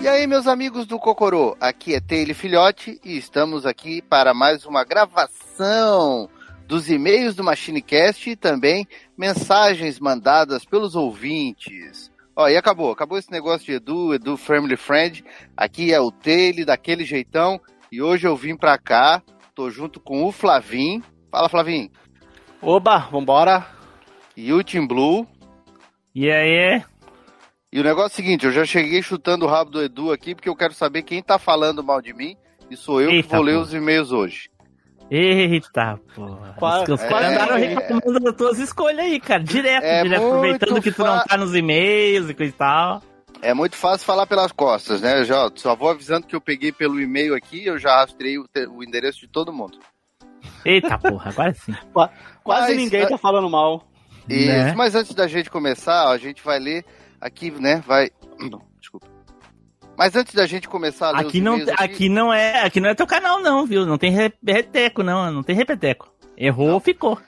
Speaker 14: E aí, meus amigos do Cocorô, aqui é Taylor Filhote e estamos aqui para mais uma gravação dos e-mails do MachineCast e também mensagens mandadas pelos ouvintes. Ó, e acabou, acabou esse negócio de Edu, Edu Family Friend. Aqui é o Taylor, daquele jeitão, e hoje eu vim pra cá, tô junto com o Flavim. Fala, Flavim.
Speaker 3: Oba, vambora.
Speaker 14: E o Tim Blue.
Speaker 2: E aí?
Speaker 14: E o negócio é o seguinte, eu já cheguei chutando o rabo do Edu aqui, porque eu quero saber quem tá falando mal de mim, e sou eu que
Speaker 2: Eita,
Speaker 14: vou ler os e-mails hoje.
Speaker 2: Eita, porra. Os caras
Speaker 14: é,
Speaker 2: andaram reclamando das tuas escolhas aí, cara. Direto,
Speaker 14: É
Speaker 2: direto.
Speaker 14: muito
Speaker 2: Aproveitando que tu não tá nos e-mails e coisa e tal.
Speaker 14: É muito fácil falar pelas costas, né? Eu já, só vou avisando que eu peguei pelo e-mail aqui, eu já rastrei o, o endereço de todo mundo.
Speaker 2: Eita, porra, agora sim.
Speaker 3: Quase
Speaker 14: Mas,
Speaker 3: ninguém tá falando mal.
Speaker 14: Isso,
Speaker 2: Né?
Speaker 14: mas antes da gente começar, a gente vai ler aqui, né? Vai. Não. Mas antes da gente começar a ler
Speaker 2: Aqui não,
Speaker 14: e-mails
Speaker 2: aqui não é, aqui não é teu canal não, viu? Não tem re- reteco não, não tem repeteco. Errou, ficou.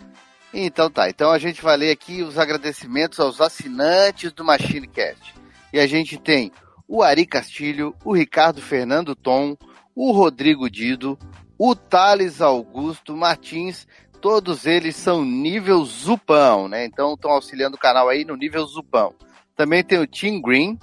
Speaker 14: Então tá, então a gente vai ler aqui os agradecimentos aos assinantes do MachineCast. E a gente tem o Ari Castilho, o Ricardo Fernando Tom, o Rodrigo Dido, o Thales Augusto Martins, todos eles são nível Zupão, né? Então estão auxiliando o canal aí no nível Zupão. Também tem o Tim Green,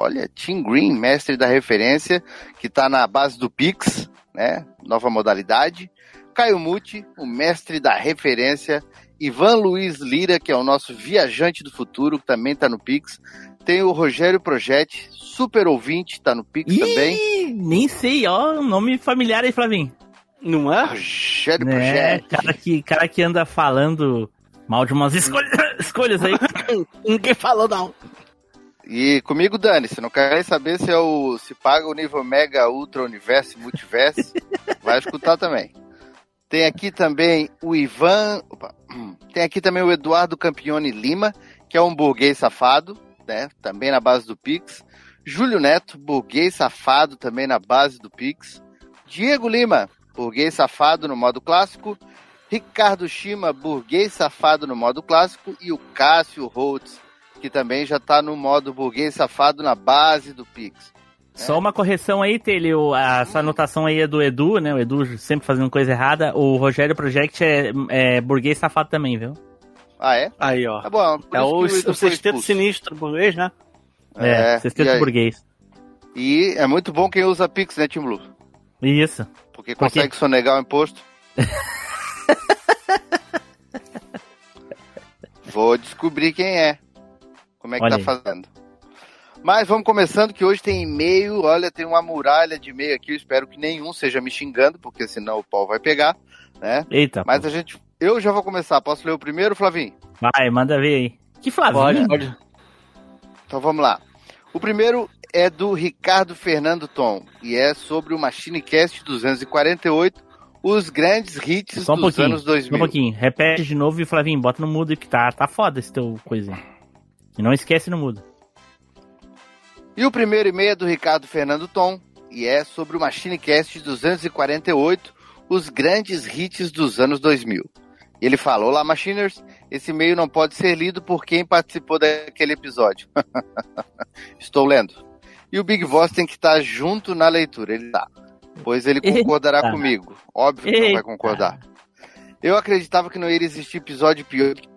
Speaker 14: olha, Tim Green, mestre da referência, que está na base do Pix, né? Nova modalidade. Caio Muti, o mestre da referência. Ivan Luiz Lira, que é o nosso viajante do futuro, que também está no Pix. Tem o Rogério Projetti, super ouvinte, está no Pix também.
Speaker 2: Ih, nem sei, ó, um nome familiar aí, Flavinho.
Speaker 3: Não é?
Speaker 14: Rogério
Speaker 2: É,
Speaker 14: Projetti.
Speaker 2: cara que, cara que anda falando mal de umas escolhas, escolhas aí.
Speaker 3: Ninguém falou não.
Speaker 14: E comigo, Dani, se não quer saber se, é o, se paga o nível Mega Ultra Universo Multiverso, vai escutar também. Tem aqui também o Ivan. opa, tem aqui também o Eduardo Campione Lima, que é um burguês safado, né? Também na base do Pix. Júlio Neto, burguês safado, também na base do Pix. Diego Lima, burguês safado no modo clássico. Ricardo Shima, burguês safado no modo clássico. E o Cássio Holtz, que também já tá no modo burguês safado na base do Pix.
Speaker 2: Só uma correção aí, Tele, o- a- essa anotação aí é do Edu, né? O Edu sempre fazendo coisa errada. O Rogério Project é, é burguês safado também, viu?
Speaker 14: Ah, é?
Speaker 3: Aí, ó.
Speaker 14: Tá bom.
Speaker 3: É
Speaker 14: isso
Speaker 3: o, o
Speaker 14: foi
Speaker 3: sexteto sinistro burguês, né?
Speaker 2: É,
Speaker 14: É,
Speaker 2: sexteto burguês.
Speaker 14: E é muito bom quem usa Pix, né, Tim Blue?
Speaker 2: Isso.
Speaker 14: Porque consegue sonegar o imposto. Vou descobrir quem é. Como é que
Speaker 2: Olha
Speaker 14: tá
Speaker 2: aí.
Speaker 14: fazendo. Mas vamos começando que hoje tem e-mail. Olha, tem uma muralha de e-mail aqui. Eu espero que nenhum seja me xingando, porque senão o pau vai pegar, né?
Speaker 2: Eita.
Speaker 14: Mas a gente. Eu já vou começar. Posso ler o primeiro, Flavinho?
Speaker 2: Vai, manda ver aí. Que Flavinho?
Speaker 14: Então vamos lá. O primeiro é do Ricardo Fernando Tom e é sobre o MachineCast 248, os grandes hits
Speaker 2: Só um
Speaker 14: dos anos 2000.
Speaker 2: Só um pouquinho. Repete de novo e Flavinho, bota no mudo que tá, tá foda esse teu coisinha. E não esquece no mudo.
Speaker 14: E o primeiro e-mail é do Ricardo Fernando Tom e é sobre o MachineCast 248, os grandes hits dos anos 2000. E ele falou: Olá, Machiners, esse e-mail não pode ser lido por quem participou daquele episódio. Estou lendo. E o Big Boss tem que estar junto na leitura. Ele tá. Pois ele concordará
Speaker 2: Eita.
Speaker 14: comigo. Óbvio que não vai
Speaker 2: Eita.
Speaker 14: concordar. Eu acreditava que não iria existir episódio pior que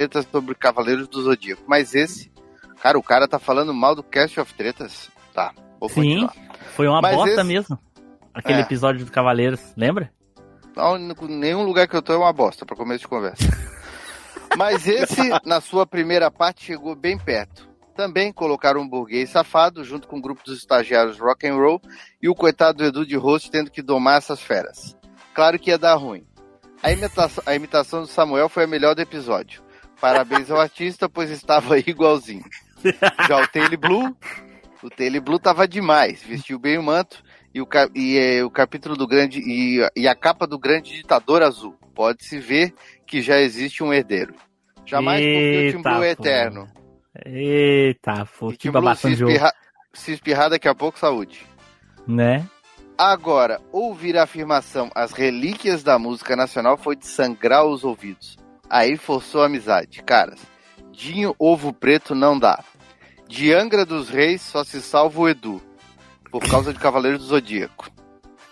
Speaker 14: Tretas sobre Cavaleiros do Zodíaco. Mas esse, cara, o cara tá falando mal do Cast of Tretas. Tá, vou
Speaker 2: Sim,
Speaker 14: continuar.
Speaker 2: foi uma
Speaker 14: Mas
Speaker 2: bosta
Speaker 14: esse-
Speaker 2: mesmo. Aquele
Speaker 14: É.
Speaker 2: episódio do Cavaleiros, lembra?
Speaker 14: Não, nenhum lugar que eu tô é uma bosta, pra começo de conversa. Mas esse, na sua primeira parte, chegou bem perto. Também colocaram um burguês safado, junto com o grupo dos estagiários rock and roll, e o coitado do Edu de host tendo que domar essas feras. Claro que ia dar ruim. A imitação, a imitação do Samuel foi a melhor do episódio. Parabéns ao artista, pois estava igualzinho. Já o Taylor Blue, o Taylor Blue tava demais, vestiu bem o manto e o, e, eh, o capítulo do grande e, e a capa do grande ditador azul. Pode-se ver que já existe um herdeiro. Jamais porque o Tim Blue é eterno.
Speaker 2: Eita, pô, que
Speaker 14: se
Speaker 2: babação de jogo.
Speaker 14: espirrar, se espirrar daqui a pouco, saúde.
Speaker 2: Né?
Speaker 14: Agora, ouvir a afirmação as relíquias da música nacional foi de sangrar os ouvidos. Aí forçou a amizade. Caras, Dinho Ovo Preto não dá. De Angra dos Reis só se salva o Edu. Por causa de Cavaleiros do Zodíaco.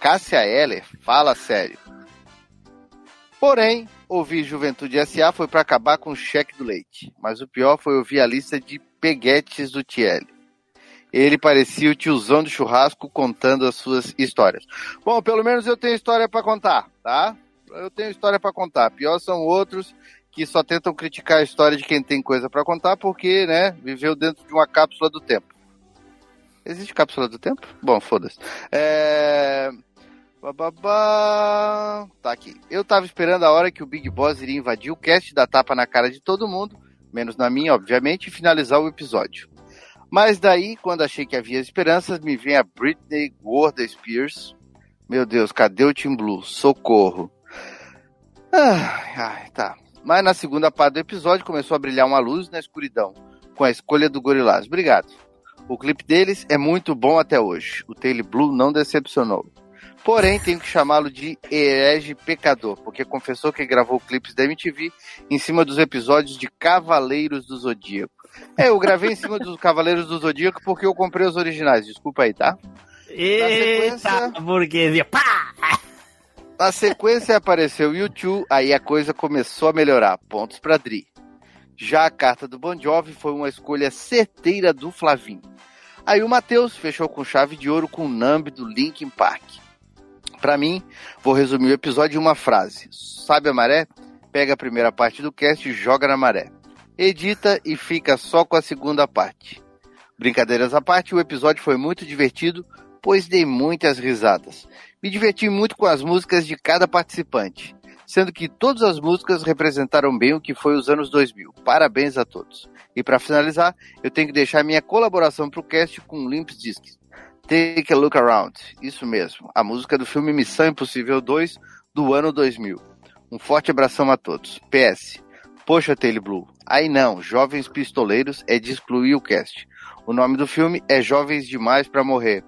Speaker 14: Cássia Heller, fala sério. Porém, ouvir Juventude SA foi para acabar com o cheque do leite. Mas o pior foi ouvir a lista de peguetes do Tielli. Ele parecia o tiozão do churrasco contando as suas histórias. Bom, pelo menos eu tenho história para contar, tá? Eu tenho história para contar. Pior são outros que só tentam criticar a história de quem tem coisa para contar porque, né, viveu dentro de uma cápsula do tempo. Existe cápsula do tempo? Bom, foda-se. É... Bababá. Tá aqui. Eu tava esperando a hora que o Big Boss iria invadir o cast, dar tapa na cara de todo mundo, menos na minha, obviamente, e finalizar o episódio. Mas daí, quando achei que havia esperanças, me vem a Britney Gorda Spears. Meu Deus, cadê o Team Blue? Socorro. Ai, ai, tá. Mas na segunda parte do episódio começou a brilhar uma luz na escuridão, com a escolha do Gorillaz. Obrigado. O clipe deles é muito bom até hoje. O Taylor Blue não decepcionou. Porém, tenho que chamá-lo de herege pecador, porque confessou que gravou clipes da MTV em cima dos episódios de Cavaleiros do Zodíaco. É, eu gravei em cima dos Cavaleiros do Zodíaco porque eu comprei os originais. Desculpa aí, tá?
Speaker 2: Eita, burguesia. Pá!
Speaker 14: Na sequência apareceu o YouTube, aí a coisa começou a melhorar. Pontos pra Dri. Já a carta do Bon Jovi foi uma escolha certeira do Flavinho. Aí o Matheus fechou com chave de ouro com o Numb do Linkin Park. Pra mim, vou resumir o episódio em uma frase. Sabe a maré? Pega a primeira parte do cast e joga na maré. Edita e fica só com a segunda parte. Brincadeiras à parte, o episódio foi muito divertido, pois dei muitas risadas. Me diverti muito com as músicas de cada participante, sendo que todas as músicas representaram bem o que foi os anos 2000. Parabéns a todos. E para finalizar, eu tenho que deixar minha colaboração pro cast com Limp Discs. Take a Look Around. Isso mesmo, a música do filme Missão Impossível 2 do ano 2000. Um forte abração a todos. PS. Poxa, Taylor Blue. Aí não, Jovens Pistoleiros é de excluir o cast. O nome do filme é Jovens Demais pra Morrer.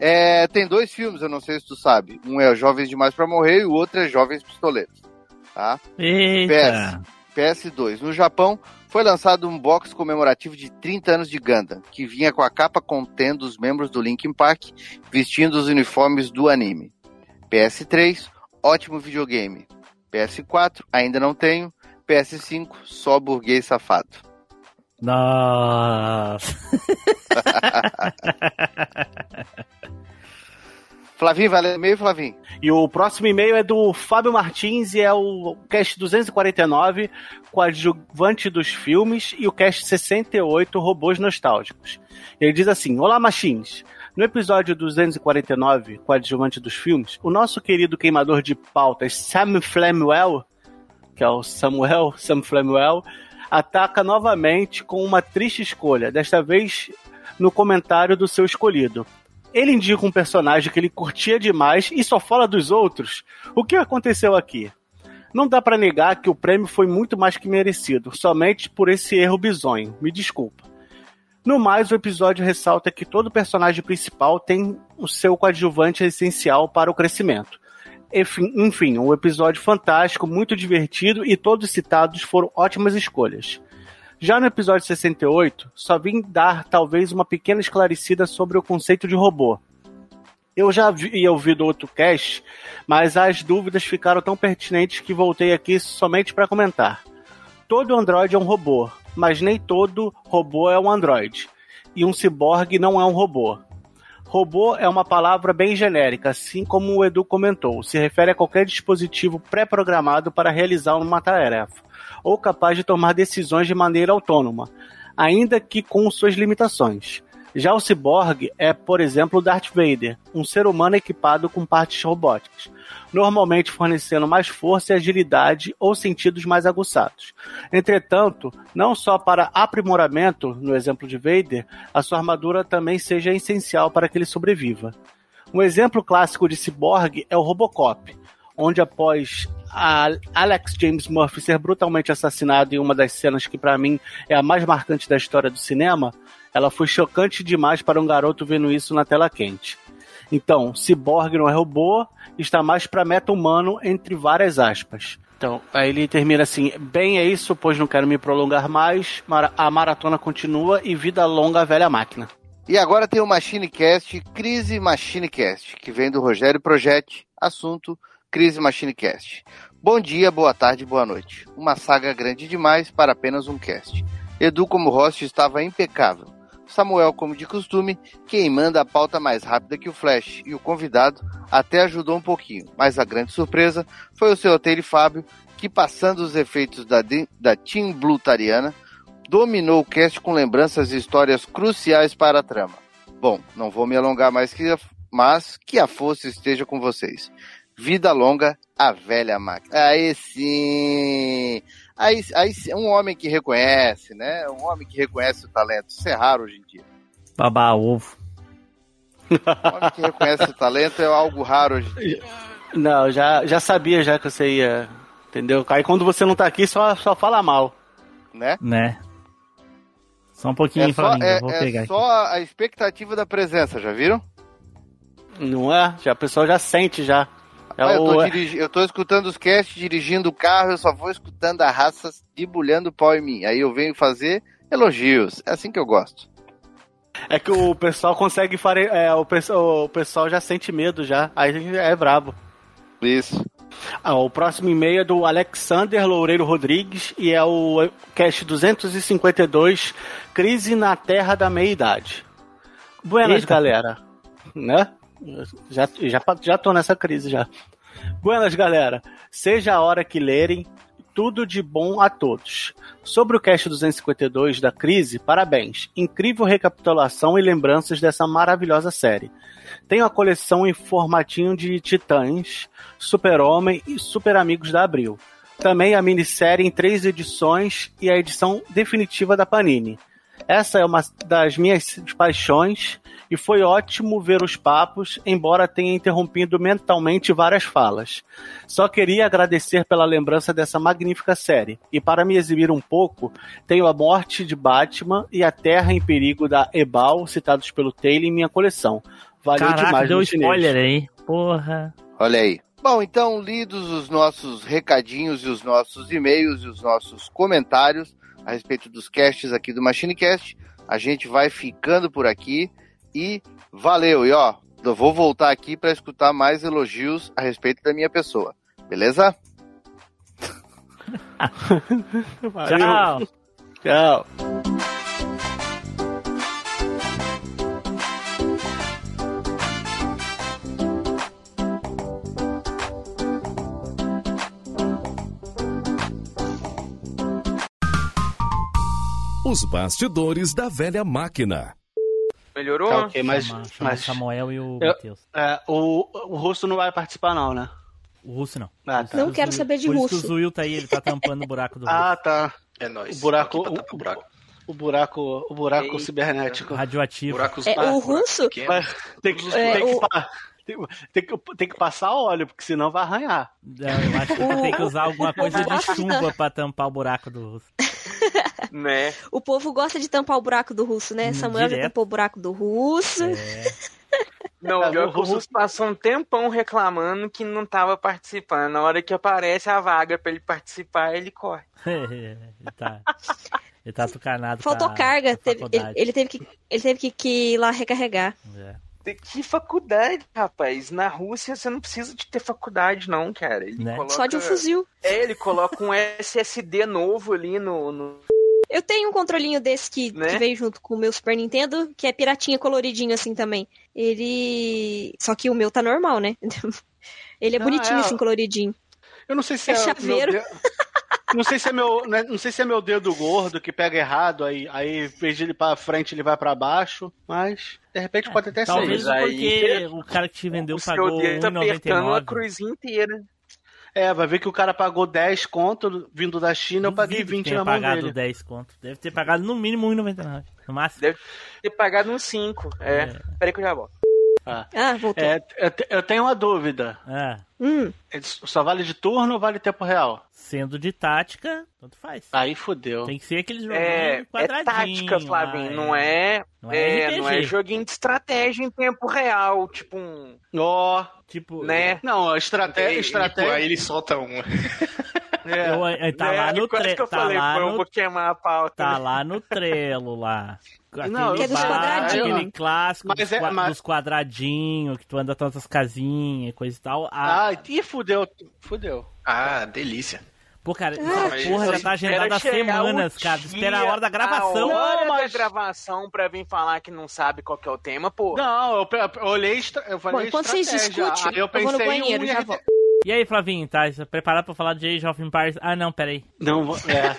Speaker 14: É, tem dois filmes, eu não sei se tu sabe. Um é Jovens Demais pra Morrer e o outro é Jovens Pistoleiros. Tá?
Speaker 2: Eita.
Speaker 14: PS, PS2. No Japão, foi lançado um box comemorativo de 30 anos de Gundam, que vinha com a capa contendo os membros do Linkin Park vestindo os uniformes do anime. PS3, ótimo videogame. PS4, ainda não tenho. PS5, só burguês safado.
Speaker 2: Nossa.
Speaker 14: Flavinho, valeu e-mail, Flavinho?
Speaker 3: E o próximo e-mail é do Fábio Martins e é o cast 249, coadjuvante dos filmes, e o cast 68, robôs nostálgicos. Ele diz assim: Olá, machines. No episódio 249, coadjuvante dos filmes, o nosso querido queimador de pautas Sam Flamwell, que é o Samuel, Sam Flamwell, ataca novamente com uma triste escolha, desta vez no comentário do seu escolhido. Ele indica um personagem que ele curtia demais e só fala dos outros. O que aconteceu aqui? Não dá pra negar que o prêmio foi muito mais que merecido, somente por esse erro bizonho. Me desculpa. No mais, o episódio ressalta que todo personagem principal tem o seu coadjuvante essencial para o crescimento. Enfim, enfim, um episódio fantástico, muito divertido e todos citados foram ótimas escolhas. Já no episódio 68, só vim dar talvez uma pequena esclarecida sobre o conceito de robô. Eu já havia ouvido outro cast, mas as dúvidas ficaram tão pertinentes que voltei aqui somente para comentar. Todo Android é um robô, mas nem todo robô é um Android. E um ciborgue não é um robô. Robô é uma palavra bem genérica, assim como o Edu comentou. Se refere a qualquer dispositivo pré-programado para realizar uma tarefa, ou capaz de tomar decisões de maneira autônoma, ainda que com suas limitações. Já o ciborgue é, por exemplo, Darth Vader, um ser humano equipado com partes robóticas, normalmente fornecendo mais força e agilidade ou sentidos mais aguçados. Entretanto, não só para aprimoramento, no exemplo de Vader, a sua armadura também seja essencial para que ele sobreviva. Um exemplo clássico de ciborgue é o Robocop, onde após Alex James Murphy ser brutalmente assassinado em uma das cenas que para mim é a mais marcante da história do cinema, ela foi chocante demais para um garoto vendo isso na tela quente. Então, Cyborg não é robô, está mais para meta humano entre várias aspas. Então, aí ele termina assim: bem, é isso, pois não quero me prolongar mais. A maratona continua e vida longa velha máquina.
Speaker 14: E agora tem o MachineCast, Crise MachineCast, que vem do Rogério Projetti, assunto Crise MachineCast. Bom dia, boa tarde, boa noite. Uma saga grande demais para apenas um cast. Edu como host estava impecável. Samuel, como de costume, quem manda a pauta mais rápida que o Flash, e o convidado até ajudou um pouquinho, mas a grande surpresa foi o seu Oteiro Fábio, que passando os efeitos da, da Team Blue Tariana, dominou o cast com lembranças e histórias cruciais para a trama. Bom, não vou me alongar mais, que a- mas que a força esteja com vocês. Vida longa, a velha máquina. Aí sim! Aí, aí um homem que reconhece, né? Um homem que reconhece o talento. Isso é raro hoje em dia.
Speaker 2: Babar ovo.
Speaker 14: Um homem que reconhece o talento é algo raro hoje em dia.
Speaker 3: Não, já, já sabia já que você ia. Entendeu? Aí quando você não tá aqui, só, só fala mal.
Speaker 14: Né?
Speaker 2: Né? Só um pouquinho,
Speaker 14: É só,
Speaker 2: Flavinho,
Speaker 14: é,
Speaker 2: eu vou
Speaker 14: é
Speaker 2: pegar aqui.
Speaker 14: só a expectativa da presença, já viram?
Speaker 3: Não é? Já, a pessoa já sente já. É
Speaker 14: eu, tô
Speaker 3: o-
Speaker 14: dirigi- eu tô escutando os casts, dirigindo o carro, eu só vou escutando a raça debulhando pau em mim. Aí eu venho fazer elogios. É assim que eu gosto.
Speaker 3: É que o pessoal consegue fare... é, o, pessoal, o pessoal já sente medo já. Aí é brabo.
Speaker 14: Isso.
Speaker 3: Ah, o próximo e-mail é do Alexander Loureiro Rodrigues e é o cast 252, Crise na Terra da Meia-Idade. Buenas,
Speaker 2: Eita.
Speaker 3: galera. Né? Já, já, já tô nessa crise já. Buenas, galera. Seja a hora que lerem, tudo de bom a todos. Sobre o cast 252 da crise, parabéns. Incrível recapitulação e lembranças dessa maravilhosa série. Tenho a coleção em formatinho de Titãs, Super-Homem e Super Amigos da Abril. Também a minissérie em três edições e a edição definitiva da Panini. Essa é uma das minhas paixões e foi ótimo ver os papos, embora tenha interrompido mentalmente várias falas. Só queria agradecer pela lembrança dessa magnífica série. E para me exibir um pouco, tenho a morte de Batman e a Terra em Perigo da Ebal, citados pelo Taylor em minha coleção. Valeu
Speaker 2: Caraca,
Speaker 3: demais,
Speaker 2: deu spoiler aí. Porra.
Speaker 14: Olha aí. Bom, então, lidos os nossos recadinhos e os nossos e-mails e os nossos comentários a respeito dos casts aqui do MachineCast, a gente vai ficando por aqui e valeu. E ó, eu vou voltar aqui para escutar mais elogios a respeito da minha pessoa. Beleza?
Speaker 2: Tchau.
Speaker 3: Tchau.
Speaker 15: Os bastidores da velha máquina.
Speaker 5: Melhorou?
Speaker 3: Tá ok, mas,
Speaker 2: Chama- chama
Speaker 3: mas
Speaker 2: o Samuel e o
Speaker 3: eu-
Speaker 2: Matheus.
Speaker 3: é, o, o russo não vai participar não, né?
Speaker 2: O Russo não.
Speaker 3: Ah, tá.
Speaker 6: Não quero saber de
Speaker 2: Por isso
Speaker 6: russo.
Speaker 2: que o Zuil tá aí, ele tá tampando o buraco do
Speaker 3: Ah,
Speaker 2: Russo.
Speaker 3: tá.
Speaker 1: É nóis.
Speaker 3: O buraco,
Speaker 1: pra
Speaker 3: o,
Speaker 1: tapar buraco.
Speaker 3: o buraco, o buraco
Speaker 5: Eita.
Speaker 3: cibernético.
Speaker 2: Radioativo.
Speaker 1: Buracos
Speaker 6: É,
Speaker 1: ah,
Speaker 6: o
Speaker 1: buraco
Speaker 6: russo-
Speaker 3: tem, que,
Speaker 6: É,
Speaker 3: tem, que,
Speaker 6: o-
Speaker 3: pa- tem, tem que, tem que passar óleo, porque senão vai arranhar.
Speaker 2: Não, eu acho que
Speaker 6: O-
Speaker 2: tem que usar alguma coisa de chumbo pra tampar o buraco do Russo.
Speaker 5: Né?
Speaker 6: O povo gosta de tampar o buraco do russo, né?
Speaker 2: Hum,
Speaker 6: Samuel já
Speaker 2: direto.
Speaker 6: tampou o buraco do russo.
Speaker 2: É.
Speaker 5: Não,
Speaker 3: É,
Speaker 5: pior
Speaker 3: o
Speaker 5: o
Speaker 3: russo-
Speaker 5: Russo passou um tempão reclamando que não tava participando. Na hora que aparece a vaga pra ele participar, ele corre.
Speaker 2: ele tá. Ele tá tucanado.
Speaker 6: Faltou
Speaker 2: a-
Speaker 6: carga. teve- ele, ele teve, que, ele teve que, que ir lá recarregar.
Speaker 2: É.
Speaker 5: De- Que faculdade, rapaz? Na Rússia você não precisa de ter faculdade, não, cara. Ele
Speaker 2: Né?
Speaker 5: coloca...
Speaker 6: Só de um fuzil.
Speaker 5: É, ele coloca um SSD novo ali no. no-
Speaker 6: Eu tenho um controlinho desse que,
Speaker 5: Né?
Speaker 6: que veio junto com o meu Super Nintendo, que é piratinha coloridinho assim também. Ele. Só que o meu tá normal, né? Ele é
Speaker 3: Ah,
Speaker 6: bonitinho
Speaker 3: é.
Speaker 6: assim, coloridinho.
Speaker 3: Eu não sei se
Speaker 6: É
Speaker 3: é,
Speaker 6: chaveiro.
Speaker 3: meu dedo- Não sei se é meu, né, não sei se é meu dedo gordo que pega errado, aí, aí em vez de ele pra frente ele vai pra baixo, mas de repente pode até ser.
Speaker 2: Talvez
Speaker 3: isso.
Speaker 2: porque o cara que te vendeu
Speaker 5: o
Speaker 2: pagou
Speaker 5: seu dedo tá apertando a
Speaker 2: 1,99.
Speaker 5: cruzinha inteira.
Speaker 3: É, vai ver que o cara pagou 10 conto vindo da China, eu paguei
Speaker 2: Duvido que
Speaker 3: 20
Speaker 2: tenha
Speaker 3: na mão
Speaker 2: pagado
Speaker 3: dele.
Speaker 2: 10 conto. Deve ter pagado no mínimo 1,99. No máximo.
Speaker 5: Deve ter pagado uns 5. É. Peraí que eu já volto.
Speaker 3: Ah,
Speaker 6: Ah, voltou.
Speaker 3: É, eu te- eu tenho uma dúvida.
Speaker 2: Ah,
Speaker 6: Hum,
Speaker 3: Só vale de turno ou vale tempo real?
Speaker 2: sendo de tática, tanto faz.
Speaker 3: Aí fodeu.
Speaker 2: Tem que ser aqueles joguinhos
Speaker 5: É, é
Speaker 2: quadradinhos.
Speaker 5: tática, Flavinho.
Speaker 2: lá,
Speaker 5: Não é.
Speaker 2: Não é
Speaker 5: é, não é joguinho de estratégia em tempo real. Tipo um.
Speaker 3: Ó,
Speaker 2: Tipo,
Speaker 5: Né?
Speaker 3: não, estratégia, estratégia.
Speaker 1: Aí ele solta um.
Speaker 3: é.
Speaker 2: eu- é, tá
Speaker 5: né?
Speaker 2: lá no
Speaker 5: Quase
Speaker 2: tre
Speaker 5: que eu
Speaker 2: tá
Speaker 5: falei,
Speaker 2: lá
Speaker 5: pô, eu
Speaker 2: no
Speaker 5: vou queimar a pauta.
Speaker 2: Tá
Speaker 5: né?
Speaker 2: lá no Trello lá. Aquele
Speaker 3: Não,
Speaker 6: é dos quadradinhos.
Speaker 2: Aquele clássico
Speaker 3: Mas
Speaker 2: dos,
Speaker 3: é- mas-
Speaker 2: dos quadradinhos, que tu anda tantas casinhas e coisa e tal. Ah,
Speaker 3: Ah, ih, fudeu, fudeu.
Speaker 1: Ah, delícia.
Speaker 2: pô, cara,
Speaker 5: mas
Speaker 2: porra já
Speaker 5: você
Speaker 2: tá
Speaker 5: espera
Speaker 2: agendada há semanas, cara.
Speaker 5: dia,
Speaker 2: Espera a hora da gravação.
Speaker 5: A hora
Speaker 3: Não, mas-
Speaker 5: da gravação pra vir falar que não sabe qual que é o tema, pô.
Speaker 3: Não, eu, eu olhei, eu falei
Speaker 6: Bom, enquanto vocês discutem,
Speaker 3: Aí eu
Speaker 6: eu vou no
Speaker 3: pensei
Speaker 6: banheiro,
Speaker 3: um
Speaker 6: já volto.
Speaker 2: E aí, Flavinho, tá preparado pra falar de Age of Empires? Ah, não, peraí.
Speaker 3: Não, é.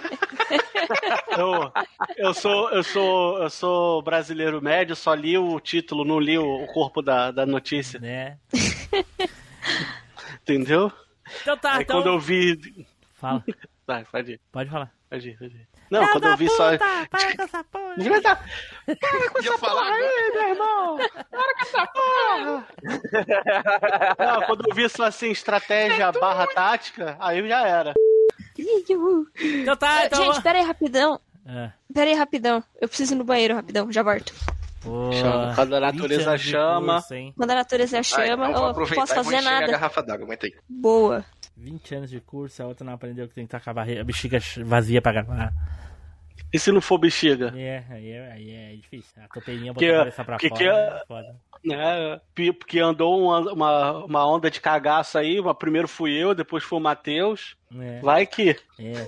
Speaker 3: eu, eu sou eu sou eu sou brasileiro médio, só li o título, não li o, o corpo da, da notícia,
Speaker 2: Né?
Speaker 3: entendeu?
Speaker 2: Então tá,
Speaker 3: Aí
Speaker 2: então...
Speaker 3: quando eu vi,
Speaker 2: Fala,
Speaker 3: vai, pode ir,
Speaker 2: pode falar.
Speaker 3: pode ir, pode ir. Não, quando eu vi só
Speaker 2: Puta, para com essa porra.
Speaker 3: Para com essa porra aí, meu irmão! Para com essa porra! Não, quando eu vi só assim, estratégia barra tática, aí já era.
Speaker 2: Então tá, então...
Speaker 6: Gente, pera aí rapidão.
Speaker 2: É.
Speaker 6: Pera aí rapidão. Eu preciso ir no banheiro rapidão, já volto.
Speaker 2: Pô,
Speaker 3: Chama, quando a natureza
Speaker 2: 20 anos de
Speaker 3: chama.
Speaker 2: curso?
Speaker 6: Quando a natureza chama,
Speaker 1: então eu
Speaker 6: não posso fazer
Speaker 1: a
Speaker 6: nada.
Speaker 1: garrafa d'água, aguenta aí.
Speaker 6: Boa.
Speaker 2: 20 anos de curso, a outra não aprendeu que tem que estar com a, bexiga vazia pra gravar.
Speaker 3: E se não for bexiga?
Speaker 2: É, aí é, aí é difícil. A topeirinha botar
Speaker 3: Que-
Speaker 2: a cabeça pra
Speaker 3: que-
Speaker 2: fora.
Speaker 3: que-
Speaker 2: é foda.
Speaker 3: né? Porque andou uma, uma, uma onda de cagaço aí. Primeiro fui eu, depois foi o Matheus.
Speaker 2: É.
Speaker 3: Vai que.
Speaker 2: É.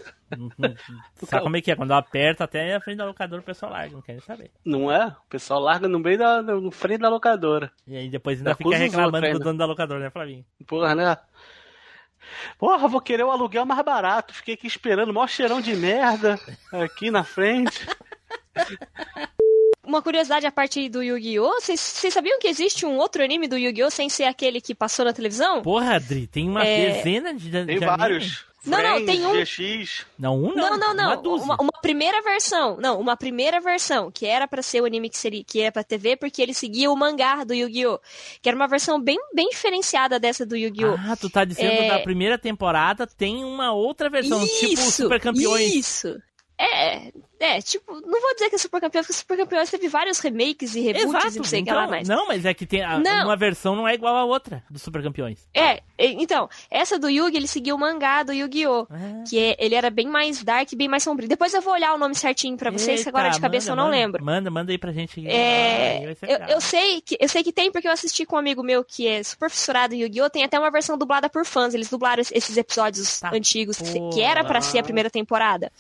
Speaker 2: Sabe como é que é? Quando aperta até a frente da locadora o pessoal larga, não quer nem saber.
Speaker 3: Não é? O pessoal larga no meio da. no frente da locadora.
Speaker 2: E aí depois ainda fica reclamando do
Speaker 3: ainda.
Speaker 2: dono da locadora, né, Flavinho?
Speaker 3: Porra, né? Porra, vou querer o aluguel mais barato. Fiquei aqui esperando, maior cheirão de merda aqui na frente.
Speaker 6: Uma curiosidade a parte do Yu-Gi-Oh! Vocês sabiam que existe um outro anime do Yu-Gi-Oh! sem ser aquele que passou na televisão?
Speaker 2: Porra, Adri, tem uma
Speaker 6: É.
Speaker 2: dezena de, de
Speaker 3: Tem
Speaker 2: anime.
Speaker 3: vários.
Speaker 6: Não,
Speaker 3: Friends,
Speaker 6: tem um-
Speaker 3: GX.
Speaker 2: Não, um
Speaker 6: Não,
Speaker 2: não.
Speaker 6: não, não.
Speaker 2: Uma dúzia.
Speaker 6: Uma, uma primeira versão. Não, uma primeira versão, que era pra ser o anime que seria que era pra TV, porque ele seguia o mangá do Yu-Gi-Oh! Que era uma versão bem, bem diferenciada dessa do Yu-Gi-Oh!
Speaker 2: Ah, tu tá dizendo
Speaker 6: É.
Speaker 2: da primeira temporada tem uma outra versão, tipo
Speaker 6: Isso,
Speaker 2: Super Campeões.
Speaker 6: Isso. É, é, tipo, não vou dizer que é Super Campeões, porque Super Campeões teve vários remakes e reboots
Speaker 2: Exato.
Speaker 6: e não sei o que
Speaker 2: então,
Speaker 6: lá mais.
Speaker 2: Não, mas é que tem a- uma versão não é igual à outra do Super Campeões.
Speaker 6: É, então, essa do Yugi, ele seguiu o mangá do Yu-Gi-Oh! Que é- ele era bem mais dark, bem mais sombrio. Depois eu vou olhar o nome certinho pra vocês, que
Speaker 2: Eita,
Speaker 6: agora de cabeça
Speaker 2: manda,
Speaker 6: eu não
Speaker 2: manda,
Speaker 6: lembro.
Speaker 2: Manda, manda aí pra gente.
Speaker 6: É, eu, eu sei que, eu sei que tem, porque eu assisti com um amigo meu que é super fissurado em Yu-Gi-Oh! Tem até uma versão dublada por fãs. Eles dublaram es- esses episódios
Speaker 2: Tá.
Speaker 6: antigos, que, que era pra ser a primeira temporada.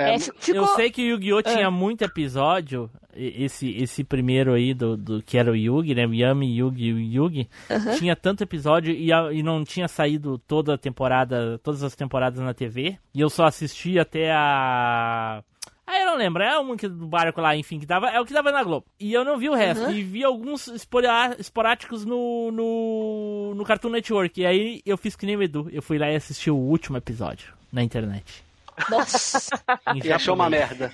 Speaker 3: É,
Speaker 6: É.
Speaker 2: Eu sei que o Yu-Gi-Oh!
Speaker 6: É.
Speaker 2: tinha muito episódio, esse, esse primeiro aí do, do que era o Yugi, né? Yami, Yugi e Yugi.
Speaker 6: Aham.
Speaker 2: Tinha tanto episódio e, a- e não tinha saído toda a temporada, todas as temporadas na TV. E eu só assisti até a. A Era não lembro. É um que do barco lá, enfim, que dava. É o que dava na Globo. E eu não vi o resto.
Speaker 6: Uhum.
Speaker 2: E vi alguns espora- esporádicos no, no, no Cartoon Network. E aí eu fiz que nem o Edu. Eu fui lá e assisti o último episódio na internet.
Speaker 6: Nossa.
Speaker 3: E achou uma merda.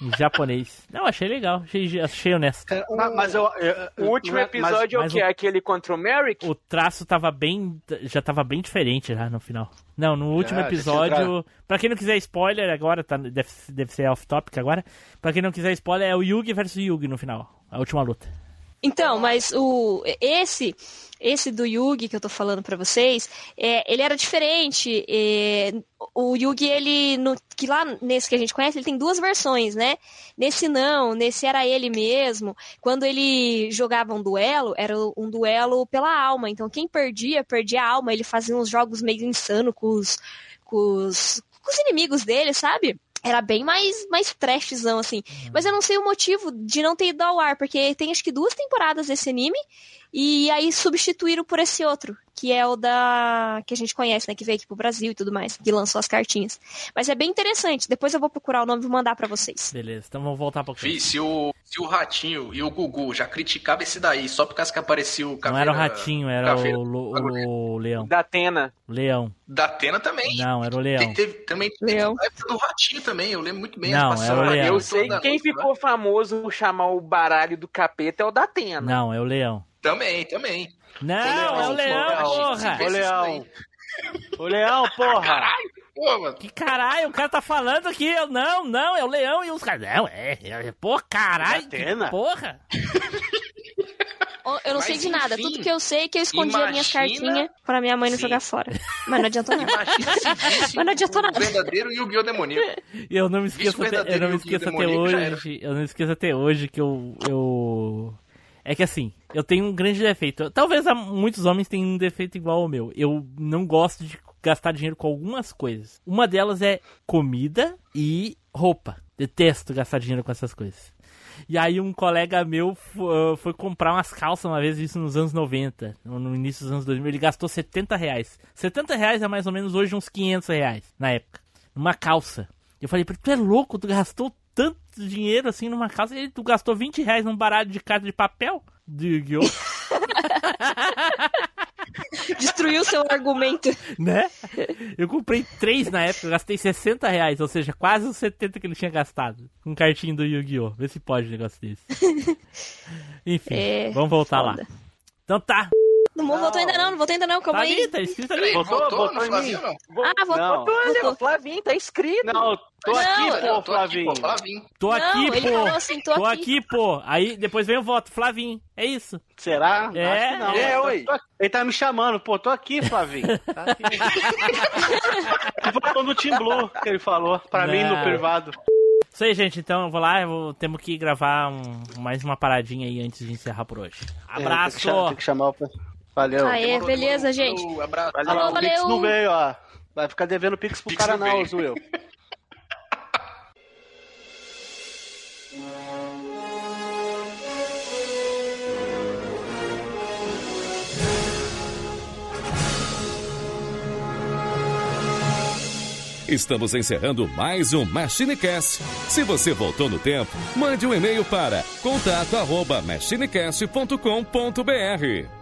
Speaker 2: Em japonês. Não, achei legal. Achei, achei honesto.
Speaker 3: Mas, mas eu, eu-
Speaker 5: O último
Speaker 3: mas-
Speaker 5: episódio é o
Speaker 2: mas
Speaker 5: que?
Speaker 2: o-
Speaker 5: Aquele contra o Merrick?
Speaker 2: O traço tava bem. Já tava bem diferente já no final. Não, no último
Speaker 3: já
Speaker 2: episódio. Pra quem não quiser spoiler agora, tá, deve, deve ser off-topic agora. Pra quem não quiser spoiler, é o Yugi versus Yugi no final. A última luta.
Speaker 6: Então, mas o esse esse do Yugi que eu tô falando pra vocês, é, ele era diferente. é, o Yugi, ele no, que lá nesse que a gente conhece, ele tem duas versões, né? Nesse não, nesse era ele mesmo. Quando ele jogava um duelo, era um duelo pela alma. Então quem perdia, perdia a alma. Ele fazia uns jogos meio insano com os, com os, com os inimigos dele, sabe? Era bem mais, mais trashzão, assim. Mas eu não sei o motivo de não ter ido ao ar, porque tem acho que duas temporadas desse anime, e aí substituíram por esse outro, que é o da. que a gente conhece, né? Que veio aqui pro Brasil e tudo mais, que lançou as cartinhas. Mas é bem interessante. Depois eu vou procurar o nome e vou mandar pra vocês.
Speaker 2: Beleza, então vamos voltar pra
Speaker 1: Fih, se o, se o Ratinho e o Gugu já criticavam esse daí só por causa que apareceu o
Speaker 2: Não
Speaker 1: Caveira...
Speaker 2: era o ratinho, era
Speaker 1: Caveira-
Speaker 2: o, lo- o leão.
Speaker 5: Da Atena.
Speaker 2: Leão.
Speaker 1: Da Atena também.
Speaker 2: Não, era o leão.
Speaker 1: Tem- teve, também teve
Speaker 6: Leão.
Speaker 1: a época do Ratinho também, eu lembro muito bem.
Speaker 2: Não, era o Leão.
Speaker 5: Eu sei que quem
Speaker 1: noite, né?
Speaker 5: ficou famoso por chamar o baralho do capeta é o da Atena.
Speaker 2: Não, é o leão.
Speaker 1: Também, também.
Speaker 2: Não, é o leão, porra!
Speaker 3: Ô, Leão. Ô, Leão, porra.
Speaker 1: Pô, mano.
Speaker 2: Que caralho, o cara tá falando aqui. Eu, não, não, é o leão e os caras. Não, é. é pô, caralho. que? Porra.
Speaker 6: Eu não
Speaker 1: Mas,
Speaker 6: sei de nada.
Speaker 1: enfim,
Speaker 6: Tudo que eu sei é que eu escondi as minhas
Speaker 1: imagina-
Speaker 6: cartinhas pra minha mãe não
Speaker 1: Sim.
Speaker 6: jogar fora. Mas não adiantou nada.
Speaker 1: Imagina
Speaker 6: Mas não adiantou
Speaker 1: o
Speaker 6: nada.
Speaker 1: verdadeiro Yu-Gi-Oh! demoníaco.
Speaker 2: E eu não me esqueço, até, eu
Speaker 1: verdadeiro
Speaker 2: não me
Speaker 1: e o
Speaker 2: esqueço até
Speaker 1: demoníaco
Speaker 2: hoje. Eu não me esqueço até hoje que eu, eu. É que assim, eu tenho um grande defeito. Talvez muitos homens tenham um defeito igual ao meu. Eu não gosto de gastar dinheiro com algumas coisas. Uma delas é comida e roupa. Detesto gastar dinheiro com essas coisas. E aí um colega meu ah, foi comprar umas calças uma vez, isso nos anos 90, no no início dos anos 2000, ele gastou 70 reais. 70 reais é mais ou menos hoje uns 500 reais, na época. Numa calça. Eu falei pra ele, tu é louco, tu gastou tanto dinheiro assim numa calça, e ele, tu gastou 20 reais num baralho de carta de papel? De Yu-Gi-Oh!
Speaker 6: Destruiu seu argumento.
Speaker 2: né? Eu comprei três na época, eu gastei 60 reais, ou seja, quase os 70 que ele tinha gastado. Com cartinho do Yu-Gi-Oh! Vê se pode um negócio desse. Enfim,
Speaker 6: É,
Speaker 2: vamos voltar
Speaker 6: foda.
Speaker 2: lá. Então tá.
Speaker 6: Não, voltou ainda não, não voltou ainda não, calma
Speaker 2: Tá
Speaker 6: aí.
Speaker 2: ali, tá escrito ali.
Speaker 1: Peraí,
Speaker 3: Voltou,
Speaker 1: voltou,
Speaker 3: voltou
Speaker 1: no
Speaker 3: em
Speaker 1: Flavinho,
Speaker 3: mim.
Speaker 1: não?
Speaker 6: Ah, voltou.
Speaker 3: Não.
Speaker 5: O
Speaker 6: voltou.
Speaker 5: Flavinho tá escrito.
Speaker 3: Não, tô
Speaker 6: Não,
Speaker 3: aqui, pô,
Speaker 1: tô aqui,
Speaker 3: Flavinho.
Speaker 1: pô, Flavinho.
Speaker 2: Tô
Speaker 6: Não,
Speaker 2: aqui,
Speaker 6: ele
Speaker 2: pô.
Speaker 6: assim, tô
Speaker 2: tô
Speaker 6: aqui.
Speaker 2: aqui, pô. Aí depois vem o voto, Flavinho. É isso.
Speaker 3: Será?
Speaker 2: É,
Speaker 3: Acho que não.
Speaker 5: é, oi.
Speaker 3: Ele tá me chamando, pô, tô aqui, Flavinho. Tá aqui. ele falou no Team Blue que ele falou, pra mim no
Speaker 2: Não.
Speaker 3: privado.
Speaker 2: Isso aí, gente. Então eu vou lá, eu vou, temos que gravar um- mais uma paradinha aí antes de encerrar por hoje.
Speaker 3: É, tem,
Speaker 2: Abraço!
Speaker 3: que chamar, tem que chamar o. Valeu.
Speaker 6: Aê,
Speaker 1: Demorou,
Speaker 6: beleza,
Speaker 1: demorou.
Speaker 6: gente.
Speaker 1: Falou, Abraço.
Speaker 3: Olha
Speaker 6: Falou,
Speaker 3: lá, o Pix
Speaker 6: valeu.
Speaker 3: não veio, ó. Vai ficar devendo Pix pro
Speaker 1: Pix
Speaker 3: cara
Speaker 1: não
Speaker 3: não.
Speaker 15: Estamos encerrando mais um MachineCast. Se você voltou no tempo, mande um e-mail para contato@machinecast.com.br.